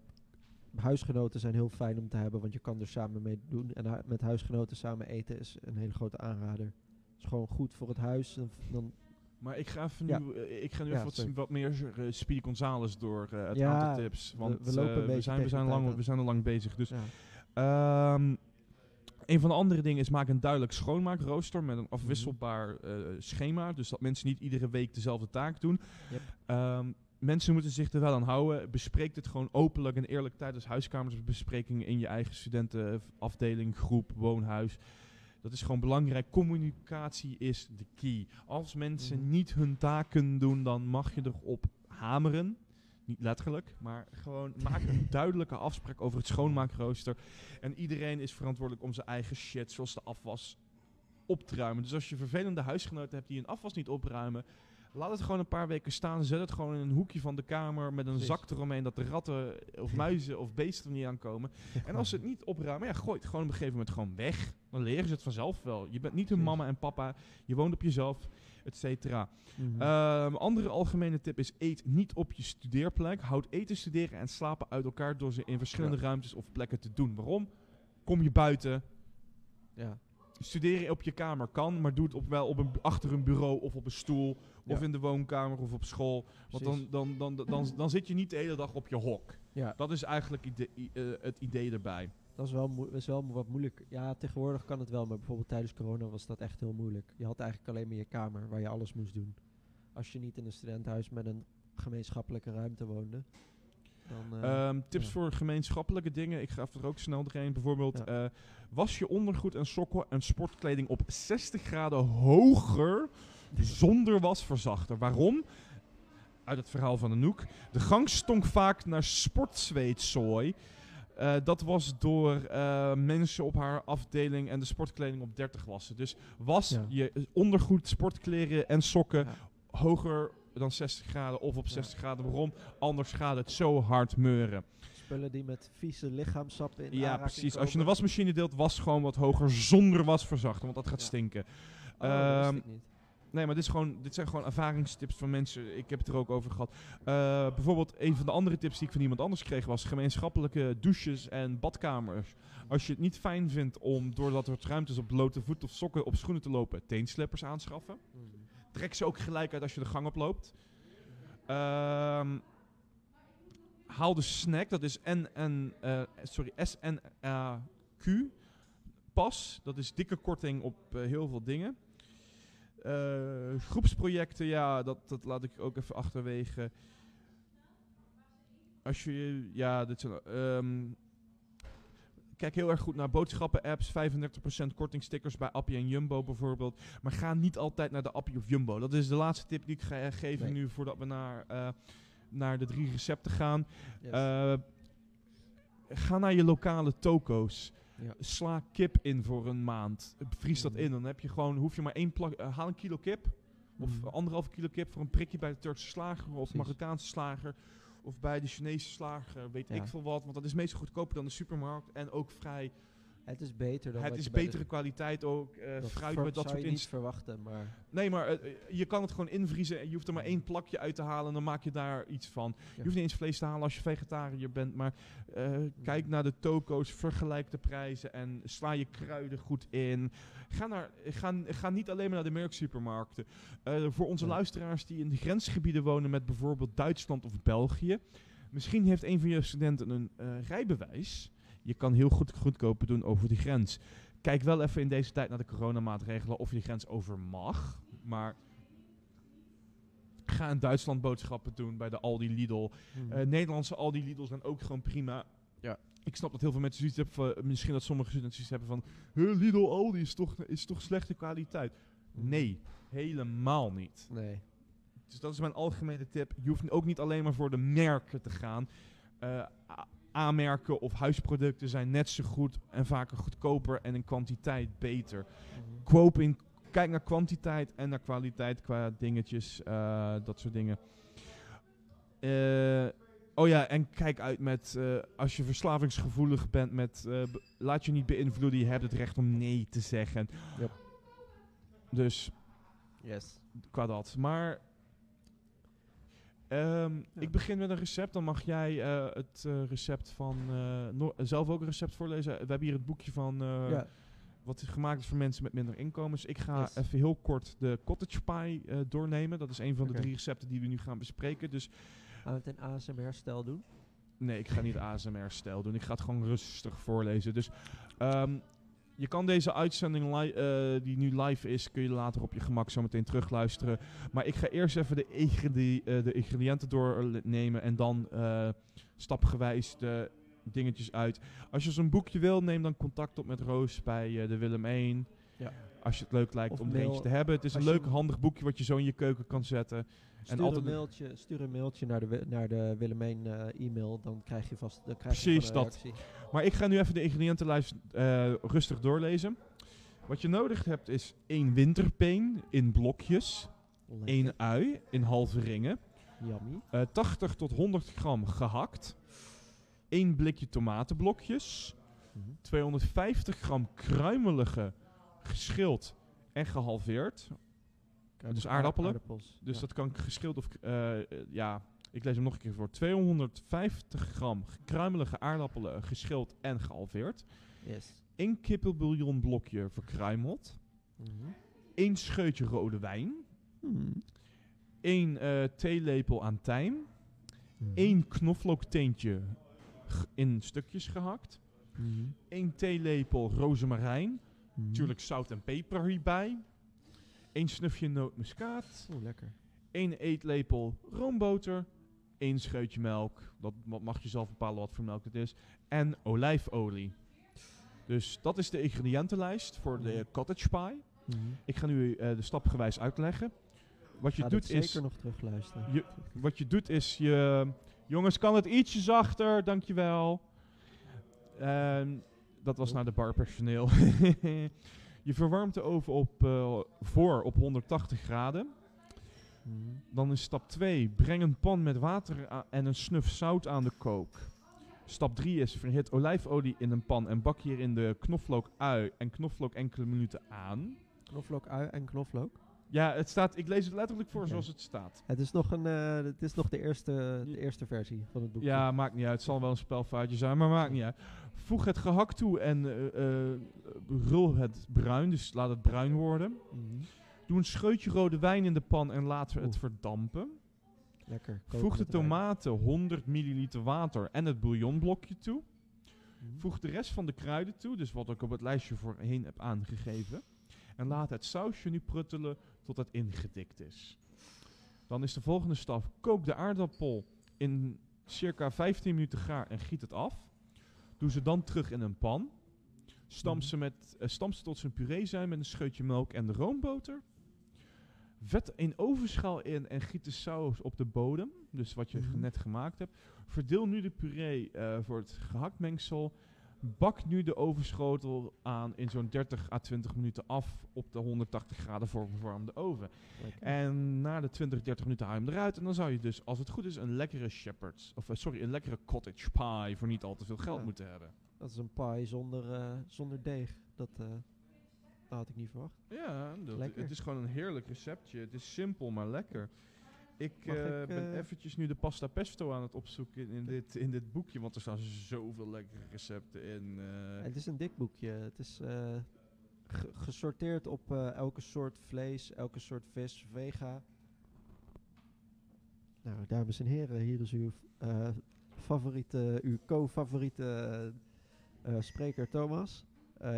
Speaker 2: Huisgenoten zijn heel fijn om te hebben, want je kan er samen mee doen. En hu- met huisgenoten samen eten is een hele grote aanrader. Het is gewoon goed voor het huis. Dan, dan
Speaker 1: Maar ik ga, even
Speaker 2: Ja.
Speaker 1: nu, eh, ik ga nu
Speaker 2: Ja,
Speaker 1: even wat, wat meer uh, Speedy Gonzales door eh, het
Speaker 2: Ja,
Speaker 1: aantal tips. Want
Speaker 2: we lopen
Speaker 1: eh, we, zijn, we, zijn lang, we zijn al lang bezig. Dus. Ehm, een van de andere dingen is maak een duidelijk schoonmaakrooster met een afwisselbaar eh, schema. Dus dat mensen niet iedere week dezelfde taak doen.
Speaker 2: Yep.
Speaker 1: Ehm, mensen moeten zich er wel aan houden. Bespreek dit gewoon openlijk en eerlijk tijdens huiskamersbesprekingen in je eigen studentenafdeling, groep, woonhuis. Dat is gewoon belangrijk. Communicatie is de key. Als mensen
Speaker 2: Mhm.
Speaker 1: niet hun taken doen, dan mag je erop hameren. Niet letterlijk, maar gewoon maak een duidelijke afspraak over het schoonmaakrooster. En iedereen is verantwoordelijk om zijn eigen shit, zoals de afwas, op te ruimen. Dus als je vervelende huisgenoten hebt die hun afwas niet opruimen, laat het gewoon een paar weken staan. Zet het gewoon in een hoekje van de kamer met een
Speaker 2: Precies.
Speaker 1: zak eromheen dat de ratten of muizen of beesten er niet aankomen. En als ze het niet opruimen, ja, gooi het gewoon op een gegeven moment gewoon weg. Dan leren ze het vanzelf wel. Je bent niet hun mama en papa, je woont op jezelf, et cetera.
Speaker 2: Mhm.
Speaker 1: Ehm, andere algemene tip is eet niet op je studeerplek. Houd eten, studeren en slapen uit elkaar door ze in verschillende ruimtes of plekken te doen. Waarom? Kom je buiten.
Speaker 2: ja.
Speaker 1: Studeren op je kamer kan, maar doe het op wel op een, achter een bureau of op een stoel. Of
Speaker 2: Ja.
Speaker 1: in de woonkamer of op school. Want dan, dan, dan, dan, dan, dan zit je niet de hele dag op je hok.
Speaker 2: ja.
Speaker 1: Dat is eigenlijk eh, het idee erbij.
Speaker 2: Dat is wel, is wel wat moeilijk. Ja, tegenwoordig kan het wel, maar bijvoorbeeld tijdens corona was dat echt heel moeilijk. Je had eigenlijk alleen maar je kamer waar je alles moest doen. Als je niet in een studentenhuis met een gemeenschappelijke ruimte woonde. Dan, eh,
Speaker 1: Ehm, tips
Speaker 2: ja.
Speaker 1: voor gemeenschappelijke dingen. Ik ga er ook snel doorheen. Bijvoorbeeld,
Speaker 2: Ja.
Speaker 1: eh, was je ondergoed en sokken en sportkleding op 60 graden hoger zonder wasverzachter. Waarom? uit het verhaal van Anouk. De gang stonk vaak naar sportzweetzooi. Eh, dat was door mensen op haar afdeling en de sportkleding op 30 wassen. Dus was
Speaker 2: Ja.
Speaker 1: je ondergoed, sportkleren en sokken
Speaker 2: Ja.
Speaker 1: hoger dan 60 graden of op
Speaker 2: Ja.
Speaker 1: 60 graden. Waarom? Anders gaat het zo hard meuren.
Speaker 2: Spullen die met vieze lichaamsappen in
Speaker 1: Ja, precies. Als je een wasmachine deelt, was gewoon wat hoger zonder wasverzachter, want dat gaat stinken.
Speaker 2: Oh, dat
Speaker 1: Ehm,
Speaker 2: ik niet.
Speaker 1: Nee, maar dit, is gewoon, dit zijn gewoon ervaringstips van mensen. Ik heb het er ook over gehad. Eh, bijvoorbeeld, een van de andere tips die ik van iemand anders kreeg was gemeenschappelijke douches en badkamers. Als je het niet fijn vindt om, doordat er ruimte is op blote voet of sokken op schoenen te lopen, teenslippers aanschaffen.
Speaker 2: Mhm.
Speaker 1: Trek ze ook gelijk uit als je de gang oploopt. Ehm haal de snack, dat is NN, eh, sorry, SNQ. Pas, dat is dikke korting op eh, heel veel dingen. Eh, groepsprojecten, ja, dat, dat laat ik ook even achterwege. Als je, ja, dit zijn, ehm, kijk heel erg goed naar boodschappen-apps, 35% kortingstickers bij Appie en Jumbo bijvoorbeeld. Maar ga niet altijd naar de Appie of Jumbo. Dat is de laatste tip die ik ga eh, geven
Speaker 2: Nee.
Speaker 1: nu voordat we naar, eh, naar de drie recepten gaan.
Speaker 2: Yes.
Speaker 1: Eh, ga naar je lokale toko's.
Speaker 2: Ja.
Speaker 1: Sla kip in voor een maand. Vries dat
Speaker 2: Mhm.
Speaker 1: in. Dan heb je gewoon, hoef je maar één plak. haal een kilo kip. Of
Speaker 2: Mhm.
Speaker 1: anderhalve kilo kip voor een prikje bij de Turkse slager. Of
Speaker 2: Precies.
Speaker 1: Marokkaanse slager. Of bij de Chinese slager. Weet
Speaker 2: Ja.
Speaker 1: ik veel wat. Want dat is meestal goedkoper dan de supermarkt. En ook vrij.
Speaker 2: Het is beter dan
Speaker 1: Het is betere kwaliteit ook. eh,
Speaker 2: dat
Speaker 1: fruit met dat
Speaker 2: zou
Speaker 1: soort
Speaker 2: je niet verwachten, maar
Speaker 1: Nee, maar eh, eh, je kan het gewoon invriezen. En je hoeft er maar één plakje uit te halen. En dan maak je daar iets van. Je hoeft niet eens vlees te halen als je vegetariër bent. Maar kijk naar de toko's. Vergelijk de prijzen. En sla je kruiden goed in. Ga, naar, ga, ga niet alleen maar naar de merksupermarkten. Voor onze
Speaker 2: Ja.
Speaker 1: luisteraars die in de grensgebieden wonen met bijvoorbeeld Duitsland of België. Misschien heeft een van je studenten een rijbewijs. Je kan heel goed goedkoper doen over de grens. Kijk wel even in deze tijd naar de coronamaatregelen of je de grens over mag. Maar ga in Duitsland boodschappen doen bij de Aldi Lidl.
Speaker 2: Mhm.
Speaker 1: Eh, Nederlandse Aldi Lidl zijn ook gewoon prima.
Speaker 2: Ja.
Speaker 1: Ik snap dat heel veel mensen zoiets hebben van, eh, misschien dat sommige studenten zoiets hebben van, "Huh, Lidl Aldi is toch, is toch slechte kwaliteit.
Speaker 2: Mhm.
Speaker 1: Nee, helemaal niet.
Speaker 2: nee.
Speaker 1: Dus dat is mijn algemene tip. Je hoeft ook niet alleen maar voor de merken te gaan. Eh, A- A-merken of huisproducten zijn net zo goed en vaker goedkoper en in kwantiteit beter.
Speaker 2: Mhm.
Speaker 1: Koop in, kijk naar kwantiteit en naar kwaliteit qua dingetjes, eh, dat soort dingen. Eh, oh ja, en kijk uit met, eh, als je verslavingsgevoelig bent, met, eh, laat je niet beïnvloeden, je hebt het recht om nee te zeggen.
Speaker 2: Yep.
Speaker 1: Dus
Speaker 2: Yes.
Speaker 1: qua dat. Maar ehm,
Speaker 2: Ja.
Speaker 1: ik begin met een recept. Dan mag jij eh, het eh, recept van eh, no- zelf ook een recept voorlezen. We hebben hier het boekje van
Speaker 2: ja.
Speaker 1: wat is gemaakt is voor mensen met minder inkomens. Ik ga
Speaker 2: Yes.
Speaker 1: even heel kort de cottage pie doornemen. Dat is een van de drie recepten die we nu gaan bespreken. Dus
Speaker 2: Gaan we het in ASMR-stijl doen?
Speaker 1: nee, ik ga niet ASMR-stijl doen. Ik ga het gewoon rustig voorlezen. Dus ehm, je kan deze uitzending eh, die nu live is, kun je later op je gemak zo meteen terugluisteren. Maar ik ga eerst even de, eh, de ingrediënten doornemen en dan eh, stapgewijs de dingetjes uit. Als je zo'n boekje wil, neem dan contact op met Roos bij de Willem 1.
Speaker 2: Ja.
Speaker 1: Als je het leuk lijkt
Speaker 2: Of
Speaker 1: om er eentje te hebben. Het is een leuk, handig boekje wat je zo in je keuken kan zetten.
Speaker 2: Stuur,
Speaker 1: altijd-
Speaker 2: een, mailtje, stuur een mailtje naar de, naar de Willemijn eh, e-mail, dan krijg je vast dan krijg je
Speaker 1: Precies dat. Maar ik ga nu even de ingrediëntenlijst eh, rustig doorlezen. Wat je nodig hebt is één winterpeen in blokjes,
Speaker 2: Lekker.
Speaker 1: één ui in halve ringen,
Speaker 2: Yummy.
Speaker 1: eh, 80 tot 100 gram gehakt, één blikje tomatenblokjes,
Speaker 2: Mhm.
Speaker 1: 250 gram kruimelige geschild en gehalveerd. Dus aardappelen?
Speaker 2: Aardappels.
Speaker 1: Dus
Speaker 2: ja.
Speaker 1: dat kan geschild of, eh, ja, ik lees hem nog een keer voor. 250 gram kruimelige aardappelen geschild en gehalveerd.
Speaker 2: Yes.
Speaker 1: 1 kippenbouillon blokje verkruimeld.
Speaker 2: Mhm.
Speaker 1: 1 scheutje rode wijn.
Speaker 2: Mhm.
Speaker 1: 1 eh, theelepel aan tijm.
Speaker 2: Mhm.
Speaker 1: 1 knoflookteentje in stukjes gehakt.
Speaker 2: Mhm.
Speaker 1: 1 theelepel rozemarijn.
Speaker 2: Mhm.
Speaker 1: Natuurlijk zout en peper hierbij. 1 snufje nootmuskaat.
Speaker 2: Oeh, lekker.
Speaker 1: 1 eetlepel roomboter. 1 scheutje melk. Dat ma- mag je zelf bepalen wat voor melk het is. En olijfolie. Dus dat is de ingrediëntenlijst voor de
Speaker 2: Mhm.
Speaker 1: cottage pie.
Speaker 2: Mhm.
Speaker 1: Ik ga nu eh, de stapgewijs uitleggen. wat je doet
Speaker 2: dit
Speaker 1: is...
Speaker 2: zeker nog terugluisteren.
Speaker 1: Je, wat je doet is je... Jongens, kan het ietsje zachter? Dankjewel. Ehm dat was naar de barpersoneel. je verwarmt de oven op, eh, voor op 180 graden.
Speaker 2: Mhm.
Speaker 1: Dan is stap 2. Breng een pan met water en een snuf zout aan de kook. Stap 3 is verhit olijfolie in een pan en bak hierin de knoflook ui en knoflook enkele minuten aan.
Speaker 2: Knoflook, ui en knoflook.
Speaker 1: Ja, het staat, ik lees het letterlijk voor zoals het staat.
Speaker 2: Het is nog, een, eh, het is nog de, eerste, de eerste versie van het boekje.
Speaker 1: Ja, maakt niet uit. Het zal wel een spelfoutje zijn, maar maakt niet uit. Voeg het gehakt toe en eh, eh, rul het bruin, dus laat het bruin worden.
Speaker 2: Mhm.
Speaker 1: Doe een scheutje rode wijn in de pan en laat het
Speaker 2: Oeh.
Speaker 1: verdampen.
Speaker 2: Lekker.
Speaker 1: Voeg de tomaten, 100 milliliter water en het bouillonblokje toe.
Speaker 2: Mhm.
Speaker 1: Voeg de rest van de kruiden toe, dus wat ik op het lijstje voorheen heb aangegeven. En laat het sausje nu pruttelen tot het ingedikt is. Dan is de volgende stap, kook de aardappel in circa 15 minuten gaar en giet het af. Doe ze dan terug in een pan. Stamp
Speaker 2: Mhm.
Speaker 1: ze, met, eh, stamp ze tot ze een puree zijn met een scheutje melk en de roomboter. Vet een ovenschaal in en giet de saus op de bodem. Dus wat je
Speaker 2: Mhm.
Speaker 1: net gemaakt hebt. Verdeel nu de puree eh, voor het gehaktmengsel. Bak nu de ovenschotel aan in zo'n 30 à 20 minuten af op de 180 graden voorverwarmde oven.
Speaker 2: Lekker.
Speaker 1: En na de 20, 30 minuten haal je hem eruit. En dan zou je dus, als het goed is, een lekkere shepherd's, of eh, sorry, een lekkere cottage pie voor niet al te veel geld
Speaker 2: Ja.
Speaker 1: moeten hebben.
Speaker 2: Dat is een pie zonder, eh, zonder deeg. Dat, eh, dat had ik niet verwacht.
Speaker 1: Ja, dat, het is gewoon een heerlijk receptje. Het is simpel, maar lekker. Ik, eh,
Speaker 2: ik,
Speaker 1: ben
Speaker 2: eh,
Speaker 1: eventjes nu de pasta pesto aan het opzoeken in dit, in dit boekje, want er staan zoveel lekkere recepten in. eh.
Speaker 2: Het is een dik boekje. Het is ge- gesorteerd op elke soort vlees, elke soort vis, vega. Nou, dames en heren, hier is uw favoriete, uw co-favoriete spreker Thomas.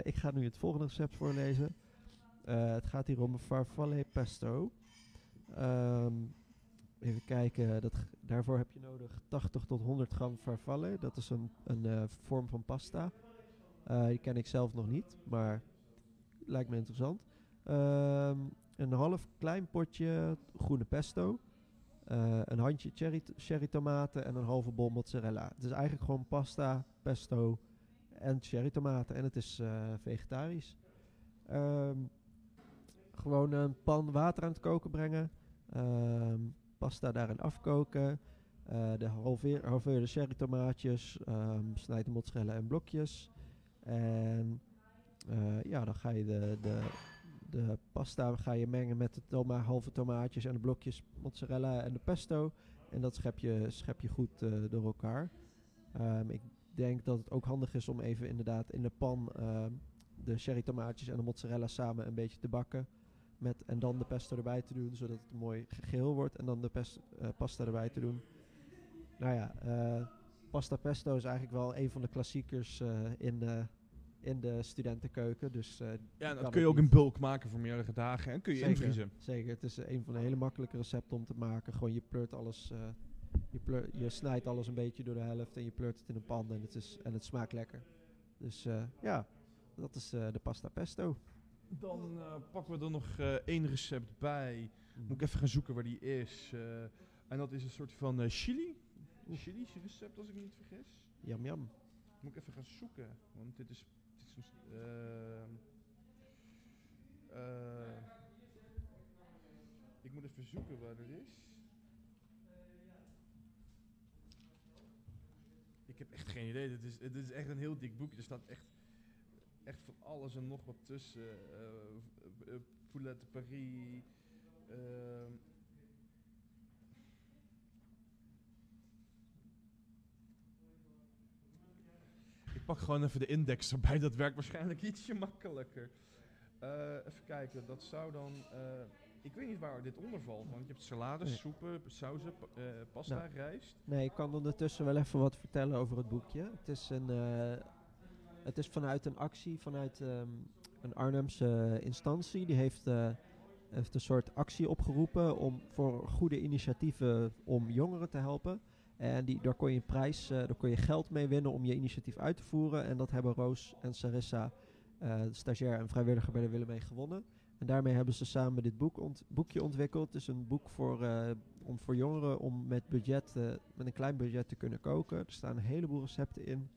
Speaker 2: Ik ga nu het volgende recept voorlezen. Het gaat hier om een farfalle pesto. Ehm, even kijken, dat, daarvoor heb je nodig 80 tot 100 gram farfalle. Dat is een, een eh, vorm van pasta. Eh, die ken ik zelf nog niet, maar lijkt me interessant. Ehm, een half klein potje groene pesto. Eh, een handje cherry, cherry tomaten en een halve bol mozzarella. Het is eigenlijk gewoon pasta, pesto en cherry tomaten. En het is vegetarisch. Ehm, gewoon een pan water aan het koken brengen. Ehm, pasta daarin afkoken. Eh, de halveer, halveerde cherry tomaatjes. ehm snijd de mozzarella in blokjes. En eh, ja, dan ga je de, de, de pasta ga je mengen met de toma halve tomaatjes en de blokjes mozzarella en de pesto. En dat schep je, schep je goed eh, door elkaar. Ehm, ik denk dat het ook handig is om even inderdaad in de pan ehm, de cherry tomaatjes en de mozzarella samen een beetje te bakken. Met, en dan de pesto erbij te doen, zodat het mooi geel wordt. En dan de eh, pasta erbij te doen. Nou ja, eh, pasta pesto is eigenlijk wel een van de klassiekers eh, in, de, in de studentenkeuken. Dus,
Speaker 1: ja, en dat kun je ook in bulk maken voor meerdere dagen en kun je
Speaker 2: Zeker.
Speaker 1: invriezen.
Speaker 2: Zeker, het is een van de hele makkelijke recepten om te maken. Gewoon je pleurt alles, je, pleur- je snijdt alles een beetje door de helft en je pleurt het in een pan en het, is, en het smaakt lekker. Dus ja, dat is de pasta pesto.
Speaker 1: Dan eh, pakken we er nog eh, één recept bij. Moet ik even gaan zoeken waar die is. eh, en dat is een soort van chili. Chili recept als ik me niet vergis.
Speaker 2: Jam jam.
Speaker 1: Moet ik even gaan zoeken. Want dit is... Dit is ik moet even zoeken waar het is. Ik heb echt geen idee. Dit is, dit is echt een heel dik boek. Er staat echt, echt van alles en nog wat tussen. eh v- eh, Poulet de Paris. ehm, Ik pak gewoon even de index erbij, dat werkt waarschijnlijk ietsje makkelijker. Eh, even kijken, dat zou dan... eh, ik weet niet waar dit onder valt, want je hebt salades,
Speaker 2: Nee.
Speaker 1: soepen, sauzen, eh, pasta,
Speaker 2: Nou.
Speaker 1: rijst.
Speaker 2: Nee, ik kan ondertussen wel even wat vertellen over het boekje. Het is, een, eh, het is vanuit een actie, vanuit ehm, een Arnhemse instantie. Die heeft, eh, heeft een soort actie opgeroepen om, voor goede initiatieven om jongeren te helpen. En die, daar kon je een prijs, eh, daar kon je geld mee winnen om je initiatief uit te voeren. En dat hebben Roos en Sarissa, eh, de stagiair en vrijwilliger bij de Willemijn gewonnen. En daarmee hebben ze samen dit boek boekje ontwikkeld. Het is een boek voor, eh, om voor jongeren om met, budget, eh, met een klein budget te kunnen koken. Er staan een heleboel recepten in.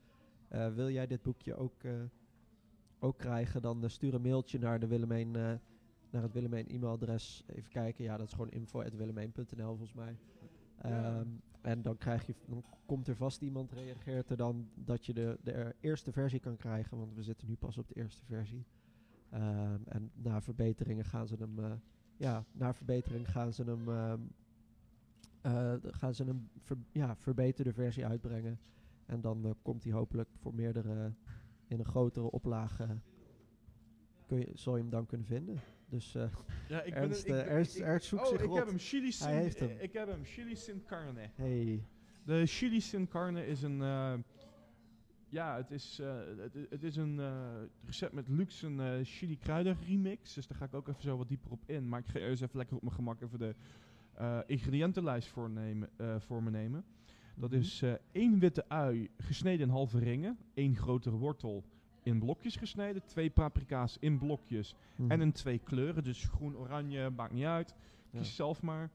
Speaker 2: Eh, wil jij dit boekje ook, eh, ook krijgen, dan eh, stuur een mailtje naar, de Willemijn, naar het Willemijn e-mailadres. Even kijken, ja, dat is gewoon info.willemijn.nl volgens mij. Ehm, en dan, krijg je, dan komt er vast iemand, reageert er dan dat je de, de er- eerste versie kan krijgen. Want we zitten nu pas op de eerste versie. Ehm, en na verbeteringen gaan ze hem, ja, na verbetering gaan ze hem, ehm, eh, gaan ze een ver- ja, verbeterde versie uitbrengen. En dan eh, komt hij hopelijk voor meerdere, in een grotere oplage, kun je, zal je hem dan kunnen vinden. Dus eh,
Speaker 1: Ja, ik
Speaker 2: Ernst,
Speaker 1: ben,
Speaker 2: eh, Ernst- Ernst zoekt
Speaker 1: oh,
Speaker 2: zich
Speaker 1: ik
Speaker 2: rot.
Speaker 1: heb hem. Chili sin,
Speaker 2: Hij heeft hem.
Speaker 1: Ik heb hem. Chili sin carne.
Speaker 2: hey,
Speaker 1: De chili sin carne is een... eh, ja, het is, eh, het, het is een eh, recept met luxe een, eh, chili kruiden remix. Dus daar ga ik ook even zo wat dieper op in. Maar ik ga eerst even lekker op mijn gemak even de eh, ingrediëntenlijst voornemen, eh, voor me nemen. Dat
Speaker 2: Mhm.
Speaker 1: is eh één witte ui gesneden in halve ringen. één grotere wortel in blokjes gesneden. Twee paprika's in blokjes.
Speaker 2: Mhm.
Speaker 1: En in twee kleuren, dus groen, oranje, maakt niet uit.
Speaker 2: Ja.
Speaker 1: Kies zelf maar.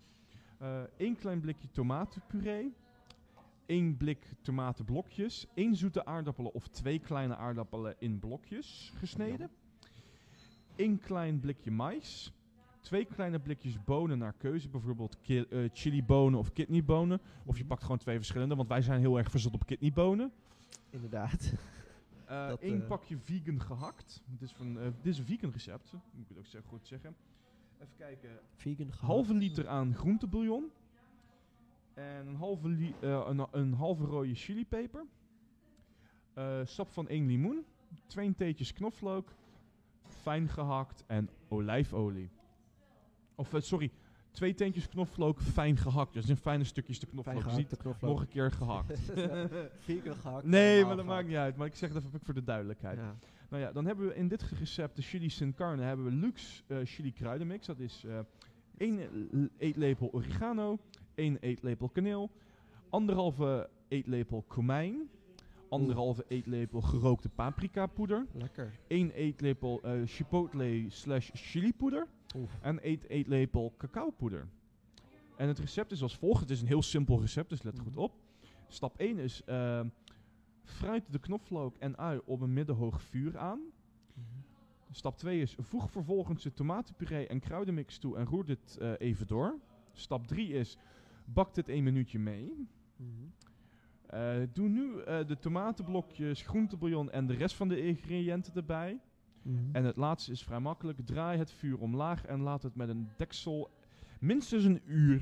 Speaker 1: Eén klein blikje tomatenpuree. één blik tomatenblokjes. één zoete aardappelen of twee kleine aardappelen in blokjes gesneden. één klein blikje mais. Twee kleine blikjes bonen naar keuze, bijvoorbeeld ki- eh, chilibonen of kidneybonen. Of je pakt gewoon twee verschillende, want wij zijn heel erg verzot op kidneybonen.
Speaker 2: Inderdaad.
Speaker 1: Eh
Speaker 2: Dat,
Speaker 1: Eén
Speaker 2: eh,
Speaker 1: pakje vegan gehakt. Dit is, van, eh, dit is een vegan recept, moet ik het ook zo goed zeggen. Even kijken.
Speaker 2: Vegan gehakt.
Speaker 1: Halve liter aan groentebouillon. En een halve, li- eh, een, een halve rode chilipeper. Eh, sap van één limoen. Twee theetjes knoflook. Fijn gehakt en olijfolie. Of eh, sorry, twee teentjes knoflook fijn gehakt. Dus in fijne stukjes de knoflook.
Speaker 2: Fijn gehakte knoflook.
Speaker 1: nog een keer gehakt.
Speaker 2: Vegan gehakt.
Speaker 1: nee, maar dat maakt niet uit. Maar ik zeg het even voor de duidelijkheid.
Speaker 2: Ja.
Speaker 1: Nou ja, dan hebben we in dit recept de chili sin carne hebben we luxe eh, chili kruidenmix. Dat is eh 1 eetlepel oregano, 1 eetlepel kaneel, anderhalve eetlepel komijn, anderhalve eetlepel gerookte paprika poeder,
Speaker 2: Lekker.
Speaker 1: 1 eetlepel eh, chipotle slash chili poeder en 1 eetlepel cacao poeder. En het recept is als volgt. Het is een heel simpel recept, dus let goed
Speaker 2: Mhm.
Speaker 1: op. Stap 1 is eh, fruit de knoflook en ui op een middenhoog vuur aan. Stap 2 is voeg vervolgens de tomatenpuree en kruidenmix toe en roer dit eh, even door. Stap 3 is bak dit een minuutje mee.
Speaker 2: Mhm.
Speaker 1: Doe nu eh, de tomatenblokjes, groentebouillon en de rest van de ingrediënten erbij.
Speaker 2: Mhm.
Speaker 1: En het laatste is vrij makkelijk. Draai het vuur omlaag en laat het met een deksel minstens een uur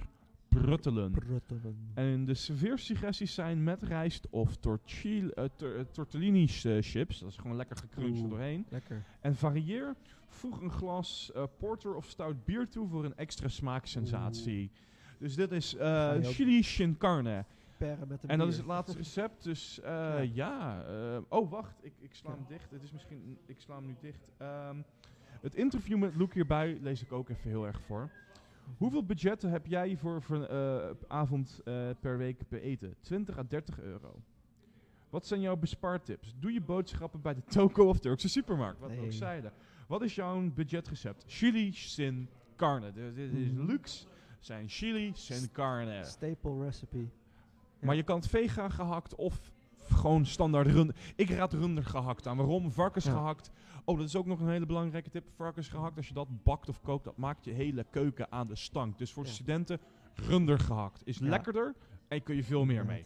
Speaker 1: pruttelen.
Speaker 2: Pruttelen.
Speaker 1: En de serveersuggesties zijn met rijst of eh, tor- eh, tortellini eh, chips. Dat is gewoon lekker gecrunched doorheen.
Speaker 2: Lekker.
Speaker 1: En varieer. Voeg een glas eh, porter of stout bier toe voor een extra smaaksensatie. Dus dit is eh, chili shin carne.
Speaker 2: Met een
Speaker 1: En dat is het laatste recept. Dus eh,
Speaker 2: Ja.
Speaker 1: ja. eh, oh, wacht. Ik, ik sla
Speaker 2: Ja.
Speaker 1: hem dicht. Het is misschien. Ik sla hem nu dicht. Ehm, het interview met Luke hierbij lees ik ook even heel erg voor. Hoeveel budget heb jij voor, voor een eh, avond per week per eten? 20 à 30 euro. Wat zijn jouw bespaartips? Doe je boodschappen bij de toko of Turkse supermarkt? Wat we ook zeiden. Wat is jouw budgetrecept? Chili sin carne. Dus dit is
Speaker 2: Mhm.
Speaker 1: luxe. Zijn chili sin carne.
Speaker 2: Staple recipe.
Speaker 1: Maar je kan het vega gehakt of gewoon standaard runder. Ik raad runder gehakt aan. Waarom? Varkens
Speaker 2: Ja.
Speaker 1: gehakt. Oh, dat is ook nog een hele belangrijke tip. Varkens gehakt, als je dat bakt of kookt, dat maakt je hele keuken aan de stank. Dus voor
Speaker 2: Ja.
Speaker 1: studenten, runder gehakt. Is
Speaker 2: Ja.
Speaker 1: lekkerder en kun je veel meer mee.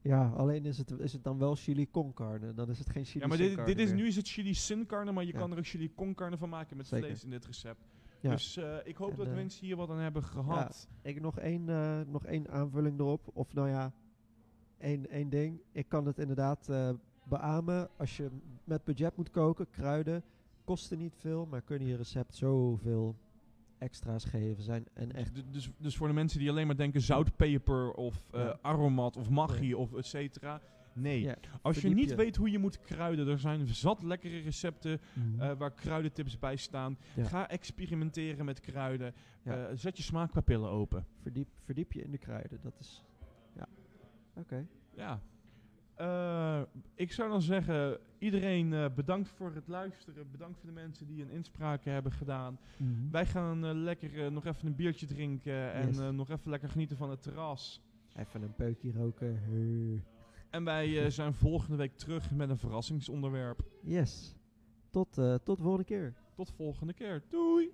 Speaker 2: Ja, alleen is het, is het dan wel chili con carne. Dan is het geen chili
Speaker 1: Ja, maar dit, dit is, nu is het chili sin carne, maar je kan er ook chili con carne van maken met
Speaker 2: Zeker.
Speaker 1: vlees in dit recept.
Speaker 2: Ja.
Speaker 1: Dus eh, ik hoop
Speaker 2: En,
Speaker 1: dat
Speaker 2: eh,
Speaker 1: mensen hier wat aan hebben gehad.
Speaker 2: Ik nog één, eh, nog één aanvulling erop. Of nou ja, één, één ding. Ik kan het inderdaad beamen. Als je met budget moet koken, kruiden, kosten niet veel. Maar kunnen je recept zoveel extra's geven. Zijn en echt
Speaker 1: D- Dus, dus voor de mensen die alleen maar denken zoutpeper of
Speaker 2: Ja.
Speaker 1: aromat of maggi of et cetera. Nee. Als je niet weet hoe je moet kruiden, er zijn zat lekkere recepten
Speaker 2: mhm.
Speaker 1: eh, waar kruidentips bij staan. Ga experimenteren met kruiden. Eh, zet je smaakpapillen open.
Speaker 2: Verdiep, verdiep je in de kruiden. Dat is. Ja. Oké.
Speaker 1: Ja. Eh, ik zou dan zeggen, iedereen bedankt voor het luisteren. Bedankt voor de mensen die een inspraak hebben gedaan. Mhm. Wij gaan lekker nog even een biertje drinken en nog even lekker genieten van het terras.
Speaker 2: Even een peukje roken.
Speaker 1: En wij eh, zijn volgende week terug met een verrassingsonderwerp.
Speaker 2: Yes. Tot, uh, tot volgende keer.
Speaker 1: Tot volgende keer. Doei.